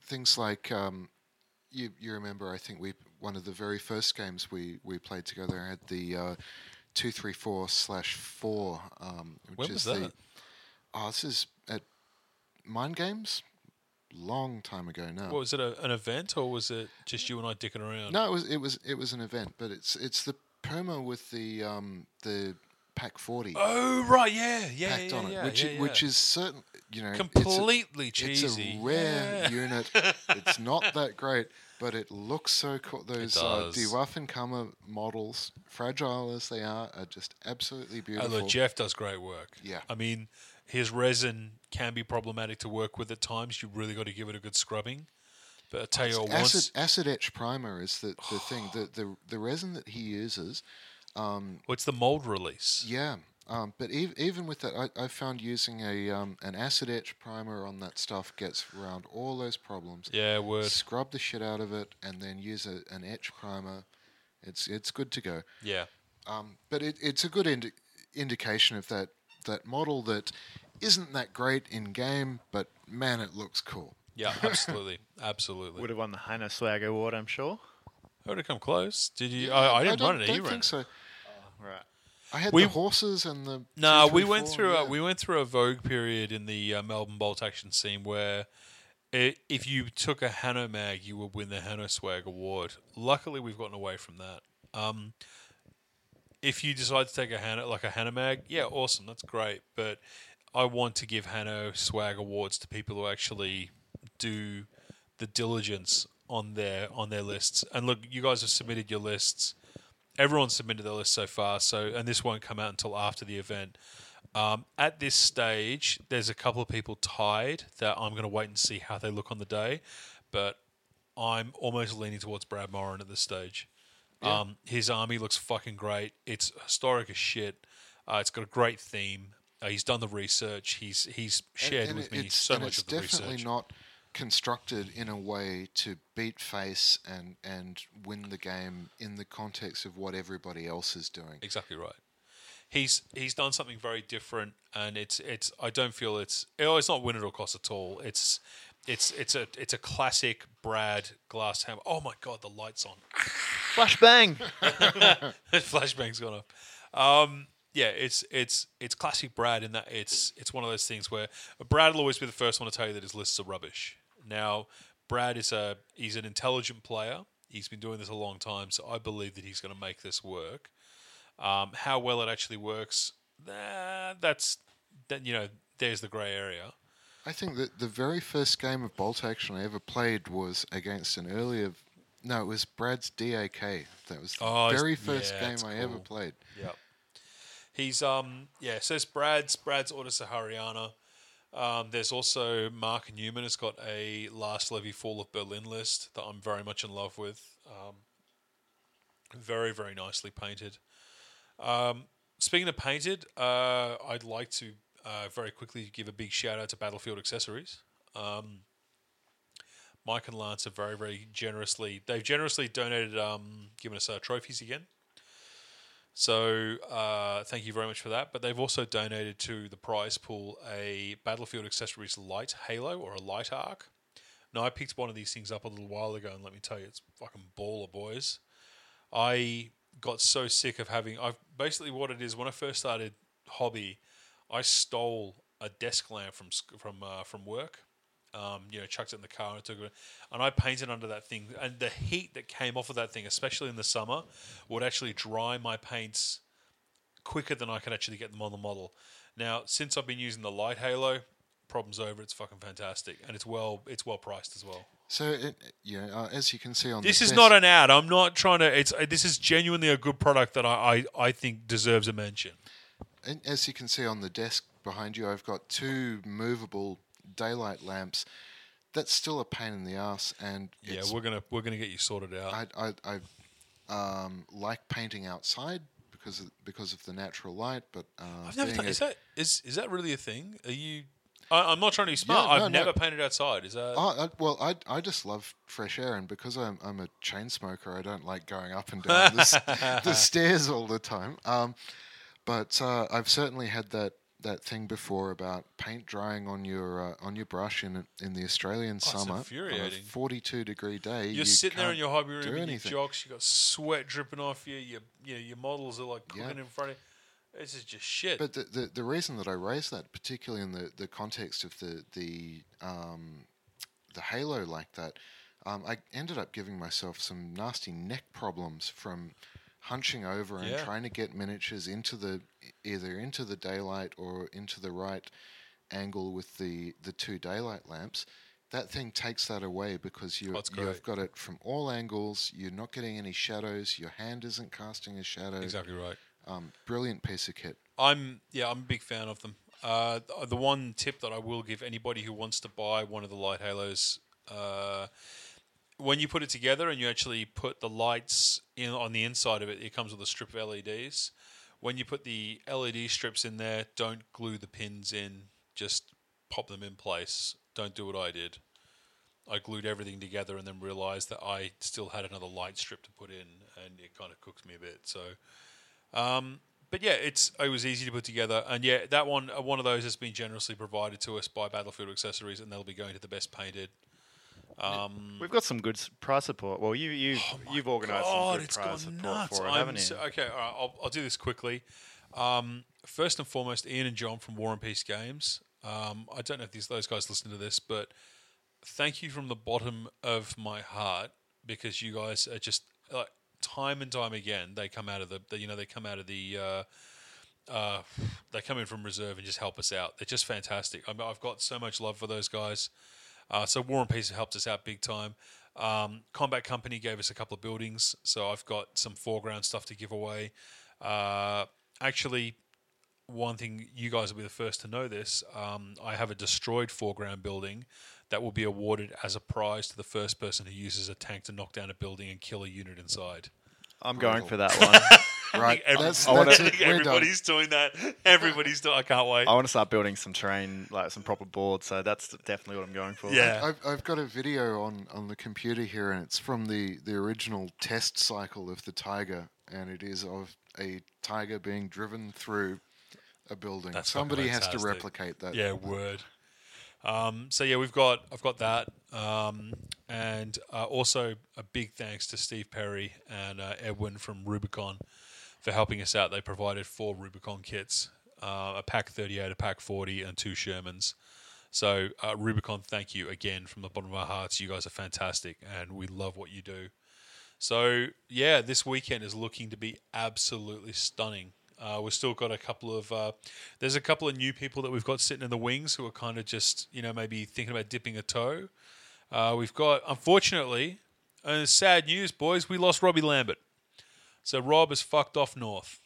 things like um, you you remember. I think we one of the very first games we we played together had the uh, two three four slash four, um, which When is was the that? oh, this is at Mind Games, long time ago now. What was it? A, an event or was it just you and I dicking around? no, it was it was it was an event, but it's it's the perma with the um, the PaK forty. Oh right, yeah, yeah, packed yeah, on it, yeah, which yeah, which is certain, you know, it's a- completely it's a rare unit. <laughs> It's not that great, but it looks so cool. Those uh. Die Waffenkammer models, fragile as they are, are just absolutely beautiful. look, Jeff does great work. Yeah. I mean, his resin can be problematic to work with at times. You really got to give it a good scrubbing. But I tell you acid, acid etch primer is the, the thing. The, the the resin that he uses, what's the mold release? yeah. Um, but ev- even with that, I, I found using a um, an acid etch primer on that stuff gets around all those problems. Yeah, word. Scrub the shit out of it, and then use a, an etch primer. It's it's good to go. Yeah. Um, but it, it's a good indi- indication of that that model that isn't that great in game, but man, it looks cool. Yeah, <laughs> absolutely. absolutely. Would have won the Hanno Swag Award, I'm sure. I would have come close. Did you? I, I didn't don't, run it. Don't You ran think it. so. Right. I had We- the horses and the. No, two, we went through yeah. a, we went through a vogue period in the uh, Melbourne Bolt action scene where i if you took a Hanomag, you would win the Hanno Swag Award. Luckily, we've gotten away from that. Um, if you decide to take a Hanno like a Hanomag, yeah, awesome, that's great. But I want to give Hanno Swag Awards to people who actually do the diligence on their on their lists. And look, you guys have submitted your lists everyone's submitted their list so far. So, and this won't come out until after the event. Um, at this stage, there's a couple of people tied that I'm going to wait and see how they look on the day, but I'm almost leaning towards Brad Moran at this stage. Um, his army looks fucking great. It's historic as shit. Uh, it's got a great theme. Uh, he's done the research. He's he's shared and with me so and much of the research. It's definitely not constructed in a way to beat face and and win the game in the context of what everybody else is doing. Exactly right. He's he's done something very different, and it's it's. I don't feel it's. Oh, it's not win at all costs at all. It's it's it's a it's a classic Brad glass hammer. Oh my god, the lights on. Flashbang! <laughs> Flashbang's gone up. Um, yeah, it's it's it's classic Brad in that it's it's one of those things where Brad will always be the first one to tell you that his lists are rubbish. Now, Brad is a he's an intelligent player. He's been doing this a long time, so I believe that he's going to make this work. Um, how well it actually works, nah, that's that you know there's the grey area. I think that the very first game of bolt action I ever played was against an earlier. No, it was Brad's DAK. That was the Oh, very first yeah, game I ever played. Yep. He's um yeah, so it's Brad's Brad's Auto Sahariana. Um, there's also Mark Newman has got a Last Levy Fall of Berlin list that I'm very much in love with. Um, very very nicely painted. Um, speaking of painted, uh, I'd like to uh, very quickly give a big shout out to Battlefield Accessories. Um, Mike and Lance have very very generously they've generously donated um, given us uh, trophies again. So uh, thank you very much for that. But they've also donated to the prize pool a Battlefield Accessories Light Halo or a Light Arc. Now I picked one of these things up a little while ago, and let me tell you, it's fucking baller, boys. I got so sick of having. I've basically what it is when I first started hobby, I stole a desk lamp from from uh, from work. Um, you know, chucked it in the car and took it, and I painted under that thing. And the heat that came off of that thing, especially in the summer, would actually dry my paints quicker than I could actually get them on the model. Now, since I've been using the light halo, problem's over. It's fucking fantastic, and it's well it's well priced as well. So, it, yeah, uh, as you can see on This is desk- not an ad. I'm not trying to. It's uh, this is genuinely a good product that I, I, I think deserves a mention. And as you can see on the desk behind you, I've got two movable daylight lamps. That's still a pain in the ass, and Yeah, we're gonna we're gonna get you sorted out. I, I, I um, like painting outside because of, because of the natural light. But uh, I've never a- is that is is that really a thing? Are you? I, I'm not trying to be smart. Yeah, no, I've no. never painted outside. Is that? Oh, I, well, I, I just love fresh air, and because I'm, I'm a chain smoker, I don't like going up and down the, <laughs> the stairs all the time. Um, but uh, I've certainly had that, that thing before about paint drying on your uh, on your brush in in the Australian it's summer infuriating. 42 degree day. You're you sitting there in your hobby room in your jocks. You got sweat dripping off you. Your you know, your models are like cooking Yeah. in front of. you. This is just shit. But the, the, the reason that I raise that, particularly in the, the context of the the um, the halo like that, um, I ended up giving myself some nasty neck problems from hunching over and Yeah. trying to get miniatures into the either into the daylight or into the right angle with the the two daylight lamps that thing takes that away because you That's you've got it from all angles. You're not getting any shadows. Your hand isn't casting a shadow. Exactly right. Um, brilliant piece of kit. I'm yeah, I'm a big fan of them. Uh, the one tip that I will give anybody who wants to buy one of the light halos, uh, when you put it together and you actually put the lights in on the inside of it, it comes with a strip of LEDs. When you put the LED strips in there, don't glue the pins in. Just pop them in place. Don't do what I did. I glued everything together and then realized that I still had another light strip to put in, and it kind of cooked me a bit. So. Um, but yeah, it's it was easy to put together, and yeah, that one uh, one of those has been generously provided to us by Battlefield Accessories, and they'll be going to the best painted. Um, We've got some good s- prize support. Well, you you you've organised some Oh good it's prize gone support nuts. for it, I'm haven't you? so- okay, all right, I'll, I'll do this quickly. Um, first and foremost, Ian and John from War and Peace Games. Um, I don't know if these those guys listen to this, but thank you from the bottom of my heart because you guys are just like time and time again they come out of the, the you know they come out of the uh, uh, they come in from reserve and just help us out. They're just fantastic. I mean, I've got so much love for those guys. Uh, so War and Peace helped us out big time. Um, Combat Company gave us a couple of buildings, so I've got some foreground stuff to give away. Uh, actually, one thing you guys will be the first to know this. Um, I have a destroyed foreground building that will be awarded as a prize to the first person who uses a tank to knock down a building and kill a unit inside. I'm going for that one. <laughs> Right. Every- that's, <laughs> I wanna- that's I think We're done. everybody's doing that. Everybody's doing. I can't wait. I want to start building some terrain, like some proper boards. So that's definitely what I'm going for. Yeah. I've, I've got a video on, on the computer here, and it's from the, the original test cycle of the Tiger, and it is of a tiger being driven through a building. That's Somebody has to replicate that. Yeah, word. Um, so yeah, we've got I've got that, um, and uh, also a big thanks to Steve Perry and uh, Edwin from Rubicon for helping us out. They provided four Rubicon kits, uh, a PaK 38, a PaK 40, and two Shermans. So uh, Rubicon, thank you again from the bottom of our hearts. You guys are fantastic, and we love what you do. So yeah, this weekend is looking to be absolutely stunning. Uh, we've still got a couple of uh, there's a couple of new people that we've got sitting in the wings who are kind of just you know maybe thinking about dipping a toe. Uh, we've got unfortunately, uh, sad news, boys. We lost Robbie Lambert, so Rob has fucked off north.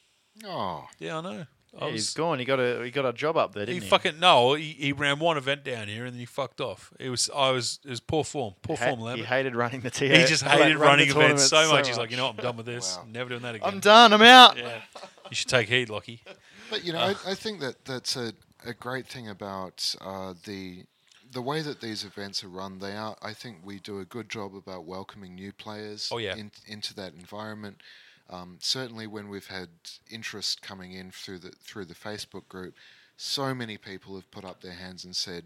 Oh, Yeah, I know. I Yeah, he's was- gone. He got a he got a job up there, he didn't he? fucking no. He, he ran one event down here and then he fucked off. It was I was it was poor form, poor He ha- form he hated running the TA. He just <laughs> like, hated running the events so tournaments much. He's like, you know what, I'm done with this. <laughs> Wow. Never doing that again. I'm done. I'm out. Yeah, <laughs> you should take heed, Lockie. But you know, I, I think that that's a, a great thing about uh, the the way that these events are run. They are, I think, we do a good job about welcoming new players Oh, yeah. in, into that environment. Um, certainly, when we've had interest coming in through the through the Facebook group, so many people have put up their hands and said,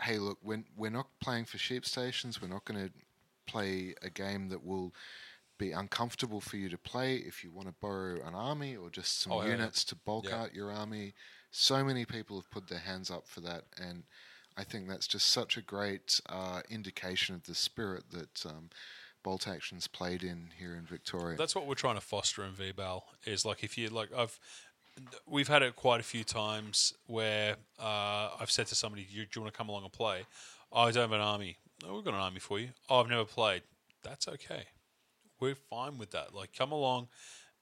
"Hey, look, we're, we're not playing for sheep stations. We're not going to play a game that will." Be uncomfortable for you to play if you want to borrow an army or just some Oh, yeah, yeah. units to bulk Yeah. out your army. So many people have put their hands up for that, and I think that's just such a great uh, indication of the spirit that um, Bolt Action's played in here in Victoria. That's what we're trying to foster in VBAL. Is like if you like I've we've had it quite a few times where uh, I've said to somebody, "Do you, do you want to come along and play?" Oh, I don't have an army. We've got an army for you. Oh, I've never played. That's okay. We're fine with that. Like, come along.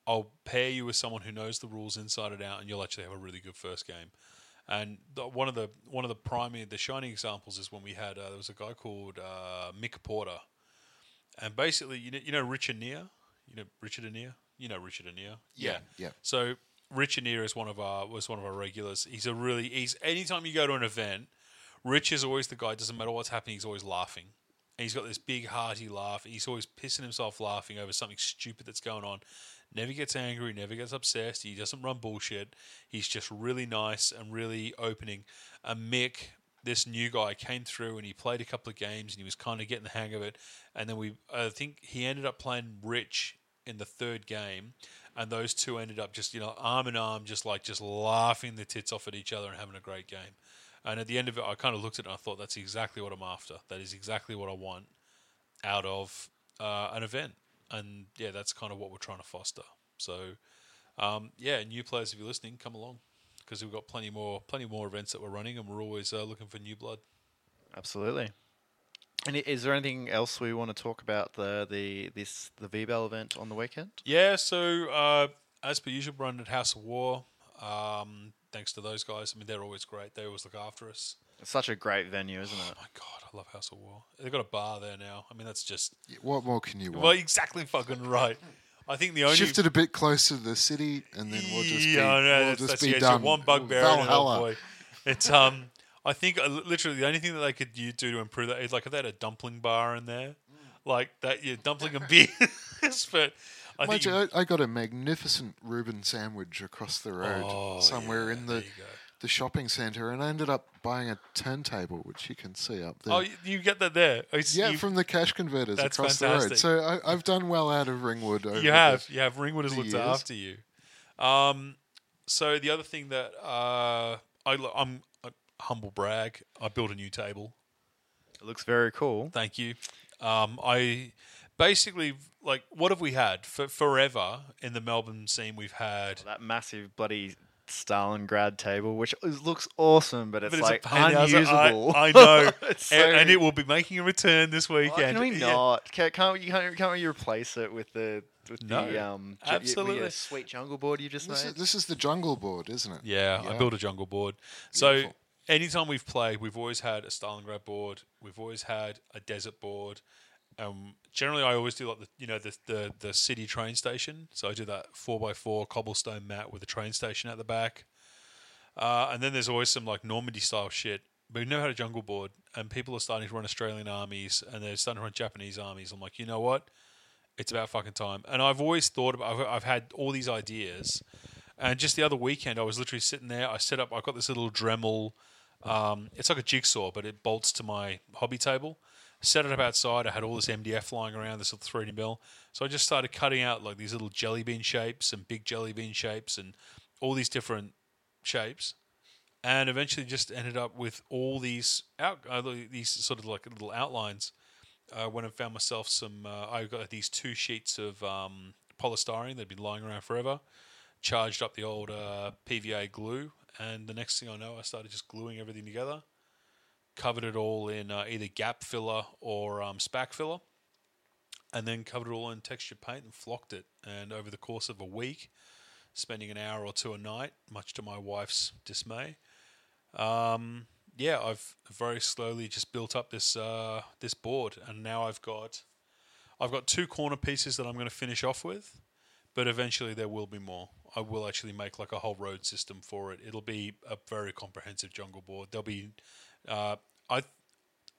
I'll pair you with someone who knows the rules inside and out, and you'll actually have a really good first game. And the, one of the one of the primary, the shining examples is when we had uh, there was a guy called uh, Mick Porter, and basically you know you know Richard Neer, you know Richard Anir, you know Richard Anir, Yeah, yeah. So Richard Neer is one of our was one of our regulars. He's a really he's anytime you go to an event, Rich is always the guy. Doesn't matter what's happening, he's always laughing. And he's got this big hearty laugh. He's always pissing himself laughing over something stupid that's going on. Never gets angry, never gets obsessed. He doesn't run bullshit. He's just really nice and really opening. And Mick, this new guy, came through and he played a couple of games and he was kind of getting the hang of it. And then we, I think he ended up playing Rich in the third game, and those two ended up just you know arm in arm, just like just laughing the tits off at each other and having a great game. And at the end of it, I kind of looked at it and I thought, that's exactly what I'm after. That is exactly what I want out of uh, an event. And yeah, that's kind of what we're trying to foster. So um, yeah, new players, if you're listening, come along because we've got plenty more, plenty more events that we're running, and we're always uh, looking for new blood. Absolutely. And is there anything else we want to talk about the the this the VBAL event on the weekend? Yeah, so uh, as per usual, run at House of War. Um, thanks to those guys. I mean, they're always great. They always look after us. It's such a great venue, isn't Oh it? my god, I love House of War. They've got a bar there now. I mean, that's just What more can you want? well, exactly fucking right. I think the only Shift it a bit closer to the city, and then we'll just be, yeah, know, we'll that's, just that's be the done. one bugbear. it, oh boy. It's um, I think uh, literally the only thing that they could do to improve that is like if they had a dumpling bar in there, like that, yeah, dumpling and beers. <laughs> but I Mind think you, I, I got a magnificent Reuben sandwich across the road Oh, somewhere yeah, in the. The shopping centre, and I ended up buying a turntable, which you can see up there. Oh, you, you get that there. Oh, s- yeah, you, from the cash converters That's across the road. So I, I've done well out of Ringwood. Over you the- have you have Ringwood has looked years. after you. Um, so the other thing that uh, I, I'm a humble brag. I built a new table. It looks very cool. Thank you. Um, I basically like what have we had for forever in the Melbourne scene? We've had That massive bloody Stalingrad table, which is, looks awesome, but it's but like a pain in the ass. unusable. I, I know, <laughs> It's and, and it will be making a return this Why weekend. can we Yeah. not? Can't, can't, we, can't, can't we replace it with the with No, the um j- y- with absolutely. your sweet jungle board you just This made? is, this is the jungle board, isn't it? Yeah, I built a jungle board. So anytime we've played, we've always had a Stalingrad board. We've always had a desert board. Um, generally, I always do like the you know the, the the city train station. So I do that four x four cobblestone mat with a train station at the back. Uh, and then there's always some like Normandy style shit. But we've never had a jungle board, and people are starting to run Australian armies, and they're starting to run Japanese armies. I'm like, you know what? It's about fucking time. And I've always thought about. I've, I've had all these ideas, and just the other weekend, I was literally sitting there. I set up. I got this little Dremel. Um, it's like a jigsaw, but it bolts to my hobby table. Set it up outside. I had all this MDF lying around, this little 3D mill. So I just started cutting out like these little jelly bean shapes and big jelly bean shapes and all these different shapes. And eventually just ended up with all these out, uh, these sort of like little outlines. Uh, when I found myself some, uh, I got these two sheets of um, polystyrene that'd been lying around forever. Charged up the old uh, PVA glue, and the next thing I know, I started just gluing everything together. Covered it all in uh, either gap filler or um, spack filler, and then covered it all in texture paint and flocked it. And over the course of a week, spending an hour or two a night, much to my wife's dismay, um, yeah, I've very slowly just built up this uh, this board, and now I've got I've got two corner pieces that I'm going to finish off with, but eventually there will be more. I will actually make like a whole road system for it. It'll be a very comprehensive jungle board. There'll be uh, I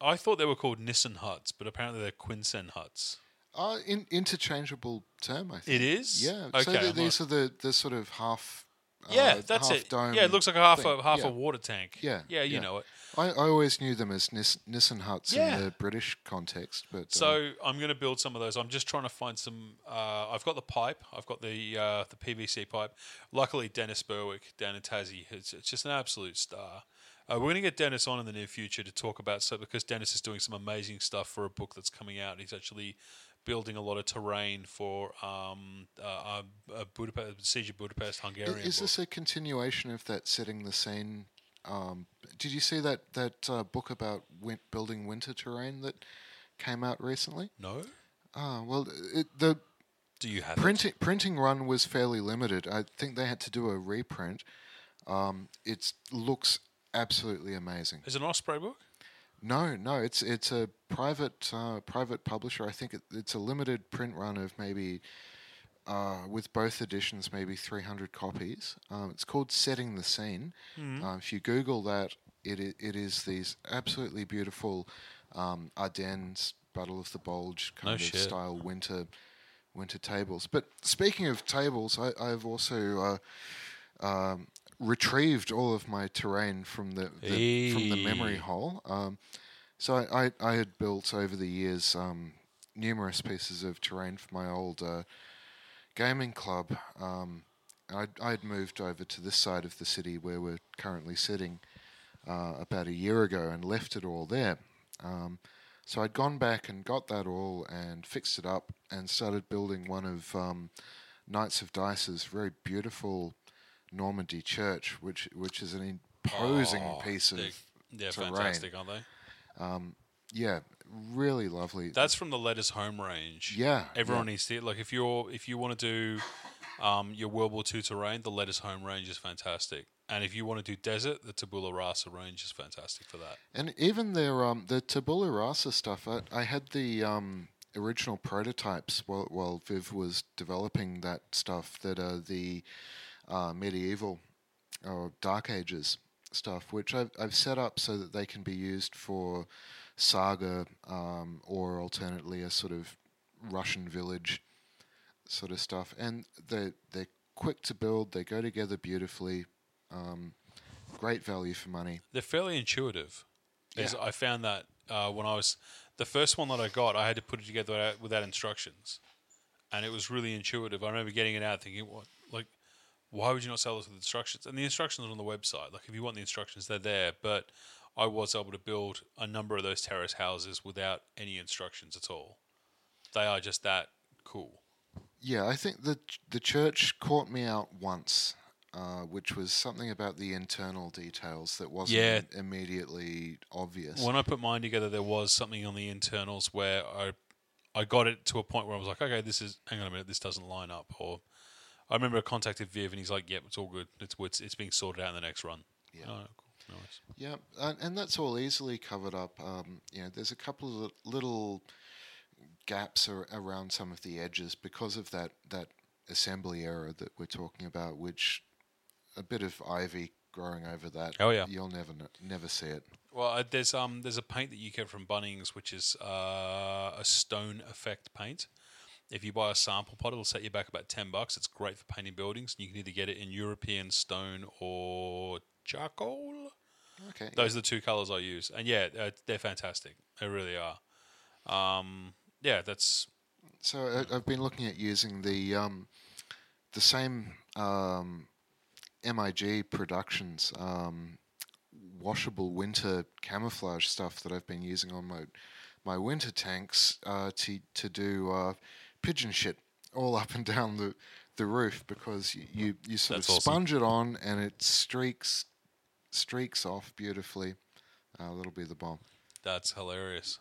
I thought they were called Nissen huts, but apparently they're Quonset huts. Uh, in, interchangeable term, I think. It is. Yeah. Okay. so the, these not- are the, the sort of half. yeah, uh, that's half it. Dome Yeah, it looks like a half thing. a half yeah. a water tank. Yeah, Yeah, you yeah. know it. I, I always knew them as Nis, Nissen huts Yeah. in the British context, but uh, So I'm going to build some of those. I'm just trying to find some. Uh, I've got the pipe. I've got the uh, the PVC pipe. Luckily, Dennis Berwick down in Tassie, it's, it's just an absolute star. Uh, we're going to get Dennis on in the near future to talk about so because Dennis is doing some amazing stuff for a book that's coming out. He's actually building a lot of terrain for um, uh, uh, Budapest, Siege of Budapest, Hungarian. is book. this a continuation of that setting the scene? Um, did you see that that uh, book about win- building winter terrain that came out recently? no? Ah, well, it, the Do you have it? printing printing run was fairly limited. I think they had to do a reprint. Um, it looks absolutely amazing. Is it an Osprey book? No, no, it's it's a private uh, private publisher. I think it, it's a limited print run of maybe uh, with both editions, maybe 300 copies. Um, it's called Setting the Scene. Uh, if you Google that, it it is these absolutely beautiful um, Ardennes Battle of the Bulge kind of shit. style winter winter tables. But speaking of tables, I, I've also uh, um, retrieved all of my terrain from the, the from the memory hole. Um, so I, I, I had built over the years um, numerous pieces of terrain for my old uh, gaming club. Um, I'd, I'd moved over to this side of the city where we're currently sitting uh, about a year ago and left it all there. Um, so I'd gone back and got that all and fixed it up and started building one of um, Knights of Dice's very beautiful Normandy church, which which is an imposing Oh, piece of they're- Yeah, terrain. fantastic, aren't they? Um, yeah, really lovely. That's from the Letters Home range. Yeah, Everyone yeah. needs to like if you're if you want to do um, your World War II terrain, the Letters Home range is fantastic. And if you want to do desert, the Tabula Rasa range is fantastic for that. And even their um, the tabula rasa stuff. I, I had the um, original prototypes while, while Viv was developing that stuff. That are the uh, medieval or Dark Ages stuff, which I've, I've set up so that they can be used for saga um, or alternately a sort of Russian village sort of stuff. And they they're quick to build. They go together beautifully. Um, great value for money. They're fairly intuitive. Yeah. I found that uh, when I was the first one that I got, I had to put it together without, without instructions, and it was really intuitive. I remember getting it out, thinking, "What? Like, why would you not sell this with instructions?" And the instructions are on the website. Like, if you want the instructions, they're there. But I was able to build a number of those terrace houses without any instructions at all. They are just that cool. Yeah, I think the the church caught me out once, uh, which was something about the internal details that wasn't Yeah. immediately obvious. When I put mine together, there was something on the internals where I, I got it to a point where I was like, okay, this is. Hang on a minute, this doesn't line up. Or I remember I contacted Viv and he's like, yep, it's all good. It's it's, it's being sorted out in the next run. Yeah. Oh, cool. Worries. Yeah, and, and that's all easily covered up. Um, you know, there's a couple of little gaps ar- around some of the edges because of that that assembly error that we're talking about, which a bit of ivy growing over that. Oh, yeah. you'll never never see it. Well, uh, there's um there's a paint that you get from Bunnings, which is uh, a stone effect paint. If you buy a sample pot, it'll set you back about ten bucks. It's great for painting buildings. You can either get it in European stone or charcoal. Okay, Those are the two colors I use, and yeah, uh, they're fantastic. They really are. Um, yeah, that's So I, I've been looking at using the um, the same um, MIG Productions um, washable winter camouflage stuff that I've been using on my my winter tanks uh, to to do uh, pigeon shit all <laughs> up and down the the roof because you you, you sort That's of awesome. sponge it on and it streaks streaks off beautifully. Uh, that'll be the bomb. that's hilarious.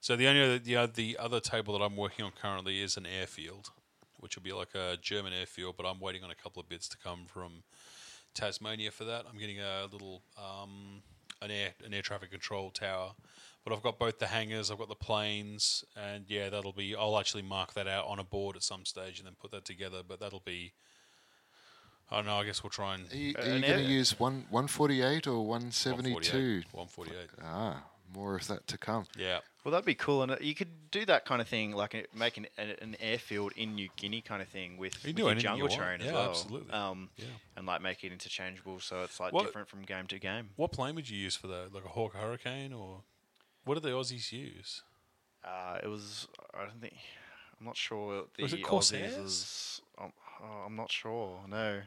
So the only other, the other, the other table that I'm working on currently is an airfield, which will be like a German airfield, but I'm waiting on a couple of bits to come from Tasmania for that. I'm getting a little um, an air an air traffic control tower, but I've got both the hangars, I've got the planes, and yeah, that'll be. I'll actually mark that out on a board at some stage and then put that together. But that'll be. I don't know. I guess we'll try and Are you, Uh, are you going to use one one forty eight or one seventy two? 148. Ah, more of that to come. Yeah. Well, that'd be cool, and uh, you could do that kind of thing, like a, make an, an, an airfield in New Guinea kind of thing with, can with do your anything you jungle want. terrain as well. absolutely. Um, Yeah. and like make it interchangeable, so it's like What- different from game to game. What plane would you use for that? Like a Hawk Hurricane or what do the Aussies use? Uh, it was, I don't think, I'm not sure. The Was it Aussies Corsairs? is, um, oh, I'm not sure. No.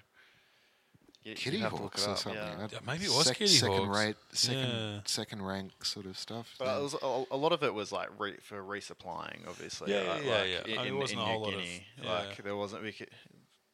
You- Kitty have to look Hawks or something. yeah. Yeah, maybe it was Kitty second Hawks. rate, second Yeah. second rank sort of stuff. But then. it was a, a lot of it was like re, for resupplying, obviously. Yeah, like, yeah, like yeah. In, I mean, it wasn't in a whole New lot of- Guinea, yeah. like there wasn't. We could,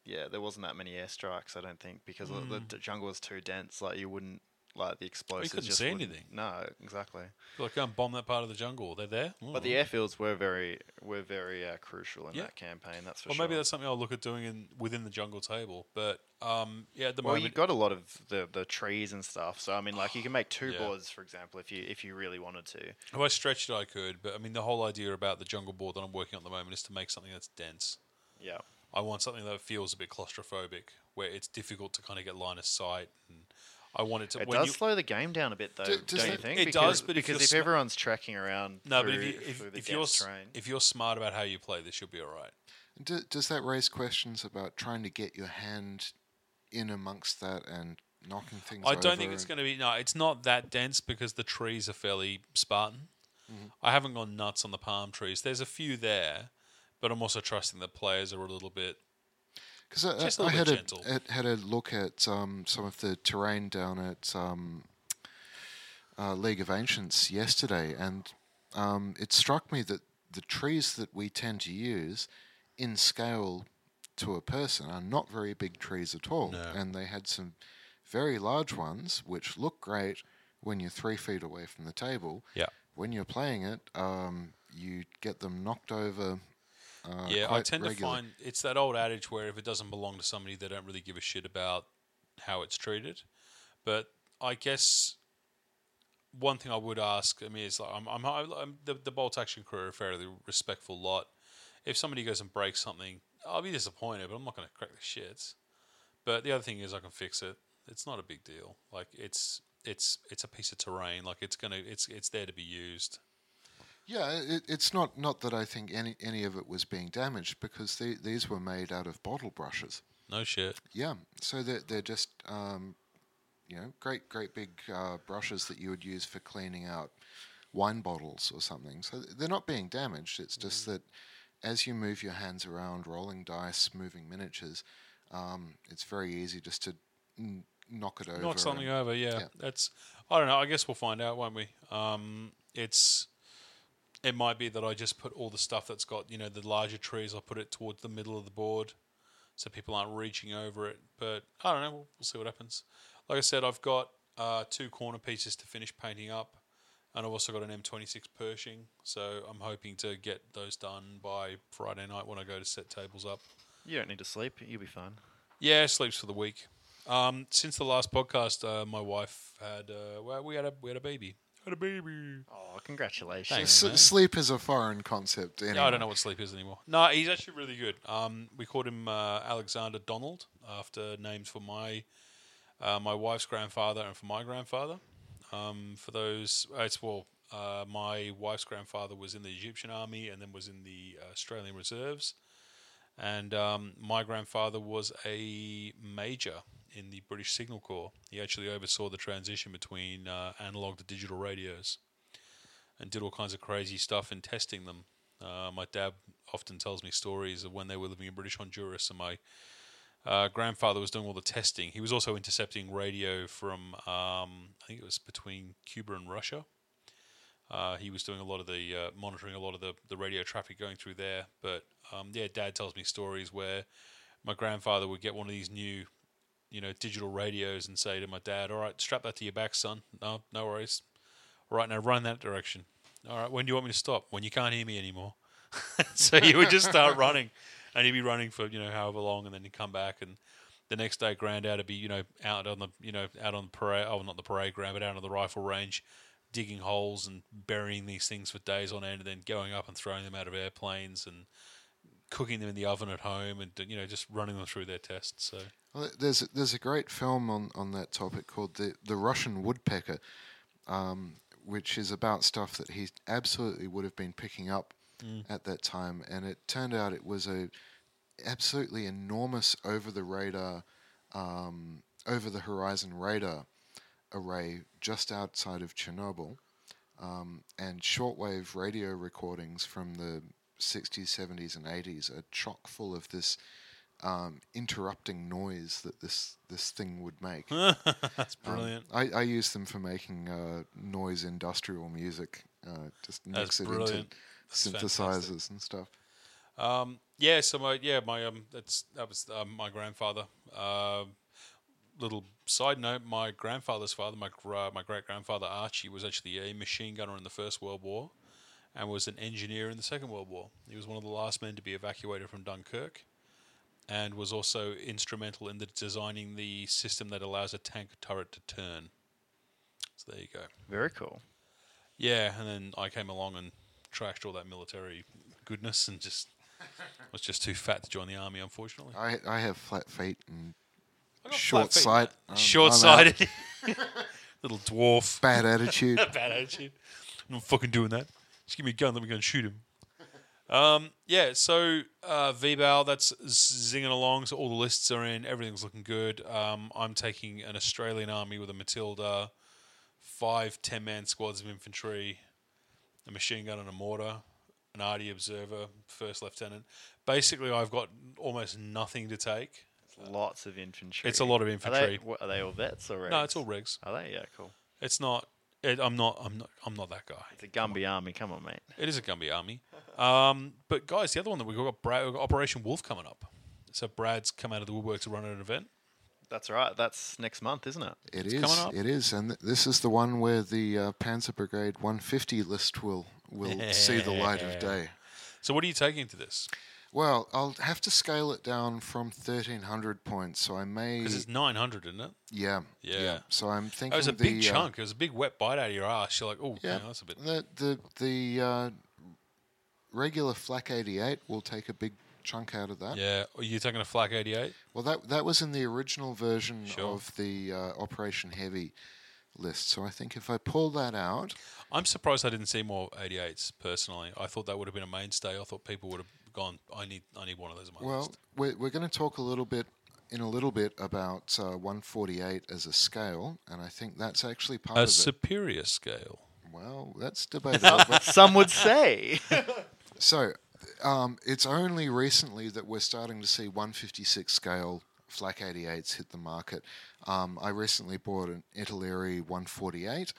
yeah, there wasn't that many airstrikes. I don't think because the- the, Mm. the jungle was too dense. Like you wouldn't like the explosives. You couldn't just see anything. No, exactly. Like go and bomb that part of the jungle. They're there. But the airfields were very were very uh, crucial in Yeah. that campaign. That's for Well, sure. Well, maybe that's something I'll look at doing in within the jungle table. But um, yeah, at the well, moment, you got a lot of the, the trees and stuff. So I mean, like you can make two <sighs> Yeah. boards, for example, if you if you really wanted to. if I stretched it, I could. But I mean, the whole idea about the jungle board that I'm working on at the moment is to make something that's dense. Yeah. I want something that feels a bit claustrophobic, where it's difficult to kind of get line of sight, and I want it to. It when does you, slow the game down a bit, though, do, don't you think? It does, but if because you're if sma- everyone's tracking around no, through, but if, you, if, the if you're dense s- terrain, if you're smart about how you play this, you'll be all right. D- does that raise questions about trying to get your hand in amongst that and knocking things? I don't think it's going to be. No, it's not that dense because the trees are fairly Spartan. Mm-hmm. I haven't gone nuts on the palm trees. There's a few there, but I'm also trusting the players are a little bit. Because I, Just a I, I little had a, had- had a look at um, some of the terrain down at um, uh, League of Ancients yesterday, and um, it struck me that the trees that we tend to use in scale to a person are not very big trees at all, No. and they had some very large ones which look great when you're three feet away from the table. Yeah. when you're playing it, um, you get them knocked over. Uh, yeah, I tend to find it's that old adage where if it doesn't belong to somebody, they don't really give a shit about how it's treated. But I guess one thing I would ask, I mean, is like I'm, I'm, I'm the, the bolt action crew are a fairly respectful lot. If somebody goes and breaks something, I'll be disappointed, but I'm not going to crack the shits. But the other thing is, I can fix it. It's not a big deal. Like it's it's it's a piece of terrain. Like it's gonna it's it's there to be used. Yeah, it, it's not not that I think any any of it was being damaged because the, these were made out of bottle brushes. No shit. Yeah, so they're they're just um, you know great great big uh, brushes that you would use for cleaning out wine bottles or something. So they're not being damaged. It's just that as you move your hands around, rolling dice, moving miniatures, um, it's very easy just to n- knock it over. knock something over. Yeah, yeah. that's. I don't know. I guess we'll find out, won't we? Um, it's. It might be that I just put all the stuff that's got you know the larger trees. I put it towards the middle of the board, so people aren't reaching over it. But I don't know. We'll, we'll see what happens. Like I said, I've got uh, two corner pieces to finish painting up, and I've also got an M26 Pershing. So I'm hoping to get those done by Friday night when I go to set tables up. You don't need to sleep. You'll be fine. Yeah, sleeps for the week. Um, since the last podcast, uh, my wife had uh, well, we had a we had a baby. Had a baby. Oh, congratulations. Thanks. S- sleep is a foreign concept. Anyway. Yeah, I don't know what sleep is anymore. No, he's actually really good. Um, we called him uh, Alexander Donald after names for my uh, my wife's grandfather and for my grandfather. Um, for those, uh, it's well, uh, my wife's grandfather was in the Egyptian army and then was in the uh, Australian Reserves, and um, my grandfather was a major in the British Signal Corps. He actually oversaw the transition between uh, analog to digital radios and did all kinds of crazy stuff in testing them. Uh, my dad often tells me stories of when they were living in British Honduras, and my uh, grandfather was doing all the testing. He was also intercepting radio from, um, I think it was between Cuba and Russia. Uh, he was doing a lot of the uh, monitoring a lot of the, the radio traffic going through there. But um, yeah, Dad tells me stories where my grandfather would get one of these new, you know, digital radios and say to my dad, "All right, strap that to your back, son. No, no worries. All right, now run that direction. All right, when do you want me to stop? When you can't hear me anymore." <laughs> so you would just start running, and he'd be running for you know however long, and then he'd come back, and the next day, Granddad would be you know out on the you know out on the parade, oh not the parade ground, but out on the rifle range, digging holes and burying these things for days on end, and then going up and throwing them out of airplanes and cooking them in the oven at home, and you know just running them through their tests. So Well, there's a, there's a great film on, on that topic called the the Russian Woodpecker, um, which is about stuff that he absolutely would have been picking up at that time, and it turned out it was a absolutely enormous over the radar, um, over the horizon radar array just outside of Chernobyl, um, and shortwave radio recordings from the 60s, 70s, and 80s are chock full of this um, interrupting noise that this this thing would make. <laughs> that's Um, brilliant. I, I use them for making uh, noise industrial music. Uh, just mix That's it brilliant. into That's synthesizers fantastic. and stuff. Um, yeah, so my yeah my um that's that was um, my grandfather. Uh, little side note: my grandfather's father, my gra- my great grandfather Archie, was actually a machine gunner in the First World War, and was an engineer in the Second World War. He was one of the last men to be evacuated from Dunkirk, and was also instrumental in the designing the system that allows a tank turret to turn. So there you go. Very cool. Yeah, and then I came along and trashed all that military goodness and just <laughs> was just too fat to join the army, unfortunately. I I have flat feet and short feet, sight. mate. I'm- Short-sighted, <laughs> little dwarf, bad attitude. <laughs> bad attitude. I'm not fucking doing that. Just give me a gun, let me go and shoot him. Um, yeah, so uh, VBAL, that's zinging along. So all the lists are in. Everything's looking good. Um, I'm taking an Australian army with a Matilda, five 10 man squads of infantry, a machine gun and a mortar, an arty observer, first lieutenant. Basically, I've got almost nothing to take. Lots of infantry. It's a lot of Are infantry. they, what, are they all vets or No, it's all regs. Are they? Yeah, cool. It's not. It, I'm not. I'm not. I'm not that guy. It's a Gumby army. Come on, mate. It is a Gumby army. Um, but guys, the other one that we've got, Brad, we've got Operation Wolf coming up. So Brad's come out of the woodwork to run an event. That's right. That's next month, isn't it? It It's is. coming up. It is, and th- this is the one where the uh, Panzer Brigade 150 list will will <laughs> see the light of day. So what are you taking to this? Well, I'll have to scale it down from 1300 points, so I may. Because it's 900, isn't it? yeah, Yeah. So I'm thinking It was a the, big uh, chunk. It was a big wet bite out of your ass. You're like, oh, yeah, yeah, that's a bit. the the the uh, regular Flak 88 will take a big chunk out of that. Yeah. Are you taking a flak 88? Well, that that was in the original version Sure. of the uh, Operation Heavy list. So I think if I pull that out, I'm surprised I didn't see more 88s. Personally, I thought that would have been a mainstay. I thought people would have gone. I need, I need one of those on my well, list. we're we're going to talk a little bit in a little bit about uh, 148 as a scale, and I think that's actually part A of it. superior scale. Well, that's debatable. <laughs> but Some would say. <laughs> So, um, it's only recently that we're starting to see 156 scale Flak 88s hit the market. Um, I recently bought an Italeri 148,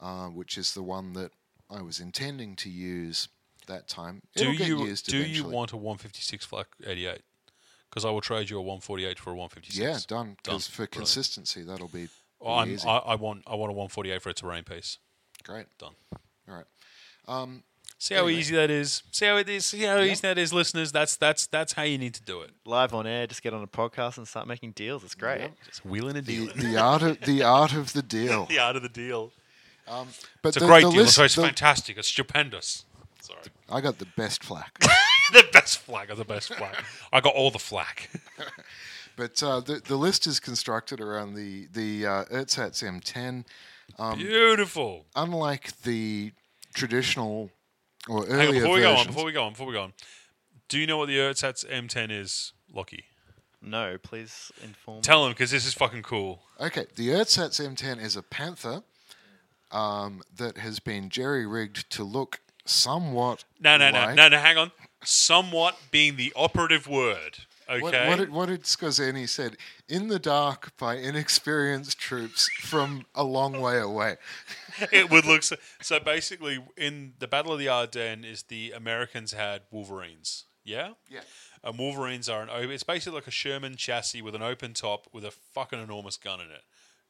uh, which is the one that I was intending to use that time. Do It'll get you used do you want a 156 flak 88? Because I will trade you a 148 for a 156. Yeah, done. Because for Brilliant. consistency, that'll be, be Well, I'm, easy. I, I want I want a 148 for a terrain piece. Great. Done. All right. Um, See how Anyway. easy that is. See how it is. See how Yeah. easy that is, listeners. That's that's that's how you need to do it. Live on air, just get on a podcast and start making deals. It's great. Yep. Just wheeling and the, the art of the art of the deal. <laughs> the art of the deal. Um, but It's a great the deal. list- so it's the- fantastic. It's stupendous. Sorry. I got the best flak. <laughs> the best flag of the best flag. I got all the flack. <laughs> But uh, the the list is constructed around the the uh, Ersatz M10. Um, Beautiful. Unlike the traditional or Hang on, earlier before we go on, versions, before we go on, before we go on. Do you know what the Ersatz M10 is, Lockie? No, please inform. Tell him because this is fucking cool. okay, the Ersatz M10 is a Panther um, that has been jerry rigged to look somewhat. No, no, no, like- no, no. Hang on. Somewhat being the operative word. Okay. What, what, did, what did said? In the dark by inexperienced troops from a long way away. <laughs> it would look so, so. Basically, in the Battle of the Ardennes, is the Americans had Wolverines. Yeah. Yeah. And Wolverines are an. It's basically like a Sherman chassis with an open top with a fucking enormous gun in it.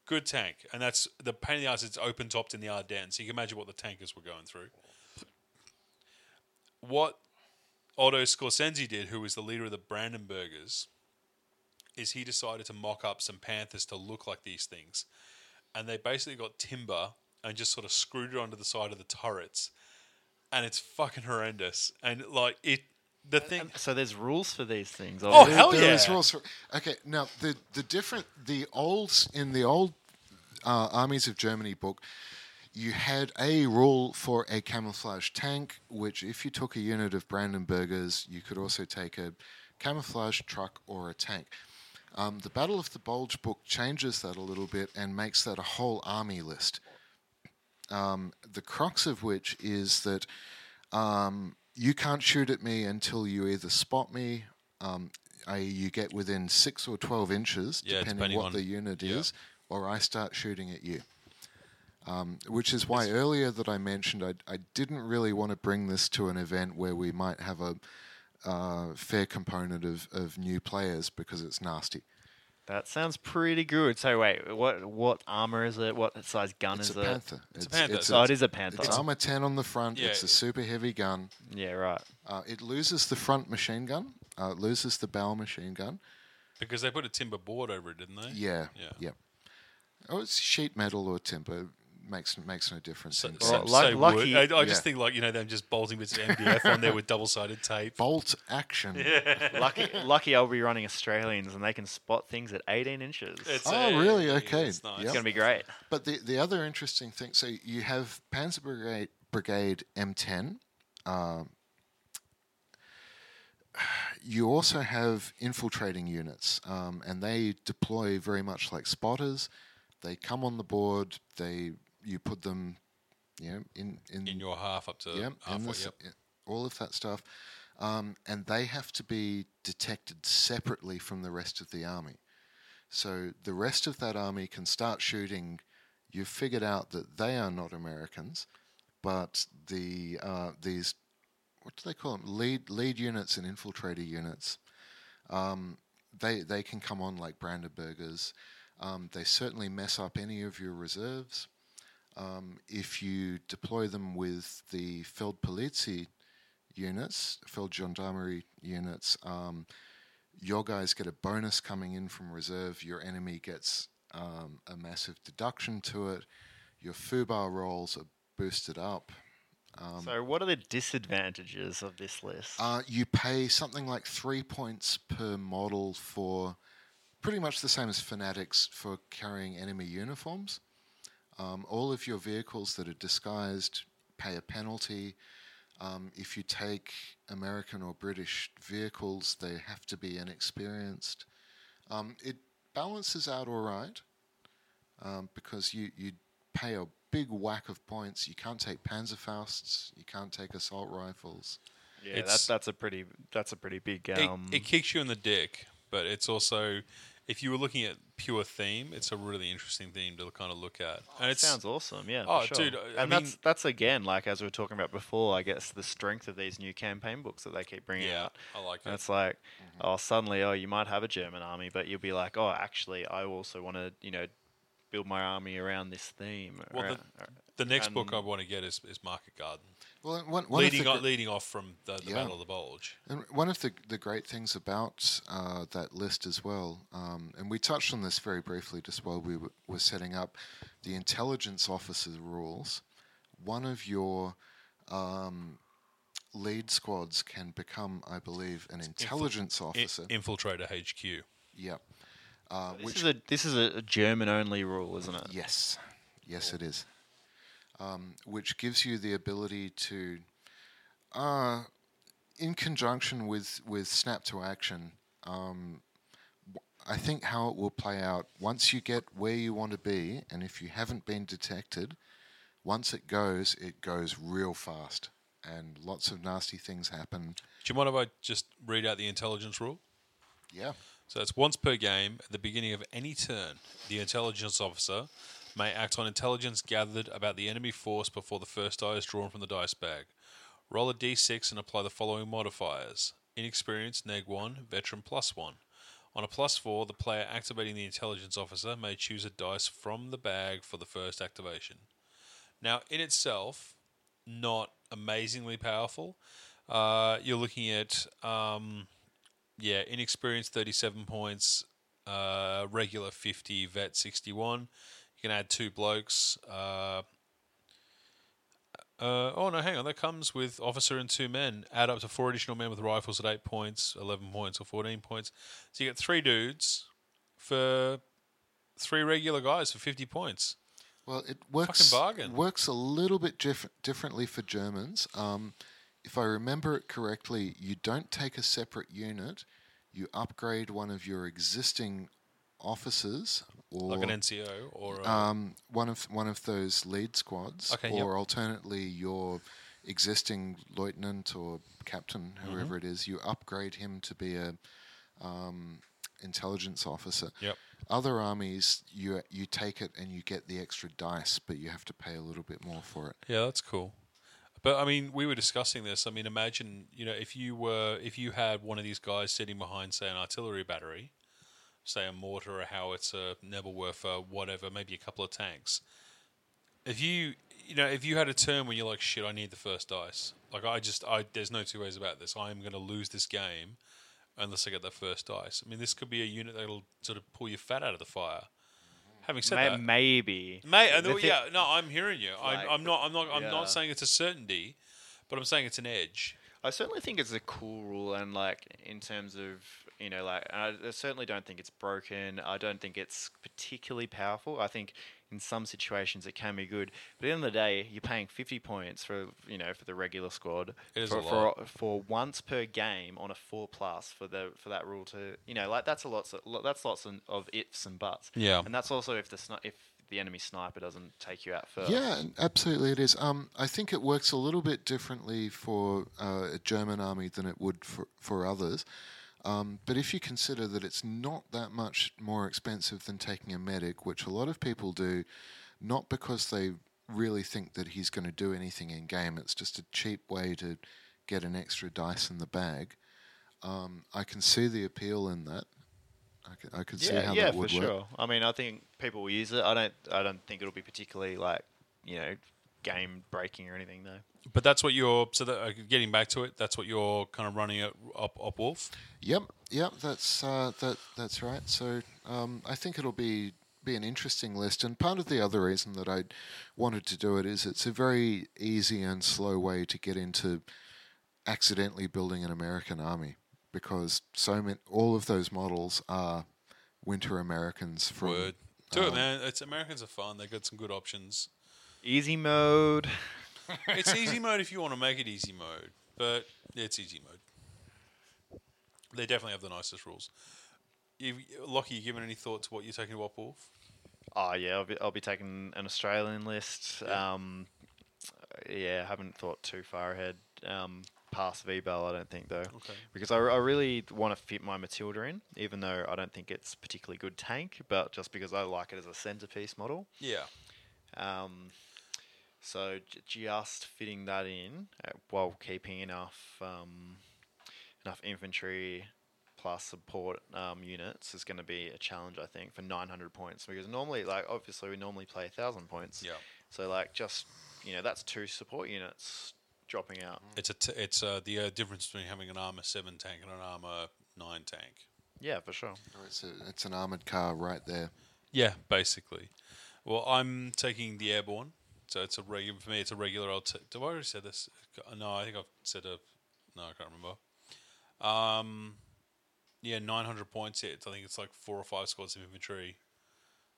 Good tank, and that's the pain in the ass. It's open topped in the Ardennes, so you can imagine what the tankers were going through. What Otto Skorzeny did, who was the leader of the Brandenburgers, is he decided to mock up some Panthers to look like these things, and they basically got timber and just sort of screwed it onto the side of the turrets, and it's fucking horrendous. And like it, the thing. So there's rules for these things. Oh, obviously. hell There yeah. is rules for- okay, now the the different the old in the old uh, armies of Germany book, you had a rule for a camouflage tank, which if you took a unit of Brandenburgers, you could also take a camouflage truck or a tank. Um, the Battle of the Bulge book changes that a little bit and makes that a whole army list. Um, the crux of which is that um, you can't shoot at me until you either spot me, um, i.e., you get within six or twelve inches, Yeah, depending, depending what the unit yeah. is, or I start shooting at you. Um, which is why earlier that I mentioned I, I didn't really want to bring this to an event where we might have a uh, fair component of, of new players because it's nasty. That sounds pretty good. So wait, what what armor is it? What size gun is it? It's is a it? panther. It's a Panther. It's, Oh, it is a panther. It's armor 10 on the front. Yeah. It's a super heavy gun. yeah, right. Uh, it loses the front machine gun. Uh, it loses the bow machine gun. Because they put a timber board over it, didn't they? Yeah. Yeah. Yep. Oh, it's sheet metal or timber. Makes makes no difference. So, in so, Well, luck- say lucky- wood. I, I just think like you know them just bolting bits of <laughs> MDF on there with double sided tape. bolt action. <laughs> lucky, lucky I'll be running Australians and they can spot things at 18 inches. It's, Oh, uh, really? Okay. It's nice. Yep. it's gonna be great. But the the other interesting thing, so you have Panzer Brigade, Brigade M10. Um, you also have infiltrating units, um, and they deploy very much like spotters. They come on the board. They you put them, you know, in in, In your half up to yeah, halfway. this- Yep. all of that stuff, um, and they have to be detected separately from the rest of the army. So the rest of that army can start shooting. You've figured out that they are not Americans, but the uh, these what do they call them? Lead lead units and infiltrator units. Um, they they can come on like Brandenburgers. Um, they certainly mess up any of your reserves. Um, if you deploy them with the Feldpolizei units, Feld Gendarmerie units, um, your guys get a bonus coming in from reserve. Your enemy gets um, a massive deduction to it. Your FUBAR rolls are boosted up. Um, so, what are the disadvantages of this list? uh, you pay something like three points per model for pretty much the same as Fanatics for carrying enemy uniforms. Um, all of your vehicles that are disguised pay a penalty. Um, if you take American or British vehicles, they have to be inexperienced. Um, it balances out all right um, because you, you pay a big whack of points. You can't take Panzerfausts, you can't take assault rifles. yeah, it's- that's that's a pretty that's a pretty big It, um. it kicks you in the dick, but it's also, if you were looking at pure theme, it's a really interesting theme to kind of look at. Oh, and it sounds awesome, yeah. Oh, for sure. dude, I- I and that's mean- that's again like as we were talking about before. I guess the strength of these new campaign books that they keep bringing yeah, out. I like And it. it's like, mm-hmm. oh, suddenly, oh, you might have a German army, but you'll be like, oh, actually, I also want to, you know, build my army around this theme. Well, around- The next book I want to get is, is Market Garden, Well, one, one of leading the on, leading off from the, the Yeah. Battle of the Bulge. And one of the, the great things about uh, that list as well, um, and we touched on this very briefly just while we w- were setting up the intelligence officer rules. One of your um, lead squads can become, I believe, an intelligence I- officer. Infiltrator HQ. yeah. Uh, This which is a this is a German only rule, isn't it? Yes, yes, it is. Um, which gives you the ability to, uh, in conjunction with with snap to action. Um, I think how it will play out once you get where you want to be, and if you haven't been detected, once it goes, it goes real fast, and lots of nasty things happen. Do you mind if I just read out the intelligence rule? Yeah. So it's once per game at the beginning of any turn. The intelligence officer may act on intelligence gathered about the enemy force before the first die is drawn from the dice bag. Roll a d6 and apply the following modifiers: inexperienced neg one, veteran plus one. On a plus four, the player activating the intelligence officer may choose a dice from the bag for the first activation. Now, in itself, not amazingly powerful. Uh, you're looking at um, yeah, inexperienced 37 points, uh, regular 50, vet 61. You can add two blokes. Uh, uh, oh, no, hang on. That comes with officer and two men. Add up to four additional men with rifles at 8 points, 11 points, or 14 points. So you get three dudes for three regular guys for 50 points. Well, it works. bargain. Works a little bit diff- differently for Germans. Um, if I remember it correctly, you don't take a separate unit. You upgrade one of your existing officers, or Like an NCO or a, um, one of one of those lead squads, Okay, or yep. alternately your existing lieutenant or captain, Mm-hmm. whoever it is. You upgrade him to be a um, intelligence officer. Yep. Other armies, you you take it and you get the extra dice, but you have to pay a little bit more for it. Yeah, that's cool. But I mean, we were discussing this. I mean, imagine you know if you were if you had one of these guys sitting behind, say, an artillery battery, say a mortar, a howitzer, Nebelwerfer, whatever, maybe a couple of tanks. If you you know if you had a turn when you're like, shit, I need the first dice. Like I just I there's no two ways about this. I am going to lose this game unless I get that first dice. I mean, this could be a unit that'll sort of pull your fat out of the fire. Having said May- that, maybe. Mate, I The know, yeah, no, I'm hearing you. Like, I, I'm not. I'm not. I'm yeah. not saying it's a certainty, but I'm saying it's an edge. I certainly think it's a cool rule, and like in terms of you know, like I I certainly don't think it's broken. I don't think it's particularly powerful. I think in some situations it can be good, but at the end of the day, you're paying fifty points for you know for the regular squad It is for, a for lot. for once per game on a four plus for the for that rule to you know like that's a lots of, that's lots of- of ifs and buts. Yeah. and that's also if the sni- if the enemy sniper doesn't take you out first. Yeah, absolutely it is. Um, I think it works a little bit differently for uh, a German army than it would for, for others. Um, but if you consider that it's not that much more expensive than taking a medic, which a lot of people do, not because they really think that he's going to do anything in game, it's just a cheap way to get an extra dice in the bag. Um, I can see the appeal in that. I could, I could see how yeah, that would work. Yeah, for sure. I mean, I think people will use it. I don't. I don't think it'll be particularly like you know game breaking or anything though. But that's what you're. So that, uh, getting back to it, that's what you're kind of running at up up Wolf. Yep, yep, that's uh, that that's right. So um, I think it'll be be an interesting list, and part of the other reason that I wanted to do it is it's a very easy and slow way to get into accidentally building an American army because so many all of those models are winter Americans from Word. Do it, um, man. It's Americans are fun. They've got some good options. Easy mode. It's easy mode if you want to make it easy mode, but it's easy mode. They definitely have the nicest rules. You, Lockie, you given any thought to what you're taking to Op Wolf? Oh yeah, I'll be, I'll be taking an Australian list. Um, yeah, haven't thought too far ahead. Um, past V-Bell, I don't think though, Okay. because I, I really want to fit my Matilda in, even though I don't think it's particularly good tank, but just because I like it as a centerpiece model. Yeah. Um, so j- just fitting that in uh, while keeping enough um, enough infantry plus support um, units is going to be a challenge, I think, for 900 points. Because normally, like obviously, we normally play 1,000 points. Yeah. So like just you know that's two support units dropping out. It's a t- it's uh, the uh, difference between having an armor seven tank and an armor nine tank. Yeah, for sure. Oh, It's, a, it's an armored car right there. Yeah, basically. Well, I'm taking the airborne, so it's a regular for me. It's a regular. I'll t- do I already said this? No, I think I've said a. No, I can't remember. Um, yeah, 900 points hit. I think it's like four or five squads of infantry.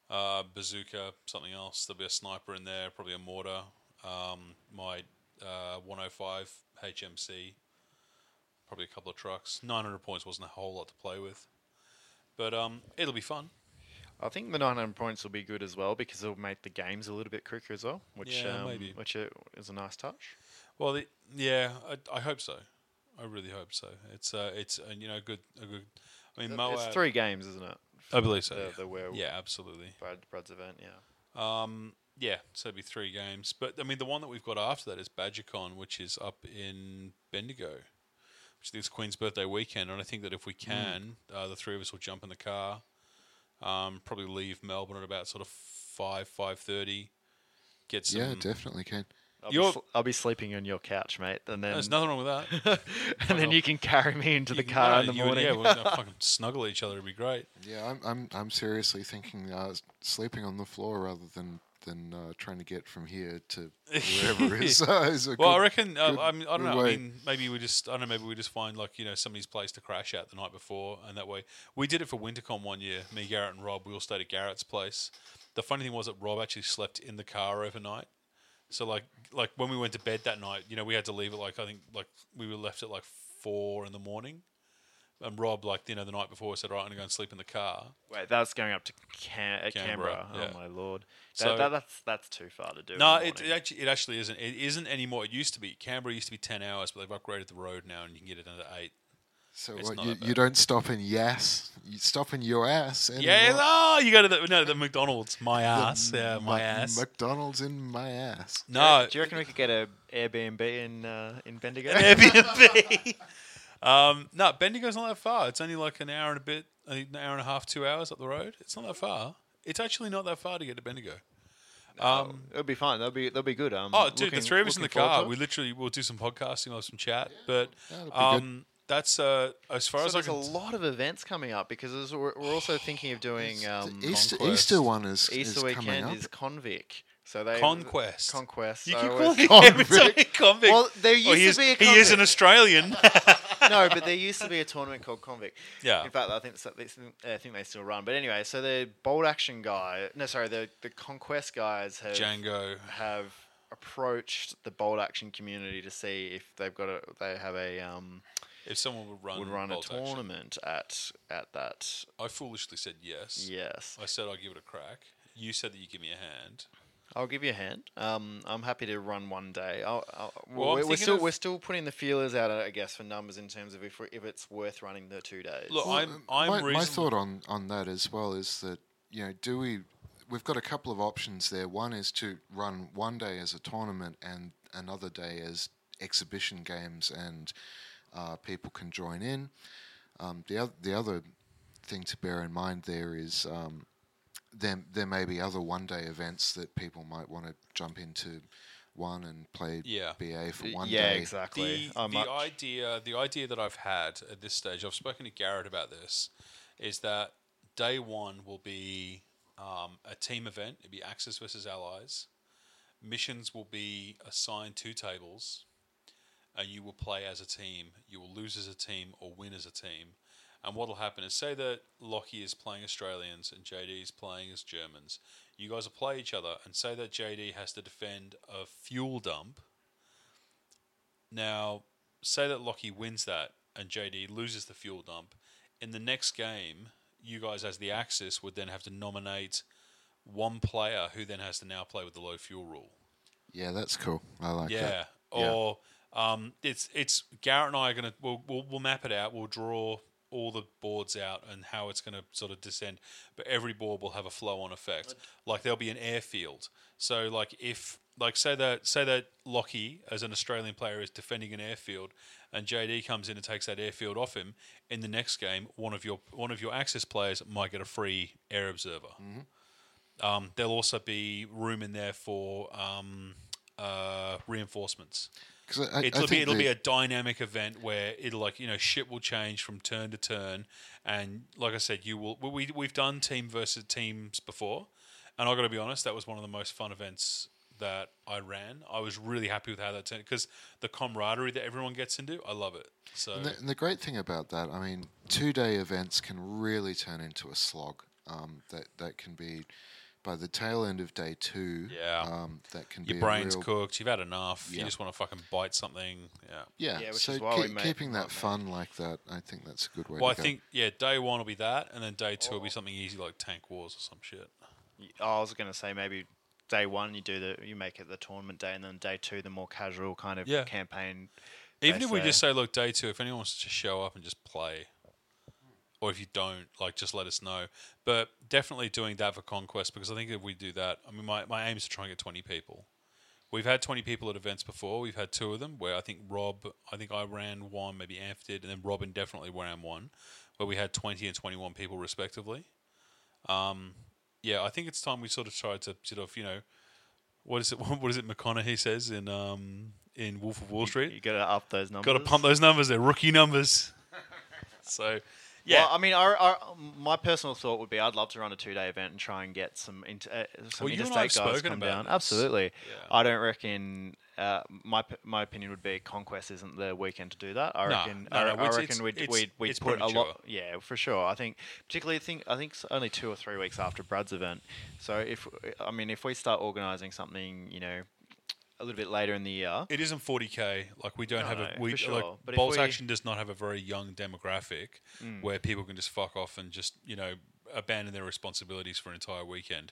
Uh, bazooka, something else. There'll be a sniper in there, probably a mortar. Um, my uh, 105 HMC, probably a couple of trucks. 900 points wasn't a whole lot to play with, but um, it'll be fun. I think the 900 points will be good as well because it'll make the games a little bit quicker as well, which Yeah, um, maybe. which uh, is a nice touch. Well, the, yeah, I, I hope so. I really hope so. It's uh, it's uh, you know good a good. I mean, Moab. It's three games, isn't it? I believe so. The, yeah. the yeah, absolutely. Brad, Brad's event, yeah. Um, yeah, so it'd be three games. But I mean, the one that we've got after that is BadgerCon, which is up in Bendigo, which is Queen's birthday weekend. And I think that if we can, uh, the three of us will jump in the car, um, probably leave Melbourne at about sort of five five thirty. Get some. Yeah, definitely can. I'll be, You're- sl- I'll be sleeping on your couch, mate, and then There's nothing wrong with that. <laughs> and then you can carry me into the You can- car no, in the you would- morning. yeah, we'll <laughs> fucking snuggle each other. It'd be great. Yeah, I'm I'm I'm seriously thinking uh, sleeping on the floor rather than than uh, trying to get from here to wherever is, <laughs> <laughs> uh, is Well, I good- reckon. Uh, I mean, I don't know. I mean, maybe we just. I don't know. Maybe we just find like you know somebody's place to crash at the night before, and that way we did it for WinterCon one year. Me, Garrett, and Rob. We all stayed at Garrett's place. The funny thing was that Rob actually slept in the car overnight. So like like when we went to bed that night, you know, we had to leave at like I think like we were left at like four in the morning. And Rob, like you know, the night before said, "Right, I'm gonna go and sleep in the car." Wait, that's going up to Cam- uh, Canberra, Canberra. yeah. Oh my lord, So- that, that, that's that's too far to do. No, it, it actually it actually isn't. It isn't anymore. It used to be. Canberra used to be ten hours, but they've upgraded the road now, and you can get it under eight. So it's what, you, you don't stop in yes, you stop in your ass. Yeah, oh, you go to the no the McDonald's. My The ass, yeah, my Mc- ass. McDonald's in my ass. no, Do you reckon we could get a Airbnb in uh, in Bendigo? Airbnb. <laughs> <laughs> um, no, Bendigo's not that far. It's only like an hour and a bit, an hour and a half, two hours up the road. It's not that far. It's actually not that far to get to Bendigo. Um, It'll be fine. That'll be that'll be good. Um, oh, dude, the looking- three of us in the car. to it. We literally will do some podcasting, we'll have some chat. But that'll be good. um, that's uh, as far So as I there's can. a lot of events coming up because we're, we're also thinking of doing um, Easter, Easter one is, Easter is coming weekend up. is Convic. So they Conquest. Conquest. You so keep calling him <laughs> a convict. Well, there used he to is, be a he is an. Australian. <laughs> <laughs> no, but there used to be a tournament called Convict. Yeah. In fact, I think so- they still- I think they still run. But anyway, so the Bolt Action guy, no, sorry, the the Conquest guys have Django. have approached the Bolt Action community to see if they've got a they have a um If someone would run, would run a Bolt Action. tournament at at that. I foolishly said yes. Yes, I said I'll give it a crack. You said that you'd give me a hand. I'll give you a hand. Um, I'm happy to run one day. I'll, I'll, Well, we're, we're still we're still putting the feelers out, I guess, for numbers in terms of if we if it's worth running the two days. Look, Well, I'm I'm my, my thought on, on that as well is that you know do we we've got a couple of options there. One is to run one day as a tournament and another day as exhibition games, and uh, people can join in. Um, the other the other thing to bear in mind there is um, there there may be other one day events that people might want to jump into one and play Yeah. BA for one yeah, day. Yeah, exactly. the, the much- idea the idea that I've had at this stage, I've spoken to Garrett about this, is that day one will be um, a team event. It'll be Axis versus Allies. Missions will be assigned two tables, and you will play as a team. You will lose as a team or win as a team. And what will happen is, say that Lockie is playing Australians and JD is playing as Germans. You guys will play each other, and say that JD has to defend a fuel dump. Now, say that Lockie wins that and JD loses the fuel dump. In the next game, you guys, as the Axis, would then have to nominate one player who then has to now play with the low fuel rule. Yeah, that's cool. I like Yeah. that. Yeah. Or um, it's it's Garrett and I are gonna we'll, we'll we'll map it out. We'll draw all the boards out and how it's going to sort of descend. But every board will have a flow-on effect. Like there'll be an airfield. So like if like say that say that Lockie as an Australian player is defending an airfield and JD comes in and takes that airfield off him in the next game one of your one of your access players might get a free air observer. Um, there'll also be room in there for um, uh, reinforcements. 'Cause I, I It'll be it'll the- be a dynamic event where it'll like you know shit will change from turn to turn, and like I said, you will we we've done team versus teams before, and I got to be honest, that was one of the most fun events that I ran. I was really happy with how that turned because the camaraderie that everyone gets into, I love it. So And the, and the great thing about that, I mean, two day events can really turn into a slog. Um, that that can be by the tail end of day two. Yeah. Um, that can your be brain's real, cooked, you've had enough, you just want to fucking bite something. Yeah. Yeah. Yeah, which so is why we keeping that made- fun like that, I think that's a good way Well, I to go. think yeah, day one will be that, and then day two will Oh. be something easy like Tank Wars or some shit. I was going to say maybe day one you do the you make it the tournament day, and then day two the more casual kind of Yeah. campaign. Even if we say. just say, look, day two, if anyone wants to show up and just play, or if you don't, like, just let us know. But definitely doing that for Conquest because I think if we do that, I mean, my, my aim is to try and get 20 people. We've had 20 people at events before. We've had two of them where I think Rob, I think I ran one, maybe Amph did, and then Robin definitely ran one, where we had 20 and 21 people respectively. Um, yeah, I think it's time we sort of try to sort of, you know, what is it? <laughs> What is it? McConaughey says in um, in Wolf of Wall Street. You got to up those numbers. Got to pump those numbers. They're rookie numbers. <laughs> so, yeah. Well, I mean, our, our, my personal thought would be I'd love to run a two day event and try and get some, inter, uh, some Well, interstate guys come down. this. Absolutely. Yeah. I don't reckon. Uh, my my opinion would be Conquest isn't the weekend to do that. I No, reckon. no, I, no, I reckon it's- we'd it's- we'd, we'd put a lot. Yeah, for sure. I think particularly think I think it's only two or three weeks after Brad's event. So if I mean if we start organising something, you know, a little bit later in the year. it isn't 40k. Like we don't No, have no, a we for sure. like But if Bolts we-. Action does not have a very young demographic where people can just fuck off and just you know abandon their responsibilities for an entire weekend.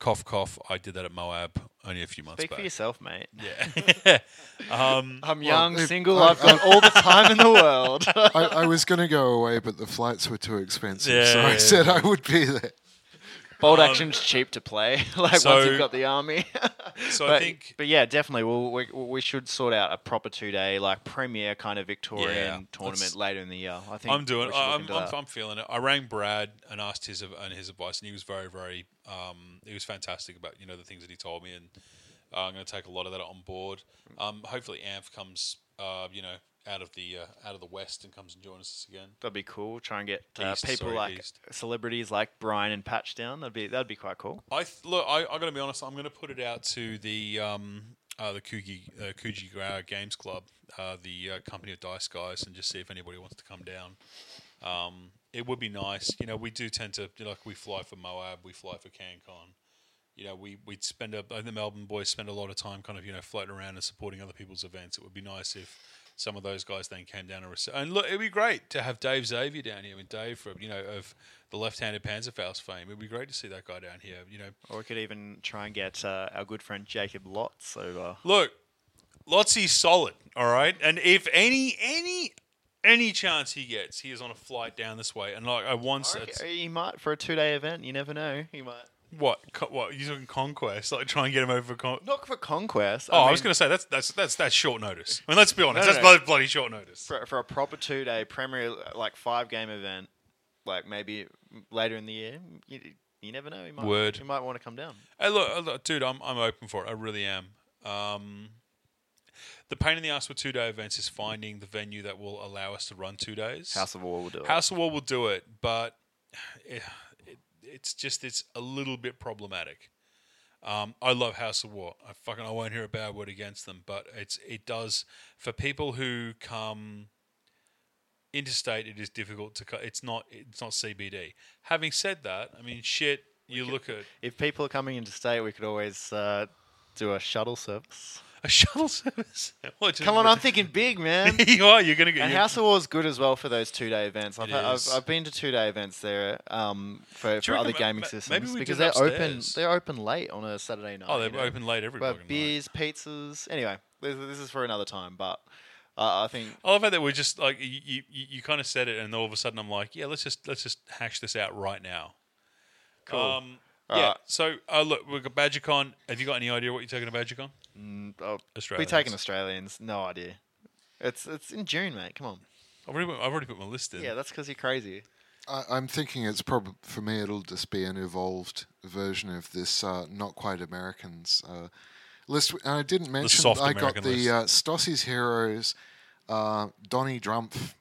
Cough, cough. I did that at Moab only a few months Speak back. for yourself, mate. Yeah. <laughs> <laughs> um, I'm young, if- single. I- I've got all the time in the world. <laughs> I, I was going to go away, but the flights were too expensive, Yeah, so yeah, I said. I would be there. Bolt Action's cheap to play. like so- once you've got the army. <laughs> so I but, think but yeah, definitely. We'll, we we should sort out a proper two day like premier kind of Victorian Yeah, tournament later in the year. I think I'm doing. we should look I'm, I'm. I'm feeling it. I rang Brad and asked his and his advice, and he was very, very. Um, he was fantastic about you know the things that he told me, and uh, I'm going to take a lot of that on board. Um, hopefully, Amph comes, uh, you know, out of the uh, out of the west and comes and joins us again. That'd be cool. Try and get uh, East, people sorry, like East. celebrities like Brian and Patch down. That'd be that'd be quite cool. I th- look. I, I got to be honest. I'm going to put it out to the um, uh, the Coogee uh, Coogee Games Club, uh, the uh, company of Dice Guys, and just see if anybody wants to come down. Um, it would be nice. You know, we do tend to you know, like we fly for Moab, we fly for CanCon. You know, we we spend a the Melbourne boys spend a lot of time kind of you know floating around and supporting other people's events. It would be nice if some of those guys then came down and rece- and look, it'd be great to have Dave Xavier down here. I mean, Dave from you know of the left-handed Panzerfaust fame. It'd be great to see that guy down here. You know, Or we could even try and get uh, our good friend Jacob Lotz over. Look, Lottsy's solid, all right. And if any any any chance he gets, he is on a flight down this way. And like I once, he might for a two day event. You never know. He might what co- what you talking conquest? Like try and get him over con- not for conquest. Oh, I, was going to say that's that's that's that's short notice. I mean, let's be honest, No, no, that's no. bloody- bloody short notice. for, for a proper two day Premier like five game event. like maybe later in the year, you, you never know. He might, Word. He might want to come down. Hey, look, uh, look, dude, I'm I'm open for it. I really am. Um, the pain in the ass with two day events is finding the venue that will allow us to run two days. House of War will do it. House of War will do it, but <sighs> it's just it's a little bit problematic. Um, I love House of War. I fucking I won't hear a bad word against them, but it's it does for people who come interstate. It is difficult to. It's not. It's not CBD. Having said that, I mean, shit. You look at if people are coming into state, we could always uh, do a shuttle service. A shuttle service. <laughs> What, Come on, I'm thinking big, man. <laughs> you are. You're gonna get. And you- House of War is good as well for those two day events. I've, It I've, is. I've been to two day events there um, for, you for other reckon ma- gaming ma- systems maybe we because do they're open. upstairs? They're open late on a Saturday night. oh, they're know. open late every. Fucking night. beers, pizzas. Anyway, this, this is for another time. But uh, I think I love how that we're just like you, you, you kind of said it, and all of a sudden I'm like, yeah, let's just let's just hash this out right now. Cool. Um, yeah. So uh, look, we've got BadgerCon. Have you got any idea what you're taking to BadgerCon? Mm, I'll be taking Australians. No idea. It's it's in June, mate. Come on. I've already, I've already put my list in. Yeah, that's because you're crazy. I, I'm thinking it's probably for me. It'll just be an evolved version of this uh, not quite Americans uh, list. And I didn't mention soft I got the list. uh, Stossie's Heroes uh, Donny Drumpf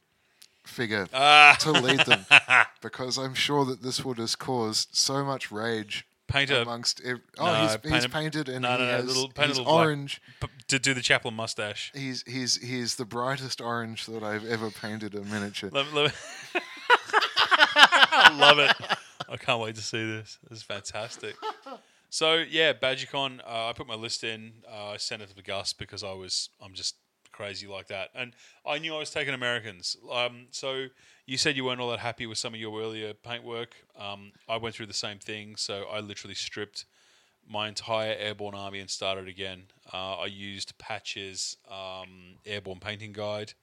figure Ah. to lead them <laughs> because I'm sure that this would have caused so much rage Paint a amongst. Oh, No, he's, paint he's a- painted and no, he no, has, little- paint he's black- orange. to do the chaplain mustache. He's he's he's the brightest orange that I've ever painted a miniature. Love, love it. I <laughs> love it. I can't wait to see this. This is fantastic. So yeah, BadgerCon. Uh, I put my list in. Uh, I sent it to Gus because I was I'm just crazy like that, and I knew I was taking Americans. Um, so you said you weren't all that happy with some of your earlier paintwork. Um, I went through the same thing. So I literally stripped my entire airborne army and started again. Uh, I used Patch's um, airborne painting guide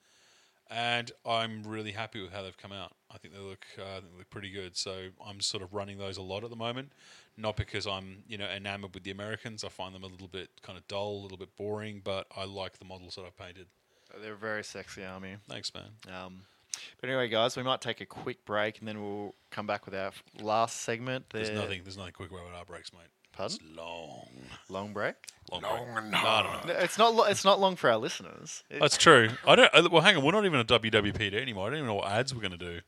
and I'm really happy with how they've come out. I think they look, uh, they look pretty good. So I'm sort of running those a lot at the moment, not because I'm you know enamored with the Americans. I find them a little bit kind of dull, a little bit boring, but I like the models that I've painted. They're a very sexy army. Thanks, man. Um, but anyway, guys, we might take a quick break and then we'll come back with our last segment. There's nothing, there's nothing quick about our breaks, mate. Pardon? It's long, Long break. long. Long break. and No, hard. no, no. No, it's not. Lo- it's not long for our listeners. It- That's true. I don't. uh, Well, hang on. We're not even a WWPD anymore. I don't even know what ads we're going to do.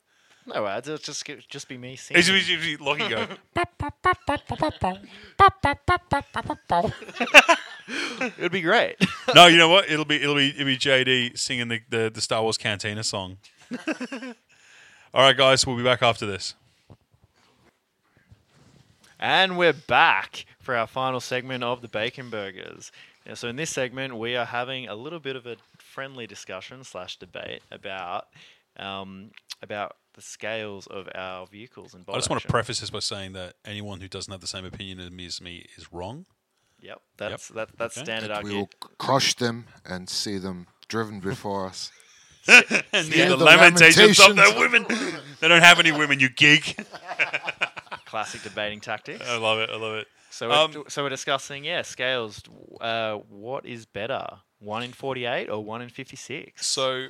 no ads. It'll just get- just be me singing. It's usually Lockie go. It'd be great. No, you know what? It'll be it'll be it'll be JD singing the, the, the Star Wars Cantina song. <laughs> All right, guys, we'll be back after this. And we're back for our final segment of the Bacon Burgers. Yeah, so in this segment, we are having a little bit of a friendly discussion slash debate about um, about the scales of our vehicles and. I just want to preface this by saying that anyone who doesn't have the same opinion as me, as me is wrong. Yep, that's that, that's Okay. standard we will crush them and see them driven before us. <laughs> And the, the lamentations of lamentations. the women. they don't have any women, you geek. <laughs> Classic debating tactics. I love it. I love it. So, we're, Um, so we're discussing, yeah, scales. Uh, what is better, one in forty-eight or one in fifty-six? So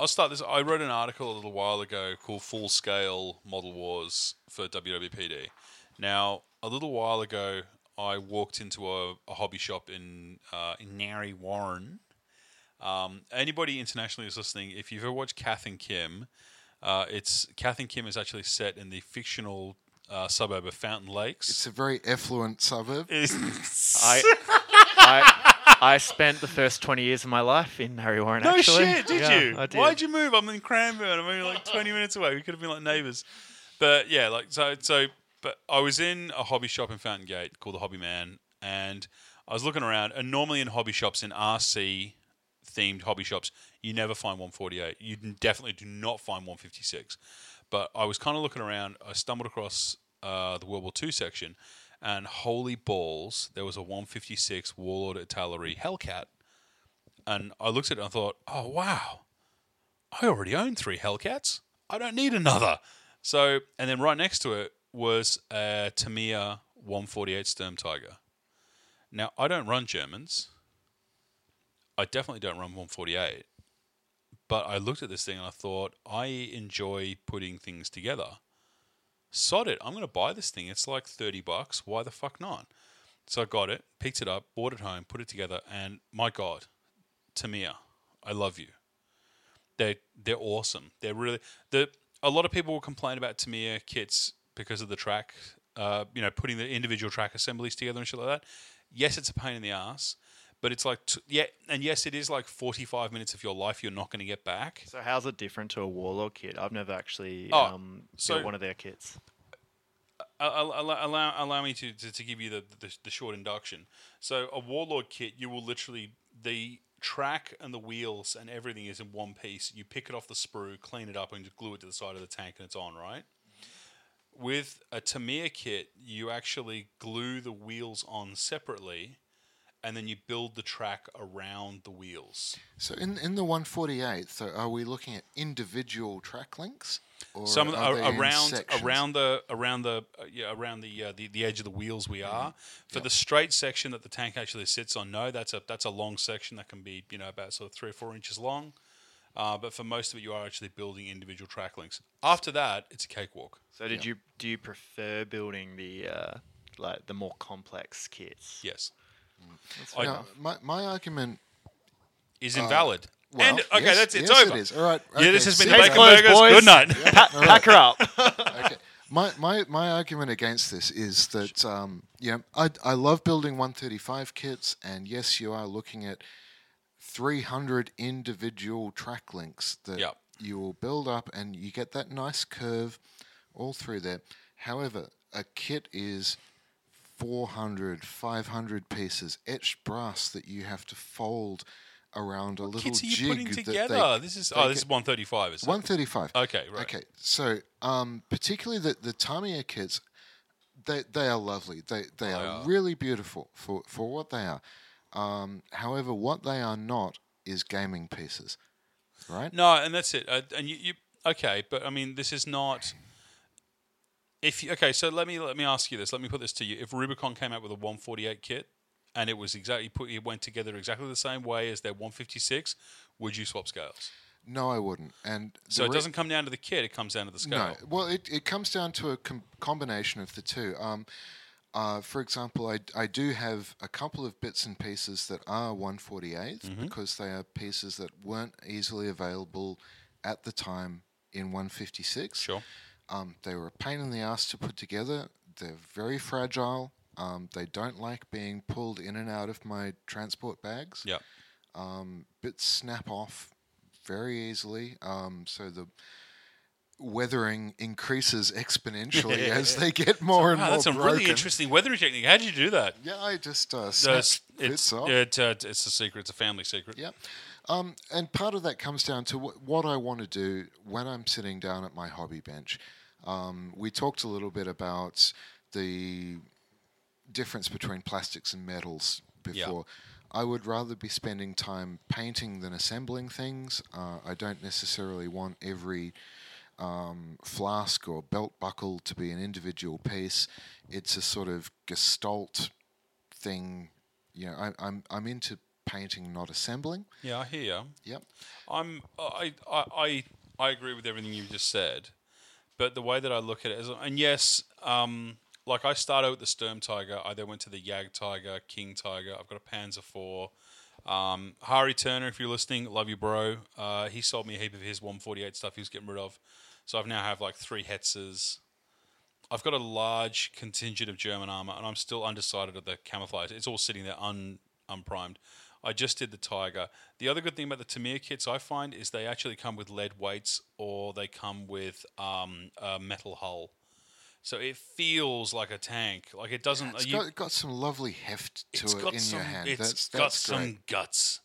I'll start this. I wrote an article a little while ago called Full Scale Model Wars for WWPD. Now, a little while ago, I walked into a, a hobby shop in uh, in Narre Warren. Um, anybody internationally who's listening, if you've ever watched Kath and Kim, uh, it's Kath and Kim is actually set in the fictional uh, suburb of Fountain Lakes. It's a very effluent suburb. <laughs> I, I, I spent the first twenty years of my life in Narre Warren. No actually. shit, did Yeah, you? I did. Why'd you move? I'm in Cranbourne. I'm only like 20 minutes away. We could have been like neighbours. But yeah, like so, so. But I was in a hobby shop in Fountain Gate called the Hobby Man, and I was looking around. And normally in hobby shops, in RC themed hobby shops, you never find 148. You definitely do not find 156. But I was kind of looking around. I stumbled across uh, the World War II section, and holy balls, there was a 156 Warlord Artillery Hellcat and I looked at it and I thought, oh wow, I already own three Hellcats. I don't need another. So, and then right next to it was a Tamiya 148 Sturm Tiger. Now, I don't run Germans. I definitely don't run 148. But I looked at this thing and I thought, I enjoy putting things together. sod it. I'm going to buy this thing. It's like 30 bucks. Why the fuck not? So I got it, picked it up, bought it home, put it together, and my God, Tamiya, I love you. They they're awesome. They're really the a lot of people will complain about Tamiya kits because of the track, uh, you know, putting the individual track assemblies together and shit like that. Yes, it's a pain in the ass, but it's like t- yeah, and yes, it is like 45 minutes of your life you're not going to get back. So how's it different to a Warlord kit? I've never actually Oh, um, so- built one of their kits. Allow, allow, allow, allow me to, to, to give you the, the, the short induction. So, a Warlord kit, you will literally, the track and the wheels and everything is in one piece. You pick it off the sprue, clean it up, and just glue it to the side of the tank, and it's on, right? With a Tamiya kit, you actually glue the wheels on separately, and then you build the track around the wheels. So in in the 148, so are we looking at individual track links? Or Some of the, are around around the around the uh, yeah around the, uh, the the edge of the wheels we Mm-hmm. are for the straight section that the tank actually sits on. No, that's a that's a long section that can be you know about sort of three or four inches long. Uh, but for most of it, you are actually building individual track links. After that, it's a cakewalk. So did you do you prefer building the uh, like the more complex kits? Yes, That's I- Now, my my argument. is invalid. Uh, Well, and okay, yes, that's it. It's yes, over. It is. All right. Yeah, okay, this has been sit Case Bacon down. closed, Burgers. boys. Good night. Pa- pack her up. <laughs> okay. My, my my argument against this is that um, yeah, I I love building 135 kits, and yes, you are looking at 300 individual track links that Yep. you will build up, and you get that nice curve all through there. However, a kit is 400, 500 pieces etched brass that you have to fold around a little Kits are you jig putting that they- together? this is they oh, this is 135. Is it? 135. Okay, right. Okay, so um, particularly the the Tamiya kits, they they are lovely. They they Oh, are they are. really beautiful for for what they are. Um, however, what they are not is gaming pieces, right? No, and that's it. Uh, and you, you okay, but I mean, this is not. If you, okay, so let me let me ask you this. Let me put this to you. If Rubicon came out with a 148 kit and it was exactly put, it went together exactly the same way as their 156, would you swap scales? No, I wouldn't. And So it re- doesn't come down to the kit; it comes down to the scale. No, well, it, it comes down to a com- combination of the two. Um, uh, for example, I, I do have a couple of bits and pieces that are 148s Mm-hmm. because they are pieces that weren't easily available at the time in 156. Sure. Um, they were a pain in the ass to put together. They're very fragile. Um, they don't like being pulled in and out of my transport bags. Yeah. Um, bits snap off very easily. Um, so the weathering increases exponentially <laughs> as they get more and Wow, more that's a broken. really interesting weathering technique. How did you do that? Yeah, I just uh, No, snap it's off. it, uh, it's a secret. It's a family secret. Yep. Um, and part of that comes down to wh- what I want to do when I'm sitting down at my hobby bench. Um, we talked a little bit about the difference between plastics and metals Yeah. before. I would rather be spending time painting than assembling things. Uh, I don't necessarily want every um, flask or belt buckle to be an individual piece. It's a sort of gestalt thing. You know, I, I'm I'm into painting, not assembling. Yeah, I hear you. Yep. I'm I, I I I agree with everything you just said, but the way that I look at it is, and yes, um, like I started with the Sturm Tiger, I then went to the Jagdtiger, King Tiger. I've got a Panzer Four. Um, Hari Turner, if you're listening, love you, bro. Uh, he sold me a heap of his 148 stuff he was getting rid of, so I've now have like three Hetzers. I've got a large contingent of German armor, and I'm still undecided of the camouflage. It's all sitting there un unprimed. I just did the Tiger. The other good thing about the Tamiya kits I find is they actually come with lead weights or they come with um, a metal hull, so it feels like a tank. Like it doesn't. It's you- got, got some lovely heft to it's it got in some. your hand. It's that's got that's some great. guts.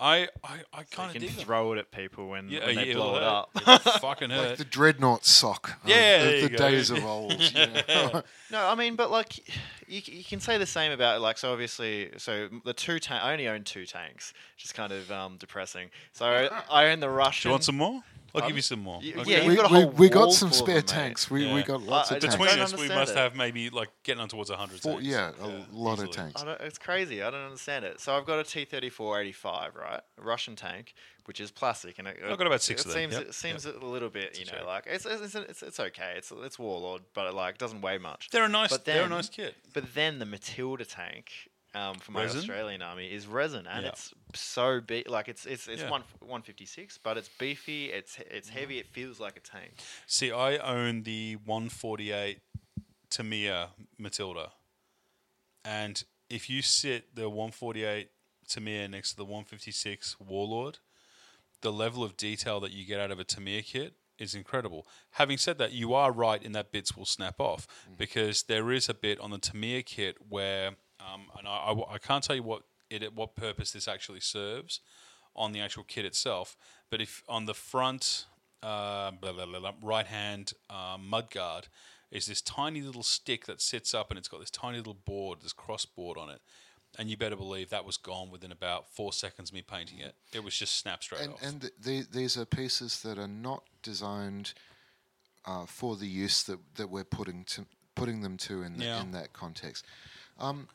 I I, I kind of can dig them. throw it at people when, Yeah, when they yeah, blow it it'll up. <laughs> hurt. It'll fucking Like hurt. the dreadnought sock Yeah, of there you the go. days of old. <laughs> you know. No, I mean, but like, you, you can say the same about like. So obviously, so the two tank. I only own two tanks, which is kind of um, depressing. So I, I own the Do Russian. you want some more? I'll Pardon? give um, you some more. Y- Okay. yeah, you've we, got a we, whole we got wall some full of spare them, mate. tanks. We, Yeah. we got lots I- of I- tanks. Between us, we understand must it. have maybe like getting on towards 100 Four- tanks. yeah, a Yeah, lot of tanks. I don't, it's crazy. I don't understand it. So I've got a T-34-85, right, a Russian tank, which is plastic, and it, I've got about six it of them, Seems yep, it seems a little bit, you It's know, okay. like it's it's, it's it's okay. It's it's Warlord, but it like doesn't weigh much. They're a nice. But they're a then- nice kit. But then the Matilda tank um, for my Resin? Australian army is resin, and Yeah. it's so big. Like it's it's it's Yeah. one one fifty six, but it's beefy. It's it's heavy. It feels like a tank. See, I own the 148 Tamiya Matilda, and if you sit the 148 Tamiya next to the 156 Warlord, the level of detail that you get out of a Tamiya kit is incredible. Having said that, you are right in that bits will snap off because there is a bit on the Tamiya kit where, um, and I, I, I can't tell you what it what purpose this actually serves on the actual kit itself, but if on the front uh, blah, blah, blah, right hand uh, mud guard is this tiny little stick that sits up and it's got this tiny little board, this cross board on it. And you better believe that was gone within about four seconds of me painting it. It was just snapped straight and off. and th- the, these are pieces that are not designed uh, for the use that, that we're putting to putting them to in the, Yeah. in that context. Um,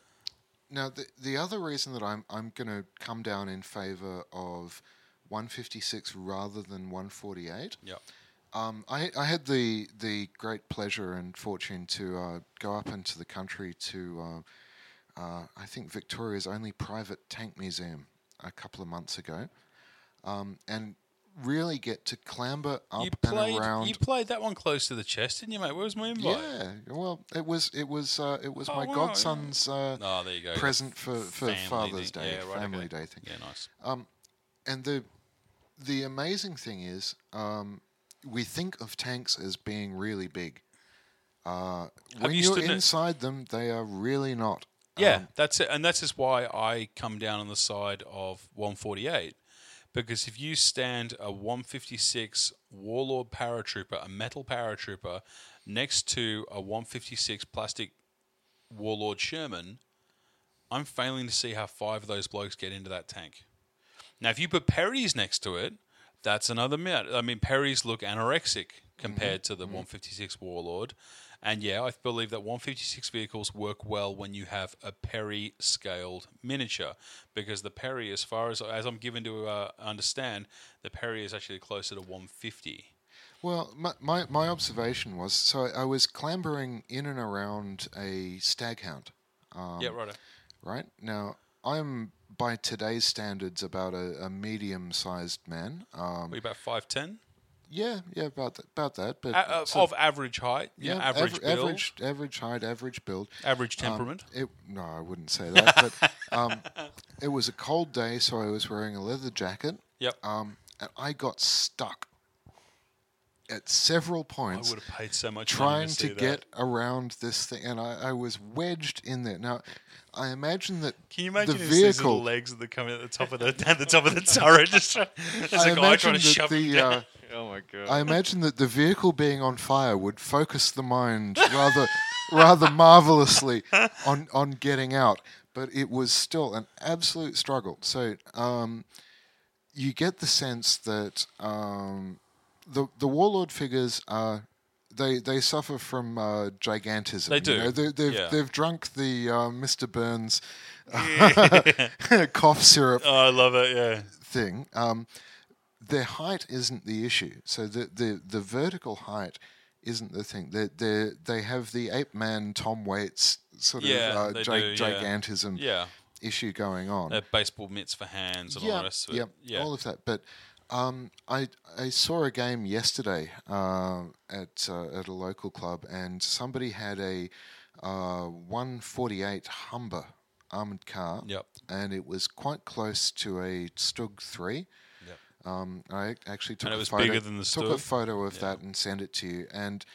now the the other reason that I'm I'm going to come down in favour of 156 rather than 148. Yep. Um, I, I had the the great pleasure and fortune to uh, go up into the country to uh, uh, I think Victoria's only private tank museum a couple of months ago, um, and really get to clamber up You played, and around. you played that one close to the chest, didn't you, mate? Where was my invite? yeah, well, it was it was uh, it was Oh, my wow, godson's uh, Oh, there you go. present for, for Family Father's thing. Day, Yeah, right, Family okay. Day thing. Yeah, nice. And the the amazing thing is, um, we think of tanks as being really big. Uh, when you you're stood in it- inside them, they are really not. Yeah, Um, that's it, and that's just why I come down on the side of 148, because if you stand a 156 Warlord paratrooper, a metal paratrooper, next to a 156 plastic Warlord Sherman, I'm failing to see how five of those blokes get into that tank. Now, if you put Perry's next to it, that's another myth. I mean, Perry's look anorexic mm-hmm. compared to the mm-hmm. 156 Warlord. And yeah, I believe that 156 vehicles work well when you have a Perry scaled miniature because the Perry, as far as as I'm given to uh, understand, the Perry is actually closer to 150. Well, my, my, my observation was so I was clambering in and around a staghound. Um, yeah, right. right? Now, I'm, by today's standards, about a, a medium sized man. Um, We about 5'10? Yeah, yeah, about that. About that but Uh, uh, so- of average height, yeah, average aver- build, average, average height, average build. average Um, temperament. it, no, I wouldn't say that. but um, it was a cold day, so I was wearing a leather jacket. Yep. Um, and I got stuck at several I points would have paid so much trying money to, see that. get around this thing, and I, I was wedged in there. Now, I imagine that Can you imagine the his, little vehicle. legs that are coming at the top of the <laughs> at the top of the turret? <laughs> Just try, there's I a guy imagine trying to that shove the down. uh, <laughs> Oh my god. I imagine that the vehicle being on fire would focus the mind rather rather marvelously on on getting out, but it was still an absolute struggle. So um, you get the sense that um, the the warlord figures are. They, they suffer from uh, gigantism. They you do, know. They, they've yeah. they've drunk the uh, Mr. Burns <laughs> cough syrup Oh, I love it. Yeah. thing. Um, their height isn't the issue. So the, the, the vertical height isn't the thing. They they they have the ape man Tom Waits sort Yeah, of uh, gi- do, gigantism Yeah. issue going on. They baseball mitts for hands and all the rest of it. yeah, Yeah. all of that. But um, I I saw a game yesterday uh, at uh, at a local club, and somebody had a uh, 148 Humber armored car, Yep. and it was quite close to a Stug three. Yep. Um, I actually took And it a was photo, bigger than the took a photo of that and sent it to you, and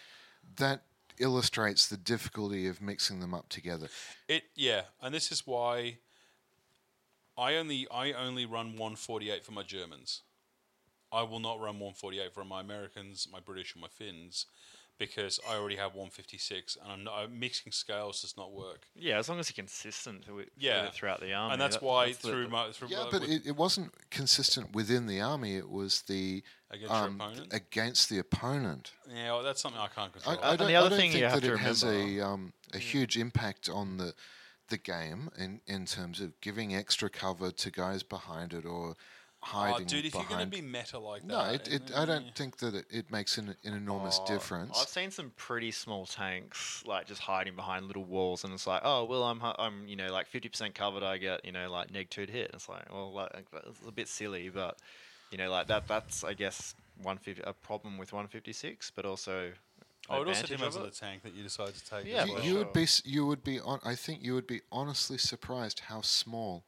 that illustrates the difficulty of mixing them up together. It yeah, and this is why I only I only run 148 for my Germans. I will not run 148 for my Americans, my British, and my Finns because I already have 156, and I'm not, uh, mixing scales does not work. Yeah, as long as you're consistent with, Yeah. with it throughout the army. and that's that- why that's the- through my through Yeah, my- but with- it, it wasn't consistent within the army. It was the against um, your opponent. against the opponent. yeah, well, that's something I can't I, control. I and don't, the other I don't thing you think have that to it has a um, a huge impact on the the game in, in terms of giving extra cover to guys behind it or oh, hiding dude, if you're gonna be meta like no, that, it, it, I don't eh. think that it, it makes an, an enormous Oh, difference. I've seen some pretty small tanks like just hiding behind little walls, and it's like, oh well, I'm I'm you know like fifty percent covered. I get you know like neg two to hit. It's like, well, like it's a bit silly, but you know like that. That's I guess one fifty a problem with one fifty six, but also. an Oh, it also advantage depends on the tank that you decide to take. Yeah, you, well. you would be you would be on. I think you would be honestly surprised how small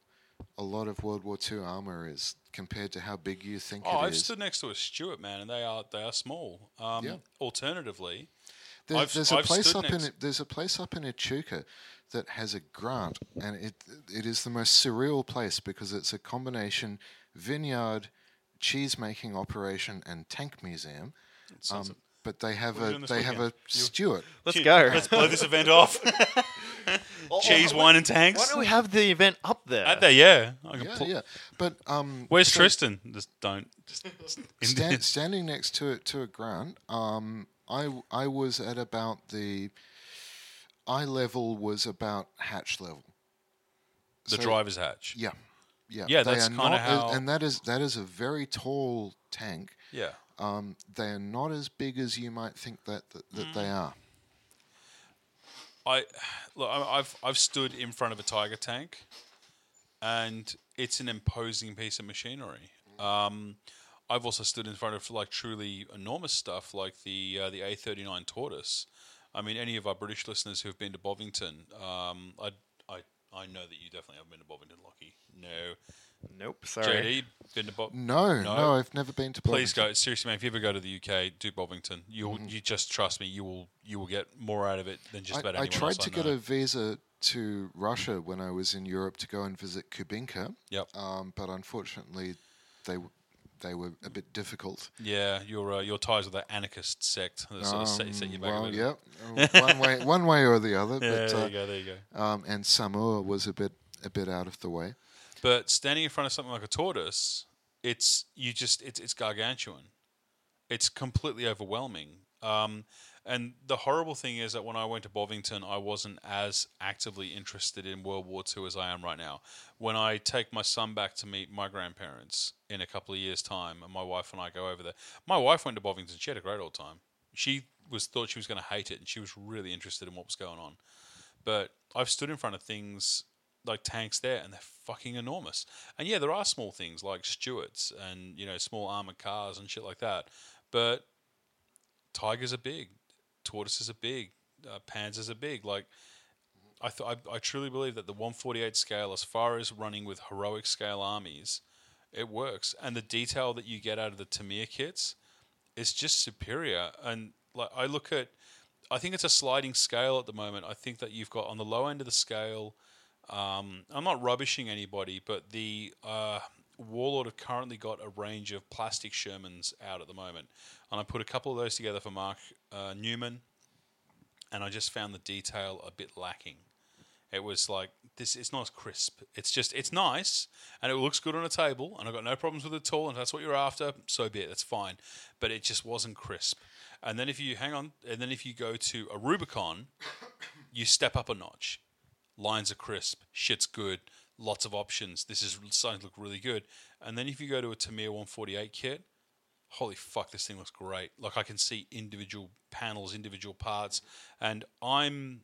a lot of World War II armor is compared to how big you think Oh, it I've is. stood next to a Stuart man, and they are they are small. Um, Yeah. Alternatively, There- I've- there's a I've place stood up in. There's a place up in Echuca that has a grant, and it it is the most surreal place because it's a combination vineyard, cheese making operation, and tank museum. Um, but they have What are a doing this they have a weekend? Stuart. Let's Gee, go. Let's blow this event off. Oh, <laughs> <laughs> Cheese, oh, wine, and tanks. Why don't we have the event up there? At there, yeah. I can Yeah, pull- yeah. But um, Where's so Tristan? Just don't. Just, <laughs> just in stand, there. standing next to it to a grant, um, I I was at about the eye level was about hatch level. the So- driver's hatch. Yeah, yeah, Yeah, they that's kinda not- how- and that is that is a very tall tank. Yeah. Um, they are not as big as you might think that that, that they Mm. are. I look. I've I've stood in front of a tiger tank, and it's an imposing piece of machinery. Um, I've also stood in front of like truly enormous stuff, like the uh, the A thirty nine Tortoise. I mean, any of our British listeners who have been to Bovington, um, I I know that you definitely haven't been to Bovington, Lockie. No, Nope. Sorry. JD, been to Bo- No, no, No. I've never been to. Please Bovington. go. Seriously, man. If you ever go to the UK, do Bovington. You'll you just trust me. You will you will get more out of it than just I, about I anyone I tried to I get a visa to Russia when I was in Europe to go and visit Kubinka, Yep. um, but unfortunately, they they were a bit difficult. Yeah, your uh, your ties with that anarchist sect that sort of set, set you Um, back well, a <laughs> bit. yeah, uh, one way, one way or the other. Yeah, but, there uh, you go, there you go. um, and Saumur was a bit a bit out of the way. But standing in front of something like a tortoise, it's you just it's it's gargantuan. It's completely overwhelming. Um, and the horrible thing is that when I went to Bovington, I wasn't as actively interested in World War II as I am right now. When I take my son back to meet my grandparents in a couple of years' time, and my wife and I go over there, my wife went to Bovington. She had a great old time. She was thought she was going to hate it, and she was really interested in what was going on. But I've stood in front of things like tanks there, and they're fucking enormous. And yeah, there are small things like Stuarts and you know small armored cars and shit like that. But tigers are big, tortoises are big, uh, panzers are big. Like I, th- I I truly believe that the 148 scale, as far as running with heroic scale armies, it works. And the detail that you get out of the Tamiya kits is just superior. And like I look at, I think it's a sliding scale at the moment. I think that you've got on the low end of the scale. Um, I'm not rubbishing anybody, but the uh, Warlord have currently got a range of plastic Shermans out at the moment, and I put a couple of those together for Mark uh, Newman, and I just found the detail a bit lacking. It was like this. It's not as crisp. It's just it's nice and it looks good on a table, and I've got no problems with it at all. And if that's what you're after, so be it. That's fine. But it just wasn't crisp. And then if you hang on, and then if you go to a Rubicon, you step up a notch. Lines are crisp. Shit's good. Lots of options. This is starting to look really good. And then if you go to a Tamiya 148 kit, holy fuck, this thing looks great. Like I can see individual panels, individual parts, and I'm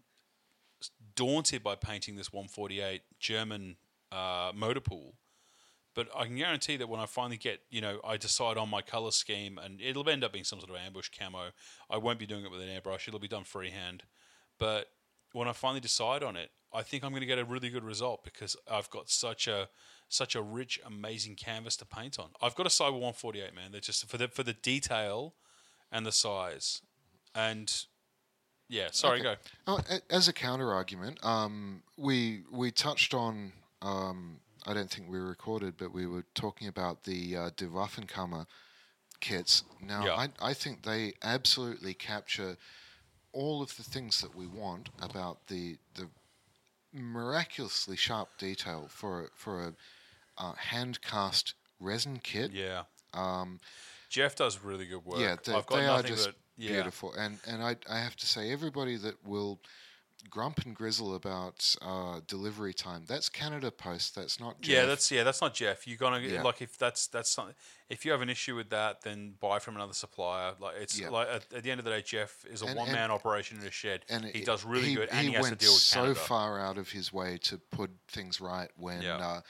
daunted by painting this 148 German uh, motor pool. But I can guarantee that when I finally get, you know, I decide on my color scheme, and it'll end up being some sort of ambush camo. I won't be doing it with an airbrush; it'll be done freehand. But when I finally decide on it, I think I'm going to get a really good result because I've got such a such a rich, amazing canvas to paint on. I've got a Cyber 148, man. They're just for the for the detail and the size, and yeah. Sorry, Okay. go. Oh, as a counter argument, um, we we touched on. Um, I don't think we recorded, but we were talking about the uh, Die Waffenkammer kits. Now, Yeah. I, I think they absolutely capture all of the things that we want about the the miraculously sharp detail for a, for a uh, hand cast resin kit. Yeah. Um, Jeff does really good work. yeah, they, I've got they are just but yeah. beautiful. And and I I have to say, everybody that will grump and grizzle about uh, delivery time, that's Canada Post. That's not Jeff. Yeah, that's yeah, that's not Jeff. You're gonna Yeah. like if that's that's something. If you have an issue with that, then buy from another supplier. Like it's Yeah. like at, at the end of the day, Jeff is a And- one man operation in a shed. and he it- does really he, good, and he, he, has went to deal with so far out of his way to put things right when Yeah. uh,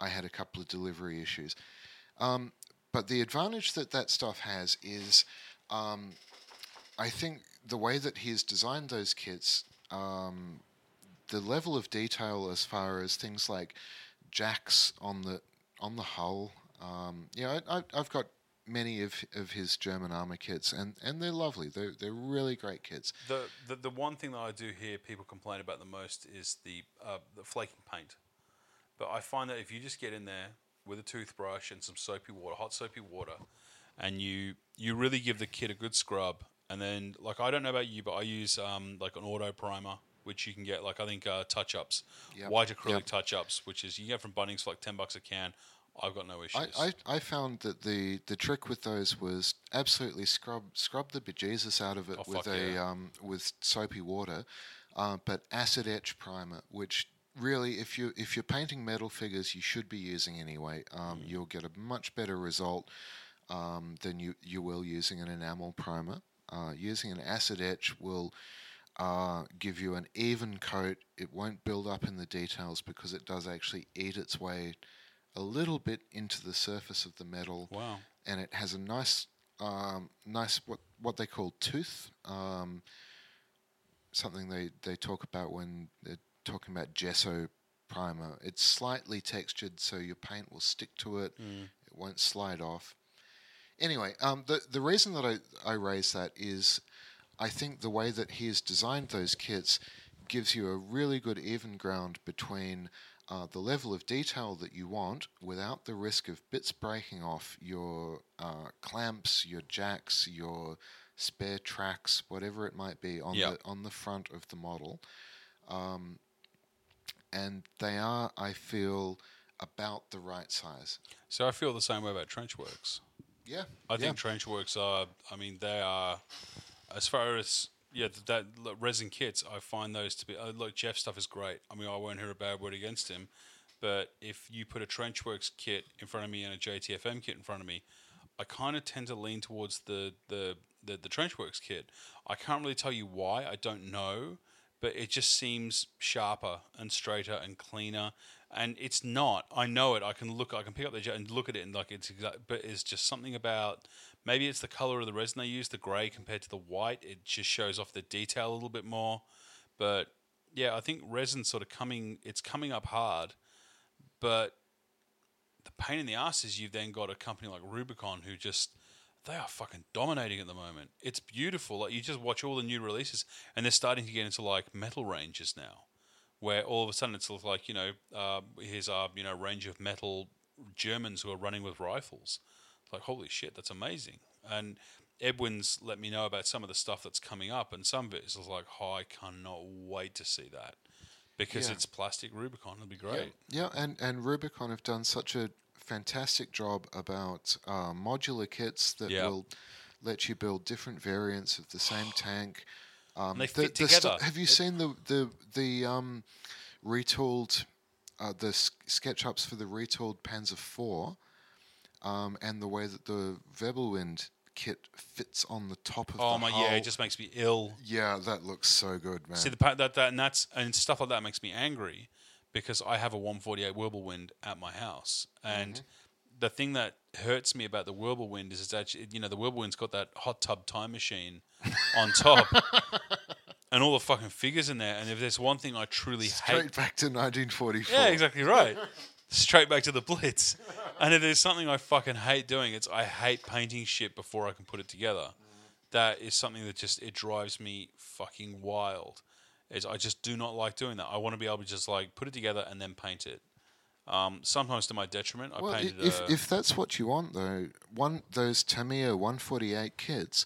I had a couple of delivery issues. Um, but the advantage that that stuff has is, um, I think the way that he's designed those kits, um, the level of detail as far as things like jacks on the on the hull. Um, know, I, I've got many of, of his German armor kits, and, and they're lovely. They're they're really great kits. The, the the one thing that I do hear people complain about the most is the uh, the flaking paint. But I find that if you just get in there with a toothbrush and some soapy water, hot soapy water, and you you really give the kit a good scrub, and then like I don't know about you, but I use um, like an auto primer, which you can get like I think uh, touch ups, Yep. white acrylic Yep. touch ups, which is you get from Bunnings for like ten bucks a can. I've got no issues. I, I, I found that the, the trick with those was absolutely scrub scrub the bejesus out of it Oh, with a yeah. um, with soapy water, uh, but acid etch primer, which really if you if you're painting metal figures, you should be using anyway. Um, Mm. You'll get a much better result um, than you you will using an enamel primer. Uh, using an acid etch will uh, give you an even coat. It won't build up in the details because it does actually eat its way a little bit into the surface of the metal, wow. and it has a nice, um, nice what what they call tooth. Um, something they, they talk about when they're talking about gesso primer. It's slightly textured, so your paint will stick to it. It won't slide off. Anyway, um, the the reason that I, I raise that is I think the way that he has designed those kits gives you a really good even ground between uh, the level of detail that you want without the risk of bits breaking off your uh, clamps, your jacks, your spare tracks, whatever it might be on Yeah. the on the front of the model. Um, and they are, I feel, about the right size. So I feel the same way about Trenchworks. Yeah, I think Trenchworks are. I mean, they are. As far as yeah, th- that look, resin kits, I find those to be. Uh, look, Jeff stuff is great. I mean, I won't hear a bad word against him. But if you put a Trenchworks kit in front of me and a JTFM kit in front of me, I kind of tend to lean towards the the the, the Trenchworks kit. I can't really tell you why. I don't know, but it just seems sharper and straighter and cleaner. And it's not. I know it. I can look. I can pick up the jet and look at it and like it's exact. But it's just something about maybe it's the color of the resin they use, the gray compared to the white. It just shows off the detail a little bit more. But yeah, I think resin sort of coming. It's coming up hard, but the pain in the ass is you've then got a company like Rubicon who just they are fucking dominating at the moment. It's beautiful. Like you just watch all the new releases, and they're starting to get into like metal ranges now, where all of a sudden it's like you know uh, here's our you know range of metal Germans who are running with rifles. It's like holy shit, that's amazing. And Edwin's let me know about some of the stuff that's coming up, and some of it is like, oh, I cannot wait to see that because Yeah. it's plastic Rubicon. It'll be great. Yeah, and, and Rubicon have done such a fantastic job about uh, modular kits that Yeah. will let you build different variants of the same <sighs> tank. Um, they the- fit the together. have you seen the the the um, retooled uh, the s- SketchUps for the retooled Panzer IV, um, and the way that the Wirbelwind kit fits on the top of Oh the my hull? yeah, it just makes me ill. yeah, that looks so good, man. See the pa- that that and that's and stuff like that makes me angry because I have a 148 Whirlwind at my house, and the thing that hurts me about the Whirlwind is it's actually you know the Whirlwind's got that hot tub time machine on top. <laughs> And all the fucking figures in there, and if there's one thing I truly Straight hate, straight back to 1944. yeah, exactly right. Straight back to the Blitz. And if there's something I fucking hate doing, it's I hate painting shit before I can put it together. That is something that just it drives me fucking wild. Is I just do not like doing that. I want to be able to just like put it together and then paint it. Um, sometimes to my detriment, I Well, painted if a, if that's what you want, though, one those Tamiya 148 kits,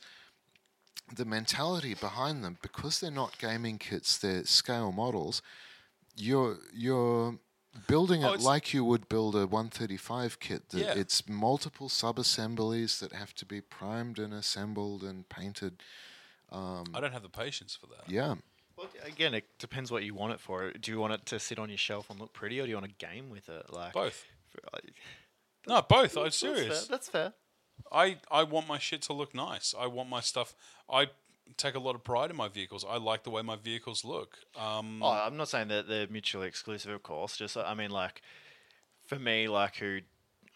the mentality behind them, because they're not gaming kits, they're scale models. You're you're building Oh, it like you would build a 135 kit. That Yeah. It's multiple sub-assemblies that have to be primed and assembled and painted. I don't have the patience for that. Yeah. Well, again, it depends what you want it for. Do you want it to sit on your shelf and look pretty, or do you want to game with it? Like Both. No, both. I'm That's fair, serious. That's fair. I, I want my shit to look nice. I want my stuff. I take a lot of pride in my vehicles. I like the way my vehicles look. Um, Oh, I'm not saying that they're mutually exclusive, of course. Just I mean, like for me, like who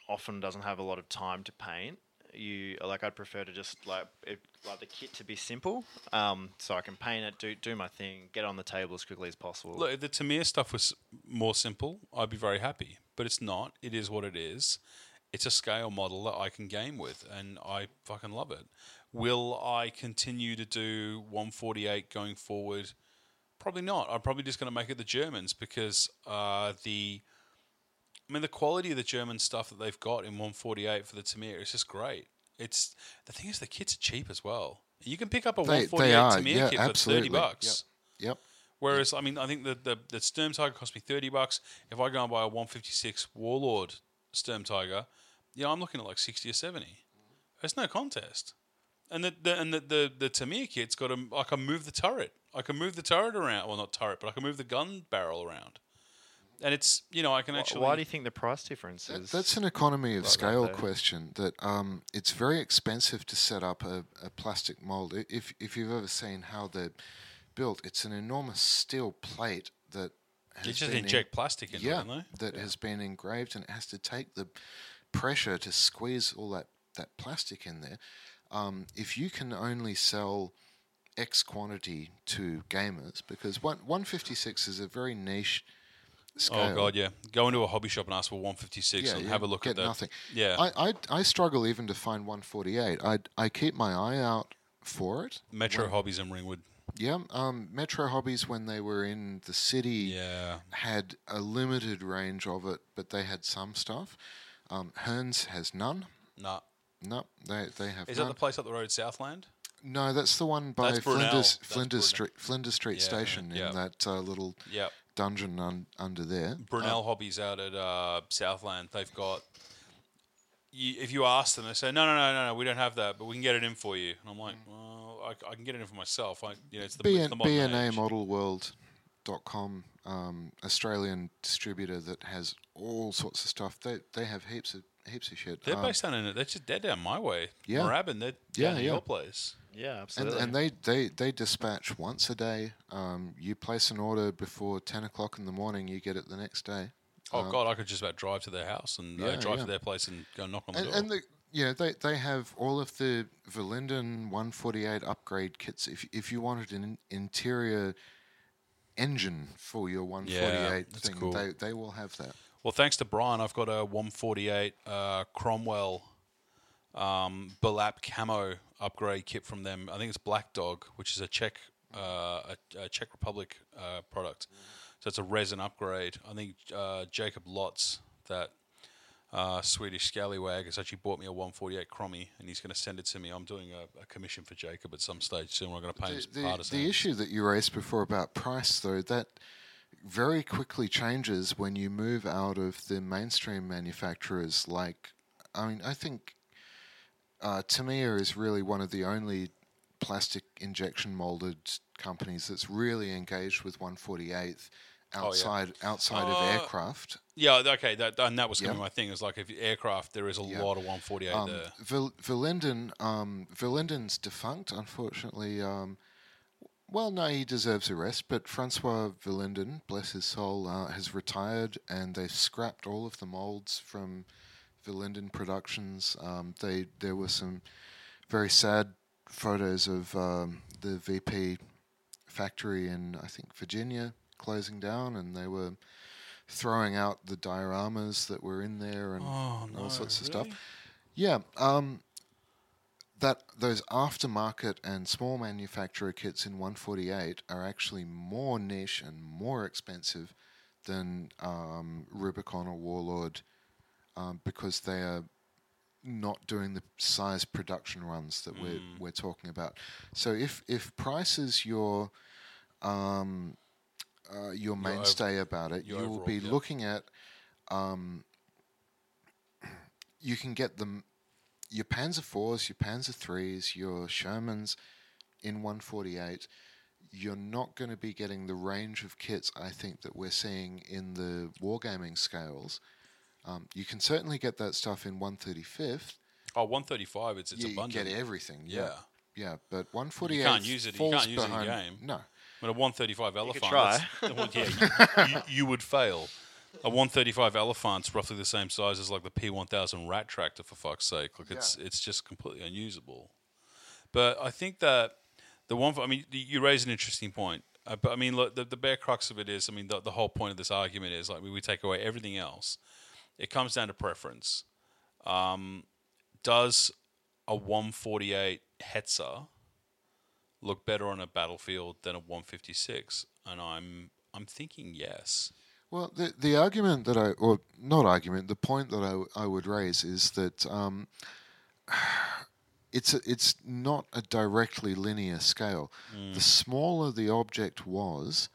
often doesn't have a lot of time to paint. You like I'd prefer to just like it, like the kit to be simple, um, so I can paint it, do do my thing, get on the table as quickly as possible. Look, the Tamiya stuff was more simple, I'd be very happy. But it's not. It is what it is. It's a scale model that I can game with, and I fucking love it. Will I continue to do 148 going forward? Probably not. I'm probably just going to make it the Germans because uh, the, I mean, the quality of the German stuff that they've got in 148 for the Tamiya is just great. It's the thing is the kits are cheap as well. You can pick up a They, 148 they are. Tamiya Yeah, kit absolutely. for 30 bucks. Yep. Yep. Whereas, I mean, I think the the, the Sturm Tiger cost me thirty bucks. If I go and buy a one fifty six Warlord Sturm Tiger, yeah, I'm looking at like sixty or seventy. It's no contest. And the, the and the the, the Tamiya kit's got a I can move the turret. I can move the turret around. Well, not turret, but I can move the gun barrel around. And it's you know I can actually. Why do you think the price difference That- is? That's an economy of like scale though. question. That um, it's very expensive to set up a, a plastic mold. If if you've ever seen how they're built, it's an enormous steel plate that has you just been in- inject plastic in, yeah, don't they? that has been engraved and it has to take the pressure to squeeze all that, that plastic in there. Um, if you can only sell X quantity to gamers, because one, 156 is a very niche scale. Oh god, yeah. Go into a hobby shop and ask for one fifty six Yeah, and have a look at that. nothing. Yeah, I, I, I struggle even to find 148. I, I keep my eye out for it. Metro Hobbies in Ringwood. Yeah, um, Metro Hobbies, when they were in the city, Yeah. had a limited range of it, but they had some stuff. Um, Hearns has none. Nah. No, they they have Is that the place up the road, Southland? no, that's the one by Flinders Flinders Street Flinders Street Yeah, Station yeah. in that uh, little Yep. Dungeon un- under there. Brunel Hobbies out at uh, Southland. They've got. You, if you ask them, they say, "No, no, no, no, no, we don't have that, but we can get it in for you." And I'm like, "Well, I, I can get it in for myself. I, you know, it's the, BN, the BNA age." modelworld.com um, Australian distributor that has all sorts of stuff. They they have heaps of heaps of shit. They're Um, based down in. it. They're just they're down my way. Yeah. Moorabbin. They're Yeah, down at yeah. your place. yeah, and, absolutely. and they, they, they dispatch once a day. Um, you place an order before 10 o'clock in the morning, you get it the next day. Oh God, I could just about drive to their house and uh, yeah, drive yeah. to their place and go knock on the And, door. and the, you know, they, they have all of the Verlinden 148 upgrade kits. If, if you wanted an interior engine for your 148 that's thing, cool. they, they will have that. Well, thanks to Brian, I've got a 148 uh, Cromwell um, Belap camo upgrade kit from them. I think it's Black Dog, which is a Czech uh, a, a Czech Republic uh, product. So it's a resin upgrade. I think uh, Jacob Lotz, that uh, Swedish scallywag, has actually bought me a 148 Crommy, and he's going to send it to me. I'm doing a, a commission for Jacob at some stage soon. We're going to pay him The, some the, the issue that you raised before about price, though, that very quickly changes when you move out of the mainstream manufacturers. Like, I mean, I think uh, Tamiya is really one of the only plastic injection molded companies that's really engaged with 148th outside outside of Uh, aircraft. Yeah, okay, that and that was going to Yeah. be my thing. Is like if aircraft, there is a Yeah. lot of 148 Um, there. Vil- Verlinden, um, Verlinden's defunct, unfortunately. Um, well, no, he deserves a rest, but Francois Verlinden, bless his soul, uh, has retired and they've scrapped all of the molds from Verlinden Productions. Um, they There were some very sad photos of um, the VP factory in, I think, Virginia closing down, and they were throwing out the dioramas that were in there and Oh, all no, sorts of really? stuff. Yeah, um, that those aftermarket and small manufacturer kits in 148 are actually more niche and more expensive than um, Rubicon or Warlord um, because they are not doing the size production runs that we're Mm. we're talking about. So if if price is your um, uh, your mainstay about it, you your will be yeah. looking at um, you can get them your Panzer fours, your Panzer threes, your Shermans in 148. You're not going to be getting the range of kits I think that we're seeing in the wargaming scales. Um, you can certainly get that stuff in 135th. Oh, 135, it's, it's you, you get everything. Yeah. Yeah. Yeah, but 148 can't use it- you falls can't use it in behind. game. No. But a 135 elephant. try. that's- yeah, you, <laughs> you, you would fail. A 135 elephant's roughly the same size as like the P1000 rat tractor for fuck's sake. Like it's it's just completely unusable. But I think that the one, I mean, you raise an interesting point. Uh, but I mean, look, the, the bare crux of it is, I mean, the, the whole point of this argument is like we, we take away everything else. It comes down to preference. Um, does a 148 Hetzer look better on a battlefield than a 156? And I'm I'm thinking yes. Well, the the argument that I, or not argument, the point that I, I would raise is that um, <sighs> it's a, it's not a directly linear scale. The smaller the object was,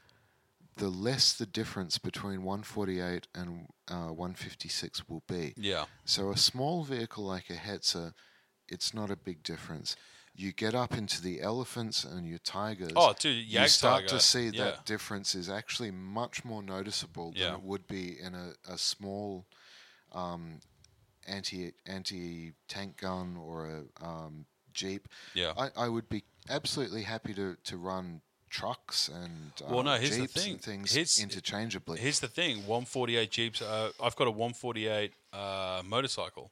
the less the difference between 148 and uh, 156 will be. Yeah. So a small vehicle like a Hetzer, it's not a big difference. You get up into the elephants and your tigers. Oh, dude, you start Tiger, to see yeah. that difference is actually much more noticeable than Yeah. it would be in a, a small um, anti anti tank gun or a um, jeep. Yeah. I, I would be absolutely happy to, to run trucks and uh, Well, no, here's the thing. and things Here's- interchangeably. Here's the thing: 148 Jeeps. Uh, I've got a 148 uh, motorcycle.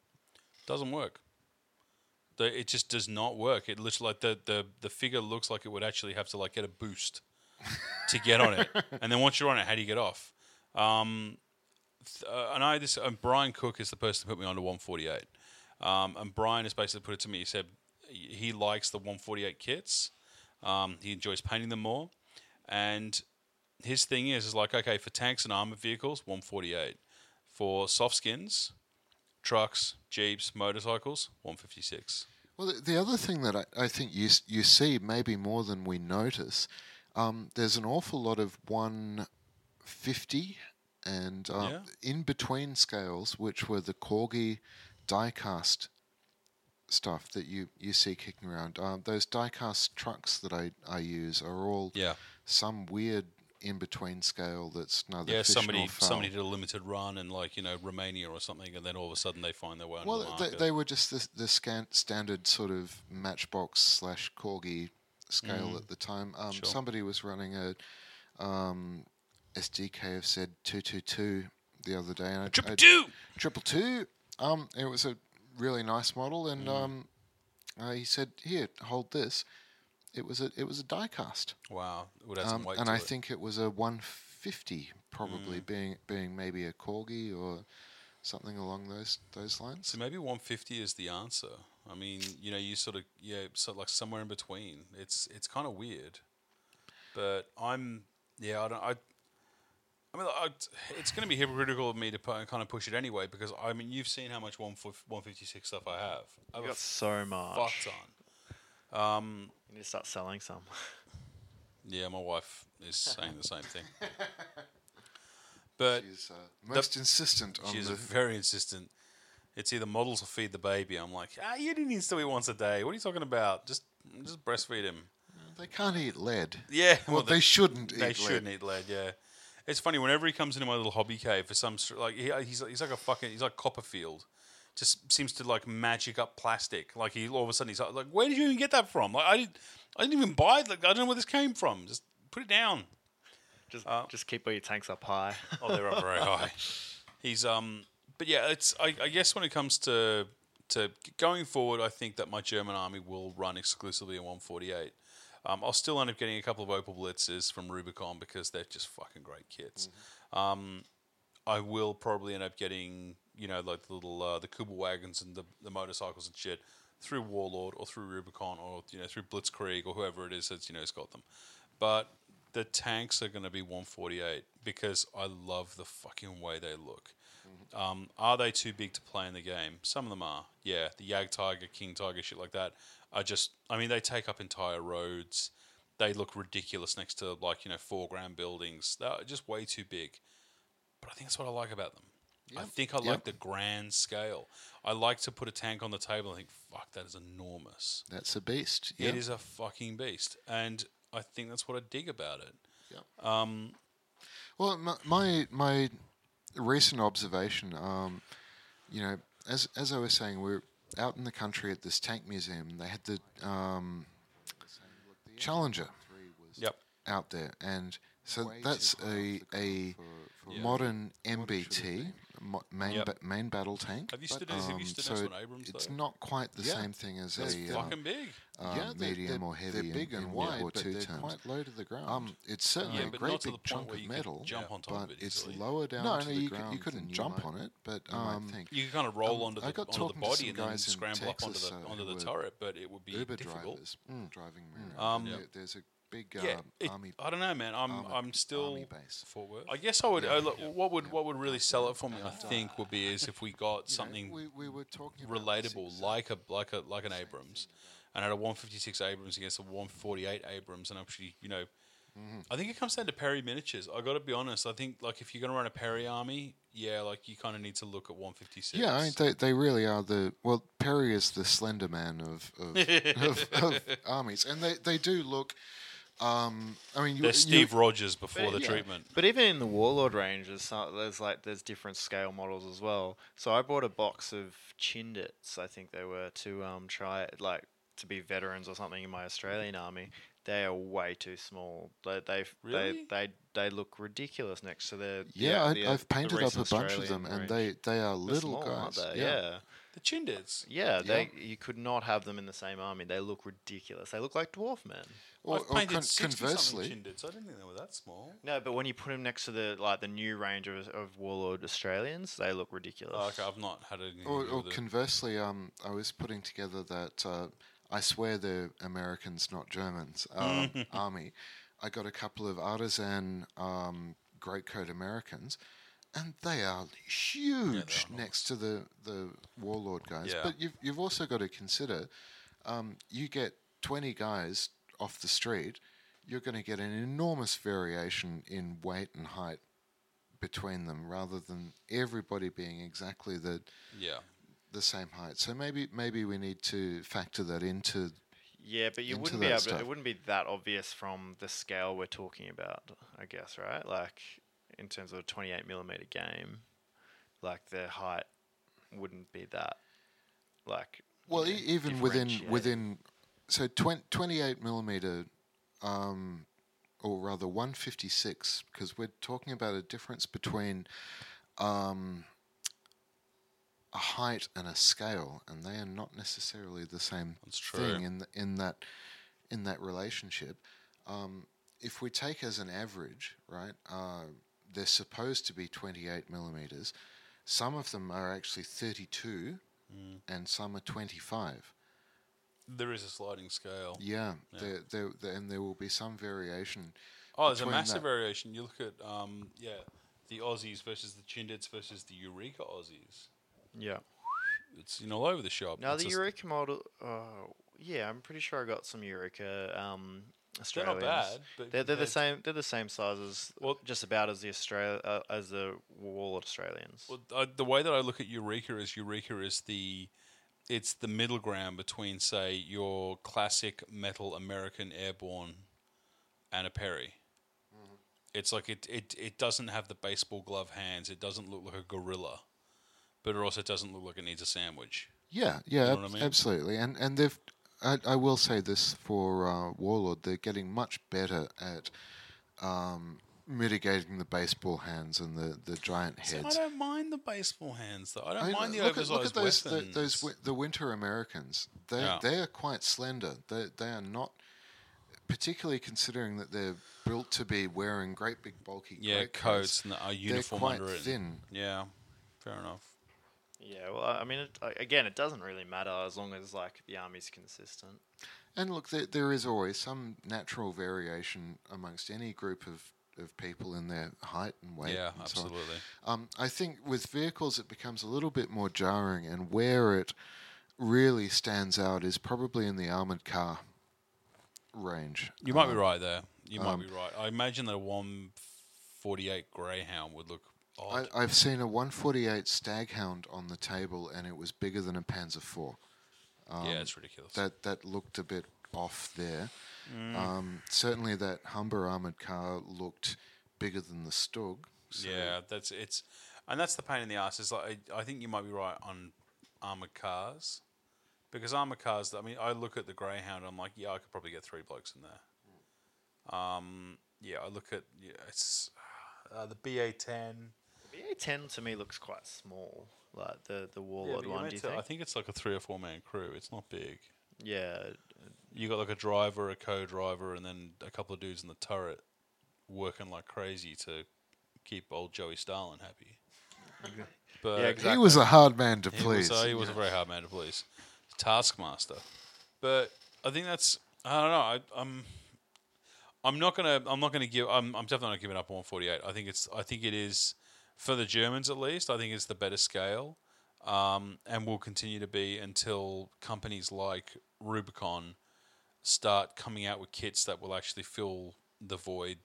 Doesn't work. The, it just does not work. It looks like the, the the figure looks like it would actually have to like get a boost to get on it, <laughs> and then once you're on it, how do you get off? Um, th- uh, and I this and Brian Cook is the person who put me on to 148. Um, and Brian has basically put it to me. He said he likes the 148 kits. Um, he enjoys painting them more, and his thing is is like okay for tanks and armored vehicles 148 for soft skins trucks jeeps motorcycles 156 Well, the, the other thing that I, I think you you see maybe more than we notice, um, there's an awful lot of 150 and uh, Yeah. in between scales, which were the Corgi diecast stuff that you, you see kicking around. Um, those diecast trucks that I, I use are all yeah some weird in between scale that's neither yeah somebody somebody did a limited run in like you know romania or something and then all of a sudden they find their way Well, the they, they were just the, the scan, standard sort of Matchbox slash Corgi scale at the time. Um, Mm. Sure. Somebody was running a um, Sd.Kfz. two two two the other day, and I, triple I- two triple two. Um, it was a really nice model, Mm. and um, uh, he said, "Here, hold this." It was a it was a diecast, wow would have some um, and to I it. think it was a 150, probably Mm. being being maybe a Corgi or something along those those lines. so maybe 150 is the answer i mean you know you sort of yeah so like somewhere in between it's it's kind of weird but i'm yeah i don't i I mean, I, it's going to be hypocritical of me to pu- kind of push it anyway because I mean, you've seen how much 156 stuff I have. I have got so much. fuck ton. Um, You need to start selling some. yeah, my wife is <laughs> saying the same thing. But She's uh, most insistent on she's the. very insistent. It's either models or feed the baby. I'm like, ah, you didn't need to eat once a day. What are you talking about? Just, just breastfeed him. They can't eat lead. Yeah, Well, the- they shouldn't eat They lead. shouldn't eat lead. Yeah, it's funny whenever he comes into my little hobby cave for some str- like he, he's he's like a fucking he's like Copperfield. Just seems to like magic up plastic. Like he all of a sudden he's like, like where did you even get that from? Like I didn't I didn't even buy it. Like I don't know where this came from. Just put it down. Just Uh, just keep all your tanks up high. <laughs> Oh, they're up very high. He's um, but yeah, it's I, I guess when it comes to to going forward, I think that my German army will run exclusively in 148. Um, I'll still end up getting a couple of Opel Blitzes from Rubicon because they're just fucking great kits. Um, I will probably end up getting you know like the little uh, the Kubel wagons and the, the motorcycles and shit through Warlord or through Rubicon or you know through Blitzkrieg or whoever it is that's you know has got them. But the tanks are going to be 148 because I love the fucking way they look. Um, are they too big to play in the game? Some of them are. Yeah, the Jagdtiger, King Tiger, shit like that are just. I mean, they take up entire roads. They look ridiculous next to like you know foreground buildings. They're just way too big. But I think that's what I like about them. I think I like the grand scale. I like to put a tank on the table and think, fuck, that is enormous. That's a beast. It Yep. is a fucking beast, and I think that's what I dig about it. Yep. Um, Well, my my, my recent observation, um, you know, as as I was saying, we're out in the country at this tank museum. They had the um, Challenger yep. out there, and so that's a a Yeah. modern MBT, mo- main Yep. ba- main battle tank. Have you stood- have you Um, stood so next an Abrams, it's though? not quite the Yeah. same thing as That's a Fucking um, big. uh, Yeah, they're- medium they're- or heavy. They're big in, and in wide, but they're terms. quite low to the ground. Um, it's certainly Yeah, a great big chunk of metal, jump on top of but it it's lower down no, to no, the you, c- ground you couldn't jump on it, but you um. You could kind of roll Um, onto I the got onto the body and then scramble up onto the uh, onto the turret, but it would be Uber difficult. drivers driving me around. Um, There- Yeah. There's a big Yeah, um, it- army. I don't know, man. I'm army- I'm still. army base. Fort Worth. I guess I would. uh, look, what would what would really sell it for me? I think would be is if we got You know, something we, we were talking relatable, six, like a like a like an Abrams, and had a 156 Abrams against a 148 Abrams, and actually, you know, Mm-hmm. I think it comes down to Perry miniatures. I got to be honest. I think like if you're going to run a Perry army, yeah, like you kind of need to look at 156. Yeah, I mean, they, they really are the well. Perry is the Slender Man of of, <laughs> of, of armies, and they, they do look. Um, I mean, you, They're you- Steve Rogers before the yeah. treatment. But even in the Warlord range, there's, some, there's like there's different scale models as well. So I bought a box of Chindits, I think they were, to um try like to be veterans or something in my Australian army. They are way too small. They they Really? they, they they look ridiculous next to their yeah, the, I, I've the painted up a recent bunch of them, Australian and they they are They're little small, aren't guys. they? Yeah. The Chindits. Yeah, they you could not have them in the same army. They look ridiculous. They look like dwarf men. Or, I've or painted con- 60 conversely, something Chindits. I didn't think they were that small. No, but when you put them next to the like the new range of, of Warlord Australians, they look ridiculous. Oh, okay, I've not had anything or, to do or with it. conversely, um, I was putting together that uh, I swear they're Americans, not Germans um, <laughs> army. I got a couple of Artizan um, greatcoat Americans, and they are huge next to the, the warlord guys. Yeah. But you've you've also got to consider, um, you get twenty guys off the street, you're going to get an enormous variation in weight and height between them, rather than everybody being exactly the yeah. the same height. So maybe maybe we need to factor that into. yeah, but you wouldn't be able. To, it wouldn't be that obvious from the scale we're talking about. I guess right, like in terms of a 28 millimeter game, like their height wouldn't be that. Like Well, you e- know, even within within, so 20, 28 millimeter, um, or rather one fifty six, because we're talking about a difference between, um, a height and a scale, and they are not necessarily the same That's true. thing in th- in that in that relationship. Um, if we take as an average, right, uh, they're supposed to be 28 millimeters. Some of them are actually 32, Mm. and some are 25. There is a sliding scale. Yeah, There, there, there, and there will be some variation. Oh, there's a massive that. variation. You look at um, yeah, the Aussies versus the Chindits versus the Eureka Aussies. yeah. It's you know all over the shop. Now It's the Eureka model. Uh, yeah, I'm pretty sure I got some Eureka. Um, They're not bad, but They're, they're the same. They're the same size as Well- just about as the Australia uh, as the Warlord Australians. Well, I, the way that I look at Eureka is Eureka is the it's the middle ground between say your classic metal American airborne and a Perry. It's like it, it it doesn't have the baseball glove hands. It doesn't look like a gorilla, but it also doesn't look like it needs a sandwich. Yeah, yeah, know ab- I mean? absolutely. And and they've, I, I will say this for uh, Warlord, they're getting much better at um, mitigating the baseball hands and the, the giant See, I don't mind the baseball hands though. I don't I mean, mind the look at, look at those the, those wi- the winter Americans. They Yeah. they are quite slender. They they are not particularly considering that they're built to be wearing great big bulky yeah, coats and a uniform quite under it. thin. Yeah, fair enough. Yeah, well, I mean, it, again, it doesn't really matter as long as like the army's consistent. And look, there, there is always some natural variation amongst any group of, of people in their height and weight. yeah, and so on. absolutely. Um, I think with vehicles, it becomes a little bit more jarring, and where it really stands out is probably in the armored car range. You might be Um, right there. You might um, be right. I imagine that a 148 Greyhound would look odd. I, I've seen a 148 Staghound on the table, and it was bigger than a Panzer IV. yeah, it's ridiculous. That that looked a bit off there. Mm. Um, certainly, that Humber armored car looked bigger than the Stug. so- yeah, that's it's, and that's the pain in the ass. Is like I, I think you might be right on armored cars, because armored cars. I mean, I look at the Greyhound. And I'm like, yeah, I could probably get three blokes in there. Um, yeah, I look at yeah, it's uh, the BA10. The BA10 to me looks quite small, like the the Yeah, Warlord but one. Do you think? I think it's like a three or four man crew. It's not big. yeah, You got like a driver, a co-driver, and then a couple of dudes in the turret working like crazy to keep old Joey Stalin happy. <laughs> But Yeah, He was a hard man to he please. was, uh, he was a very hard man to please. Taskmaster. But I think that's I don't know. I, I'm I'm not gonna I'm not gonna give I'm I'm definitely not giving up on 148. I think it's I think it is for the Germans at least. I think it's the better scale, um, and will continue to be until companies like Rubicon start coming out with kits that will actually fill the void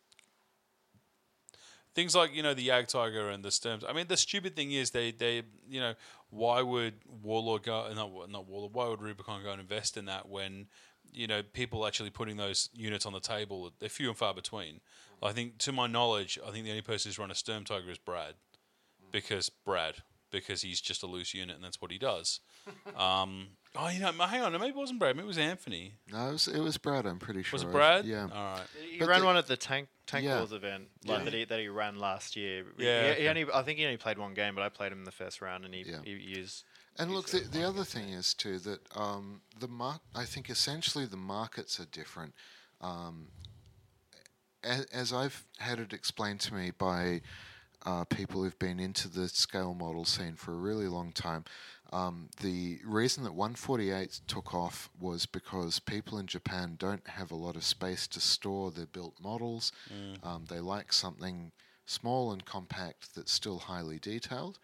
things like you know the Jagdtiger and the Sturms. I mean, the stupid thing is they they you know why would Warlord go not not Warlord why would Rubicon go and invest in that when you know people actually putting those units on the table they're few and far between. I think to my knowledge, I think the only person who's run a Sturm Tiger is Brad because Brad because he's just a loose unit and that's what he does. <laughs> um, oh, you know, hang on, maybe it wasn't Brad, maybe it was Anthony. No, it was, it was Brad. I'm pretty sure. Was it of- Brad? Yeah. All right. he But ran the- one at the Tank Tank Yeah. Wars event, like Yeah. that he that he ran last year. Yeah, he, he only I think he only played one game, but I played him in the first round, and he, Yeah. he used. And look, the, the other it. thing is too that um, the mar- I think essentially the markets are different. Um, as, as I've had it explained to me by uh, people who've been into the scale model scene for a really long time, um, the reason that 148 took off was because people in Japan don't have a lot of space to store their built models. Um, they like something small and compact that's still highly detailed.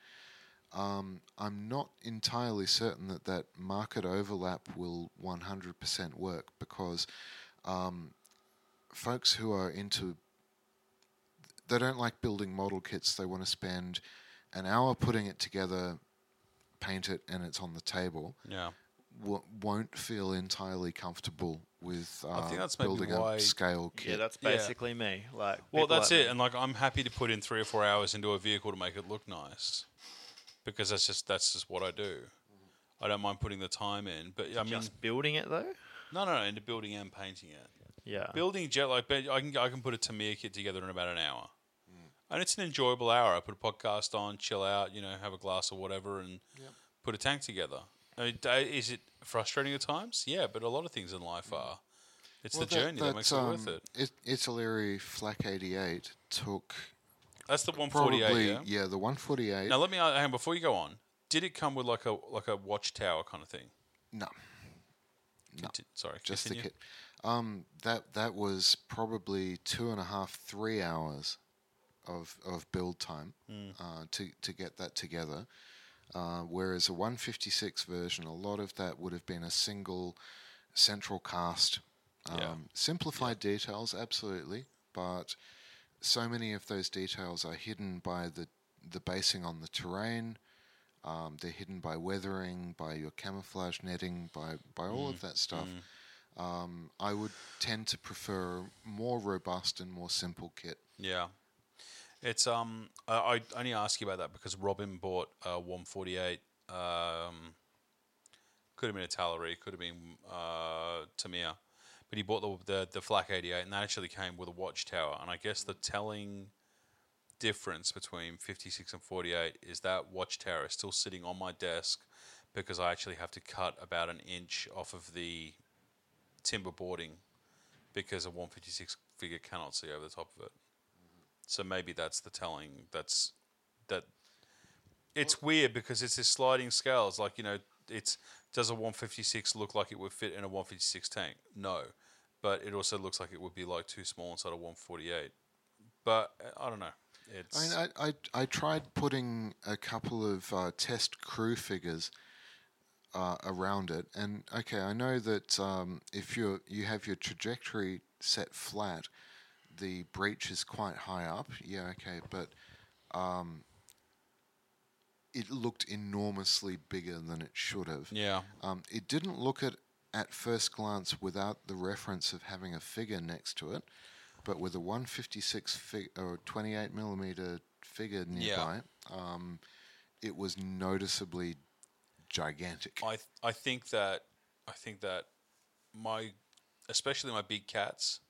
Um, I'm not entirely certain that that market overlap will 100% work because um, folks who are into they don't like building model kits. They want to spend an hour putting it together, paint it, and it's on the table. Yeah. W- won't feel entirely comfortable with uh, think that's maybe building why- a scale kit. Yeah, that's Yeah. basically me. Like, Well, that's like it. me. And like, I'm happy to put in three or four hours into a vehicle to make it look nice, because that's just that's just what I do. I don't mind putting the time in, but I mean, Just building it though. no, no, no, into building and painting it. Yeah. Building jet like but I can I can put a Tamiya kit together in about an hour, and it's an enjoyable hour. I put a podcast on, chill out, you know, have a glass or whatever, and put a tank together. I mean, is it frustrating at times? Yeah, but a lot of things in life are. It's Well, the journey that, makes it worth um, it. It- Italeri Flak 88 took That's the 148. probably yeah. the 148. Now let me uh, hang on, before you go on. Did it come with like a like a watchtower kind of thing? no, No. Sorry, just continue. the kit. Um, that that was probably two and a half, three hours of of build time Hmm. uh, to to get that together. Uh, whereas a 156 version, a lot of that would have been a single central cast. Um, Yeah. Simplified details, absolutely, but so many of those details are hidden by the the basing on the terrain. Um, they're hidden by weathering, by your camouflage netting, by by all Mm, of that stuff. Um, I would tend to prefer more robust and more simple kit. Yeah, it's um. I, I only ask you about that because Robin bought a 148. Um, could have been Italeri, could have been uh, Tamiya, but he bought the, the the Flak 88, and that actually came with a watchtower. And I guess the telling difference between 56 and 48 is that watchtower is still sitting on my desk because I actually have to cut about an inch off of the timber boarding because a 156 figure cannot see over the top of it. So maybe that's the telling. That's that it's weird because it's this sliding scale. It's like you know, it's does a 156 look like it would fit in a 156 tank? No, but it also looks like it would be like too small inside a 148. But uh, I don't know. It's I mean, I, I, I tried putting a couple of uh, test crew figures uh, around it, and okay, I know that um, if you you have your trajectory set flat, the breach is quite high up. Yeah, okay, but um, it looked enormously bigger than it should have. yeah, Um, it didn't look at at first glance without the reference of having a figure next to it, but with a 156 fig- or 28 millimeter figure nearby, um, it was noticeably gigantic. I th- I think that I think that my especially my big cats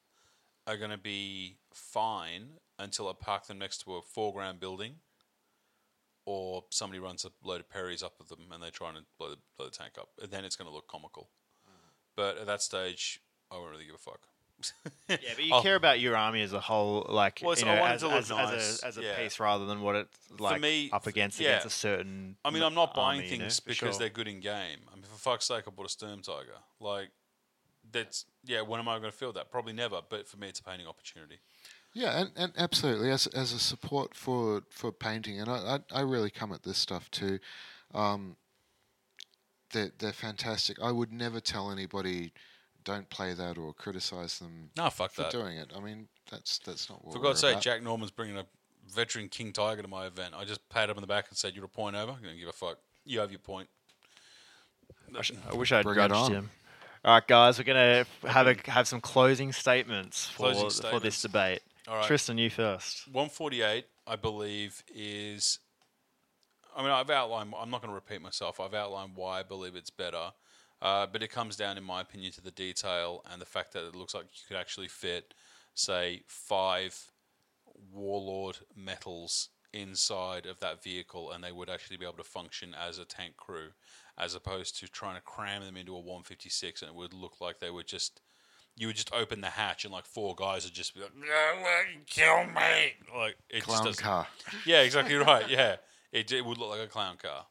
are going to be fine until I park them next to a foreground building, or somebody runs a load of Perrys up with them and they try and blow the, blow the tank up. And then it's going to look comical. Mm. But at that stage, I won't really give a fuck. <laughs> Yeah, but you I'll- care about your army as a whole, like Well, it's- you I know, want it as, to look as, nice, as a, as a yeah. piece rather than what it's like me, up against yeah. against a certain. I mean, I'm not buying army, you know, things for because sure. they're good in game. I mean, for fuck's sake, I bought a Sturm Tiger. Like, that's yeah. When am I going to feel that? Probably never. But for me, it's a painting opportunity. Yeah, and, and absolutely as as a support for for painting, and I I, I really come at this stuff too. Um, they're they're fantastic. I would never tell anybody don't play that or criticize them No, fuck for that. doing it. I mean, that's that's not what. For we're God's sake, about. Jack Norman's bringing a veteran King Tiger to my event. I just patted him on the back and said, "You're a point over. I don't give a fuck. You have your point." I wish I'd Bring it grudged him. All right, guys, we're gonna have a have some closing statements for Closing for this debate. All right. Tristan, you first. 148, I believe, is. I mean, I've outlined. I'm not going to repeat myself. I've outlined why I believe it's better, uh, but it comes down, in my opinion, to the detail and the fact that it looks like you could actually fit, say, five warlord metals inside of that vehicle, and they would actually be able to function as a tank crew, as opposed to trying to cram them into a 156, and it would look like they were just you would just open the hatch and like four guys would just be like, "No, way, kill me!" Like it just clown doesn't. car. <laughs> Yeah, exactly right. Yeah, it, it would look like a clown car.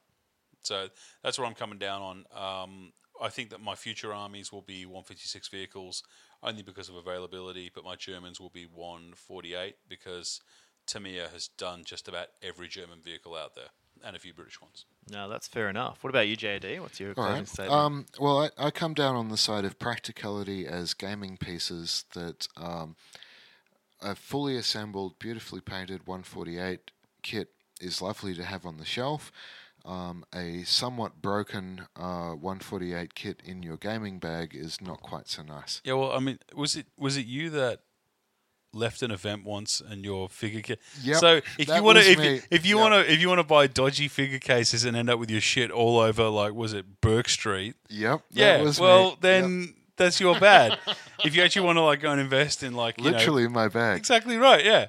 So that's where I'm coming down on. Um, I think that my future armies will be 156 vehicles only because of availability, but my Germans will be 148 because Tamiya has done just about every German vehicle out there and a few British ones. No, that's fair enough. What about you, JD? What's your All closing right. statement? Um, well, I, I come down on the side of practicality as gaming pieces that um, a fully assembled, beautifully painted 148 kit is lovely to have on the shelf. Um, a somewhat broken uh, 148 kit in your gaming bag is not quite so nice. Yeah, well, I mean, was it was it you that left an event once and your figure case? Yep, so if you want to, if you, if you Yep. want to, if you want to buy dodgy figure cases and end up with your shit all over, like was it Bourke Street? Yep. Yeah. well, me. Yep. then that's your bad. if you actually want to like go and invest in like you know- literally in my bag. Exactly right. Yeah.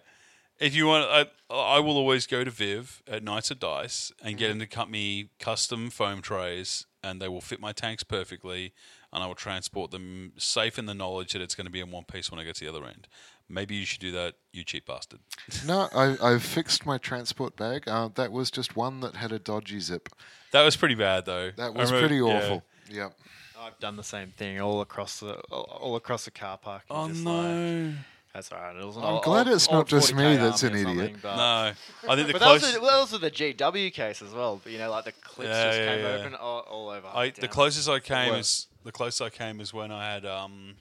If you want, I, I will always go to Viv at Knights of Dice and get them to cut me custom foam trays, and they will fit my tanks perfectly, and I will transport them safe in the knowledge that it's going to be in one piece when I get to the other end. Maybe you should do that, you cheap bastard. No, I, I've fixed my transport bag. Uh, that was just one that had a dodgy zip. That was pretty bad, though. That was remember- pretty yeah. awful. Yep. I've done the same thing all across the all, all across the car park. You're Oh just like, no, that's all right. It was an I'm old- glad old- it's not old just me that's an idiot. but- no! I think the <laughs> But those closest, are, those are the GW case as well. But, you know, like the clips Yeah, just yeah, came yeah. open all, all over. I, the closest I came is the closest I came is when I had um,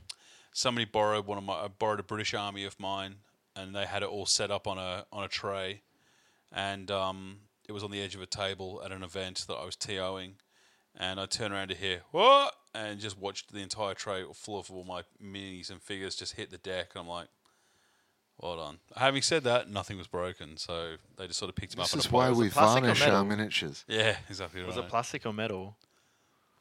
somebody borrowed one of my I borrowed a British Army of mine, and they had it all set up on a on a tray, and um, it was on the edge of a table at an event that I was TOing, and I turned around to hear what, and just watched the entire tray full of all my minis and figures just hit the deck, and I'm like. Well done. Having said that, nothing was broken, so they just sort of picked them This up. is on why boat. we plastic or varnish our miniatures. Yeah, exactly right. Was it plastic or metal?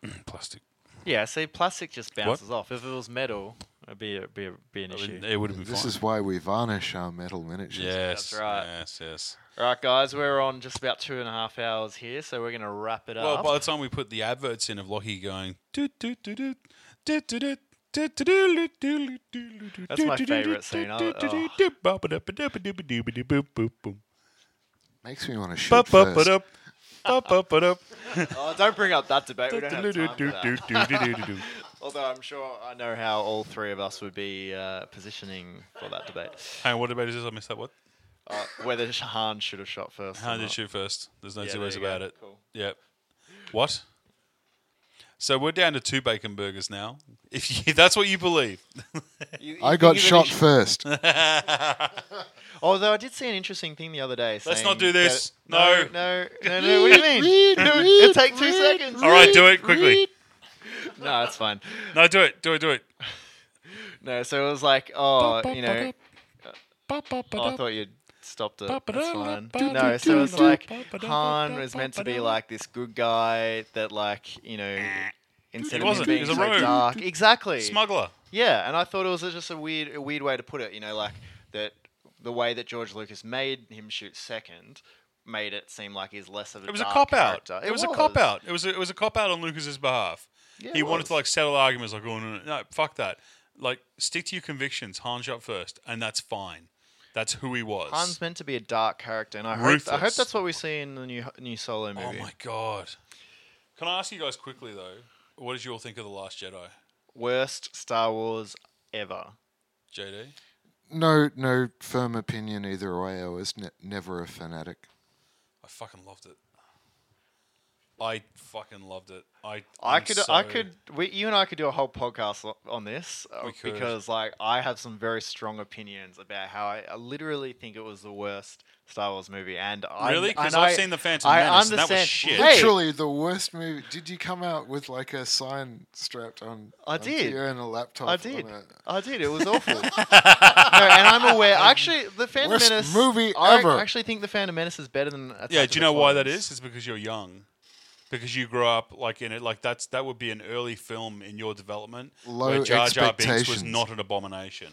<clears throat> plastic? Yeah, see, plastic just bounces off. If it was metal, it'd be, a, be, a, be an issue. It would have been This fine. is why we varnish our metal miniatures. Yes, right. Yes, yes. All right, guys, we're on just about two and a half hours here, so we're going to wrap it up. Well, up. by the time we put the adverts in of Lockie going, "Doot, doot, doot, doot, doot, doot, doot, That's my doot, favourite doot, scene. I- doot, doot, oh. Makes me want to shoot Bop, bop, ba, first. <laughs> Oh, don't bring up that debate. We don't have time for that. <laughs> Although I'm sure I know how all three of us would be uh, positioning for that debate. Hang on, what debate is this? I missed that. What? Uh, whether Han should have shot first. or How did not. shoot first? There's no Yeah, two there ways you go. about it. Cool. Yep. What? So we're down to two bacon burgers now. If, you, <laughs> that's what you believe. You- <laughs> you I think got of it shot as- first. <laughs> Although I did see an interesting thing the other day. Let's saying not do this. that- No. no, no, no. What do you mean? Read, it. read, It'll take two read, seconds. All right, do it quickly. No, it's fine. No, do it. Do it. Do it. No, so it was like, oh, you know, oh, I thought you'd stopped it. That's fine. No, so it's like Han was meant to be like this good guy that, like, you know, instead of him wasn't. He being was a so rogue. dark, exactly. Smuggler. Yeah, and I thought it was just a weird, a weird way to put it. You know, like that the way that George Lucas made him shoot second made it seem like he's less of a. It was a dark cop out. character. It, was, a cop out. It was a, it was a cop out on Lucas's behalf. Yeah, he it wanted was. to like settle arguments, like, oh no, no, no, fuck that. Like, stick to your convictions. Han shot first, and that's fine. That's who he was. Han's meant to be a dark character, and I hope I hope Ruthless. that's what we see in the new new Solo oh movie. oh my god. Can I ask you guys quickly though? What did you all think of the Last Jedi, Worst Star Wars ever. JD? No, no firm opinion either way. I was ne- never a fanatic. I fucking loved it. I fucking loved it. I I I'm could, so- I could, we, you and I could do a whole podcast o- on this uh, We could. because, like, I have some very strong opinions about how I, I literally think it was the worst Star Wars movie, and I Really? 'Cause and I've I- seen The Phantom I Menace, and that was understand. shit. Hey, Literally the worst movie. Did you come out with like a sign strapped on? I onto did. you and a laptop. I on did. I did. It was awful. <laughs> no, and I'm aware. Actually, the Phantom Worst Menace movie I ever. actually think the Phantom Menace is better than. Attack Yeah, of do you know why that Clones. is? It's because you're young. Because you grew up like in it, like that's that would be an early film in your development Low where Jar Jar Binks was not an abomination.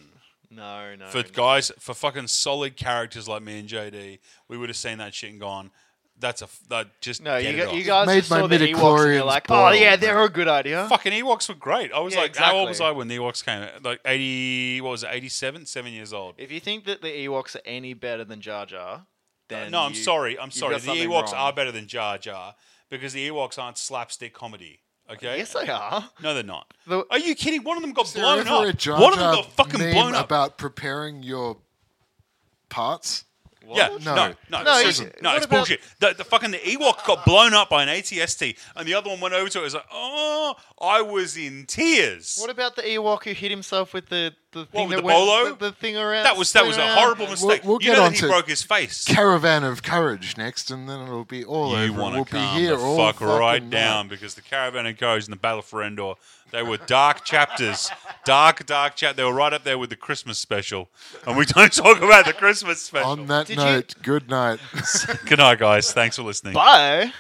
No, no. For no. guys, for fucking solid characters like me and JD, we would have seen that shit and gone, "That's a f- that just No, get you, it you guys Made just my saw the Ewoks and you're like, oh yeah, they're a good idea. Fucking Ewoks were great. I was Yeah, like, how old was. I when the Ewoks came out? Like eighty, what was it, eighty-seven, seven years old. If you think that the Ewoks are any better than Jar Jar, then no, I'm you- sorry. I'm sorry. The Ewoks wrong. are better than Jar Jar because the Ewoks aren't slapstick comedy. Okay. Yes, they are. No, they're not. The- Are you kidding? One of them got blown up. One of them got fucking blown up. about preparing your parts? Yeah, no, No. no, No, seriously, you- no, it's bullshit. The, the fucking the Ewok got blown up by an ATST, and the other one went over to it. It was like, oh, I was in tears. What about the Ewok who hit himself with the the thing with that the went, bolo? The, the thing around. that was that was a around? horrible mistake. we'll you get know on that he to broke his face. Caravan of Courage next, and then it'll be all you over. want We'll to be here the all fuck right down because the Caravan of Courage and the Battle for Endor, they were dark chapters, dark, dark chap. They were right up there with the Christmas special, and we don't talk about the Christmas special. On that Did you- note, good night. <laughs> Good night, guys. Thanks for listening. Bye.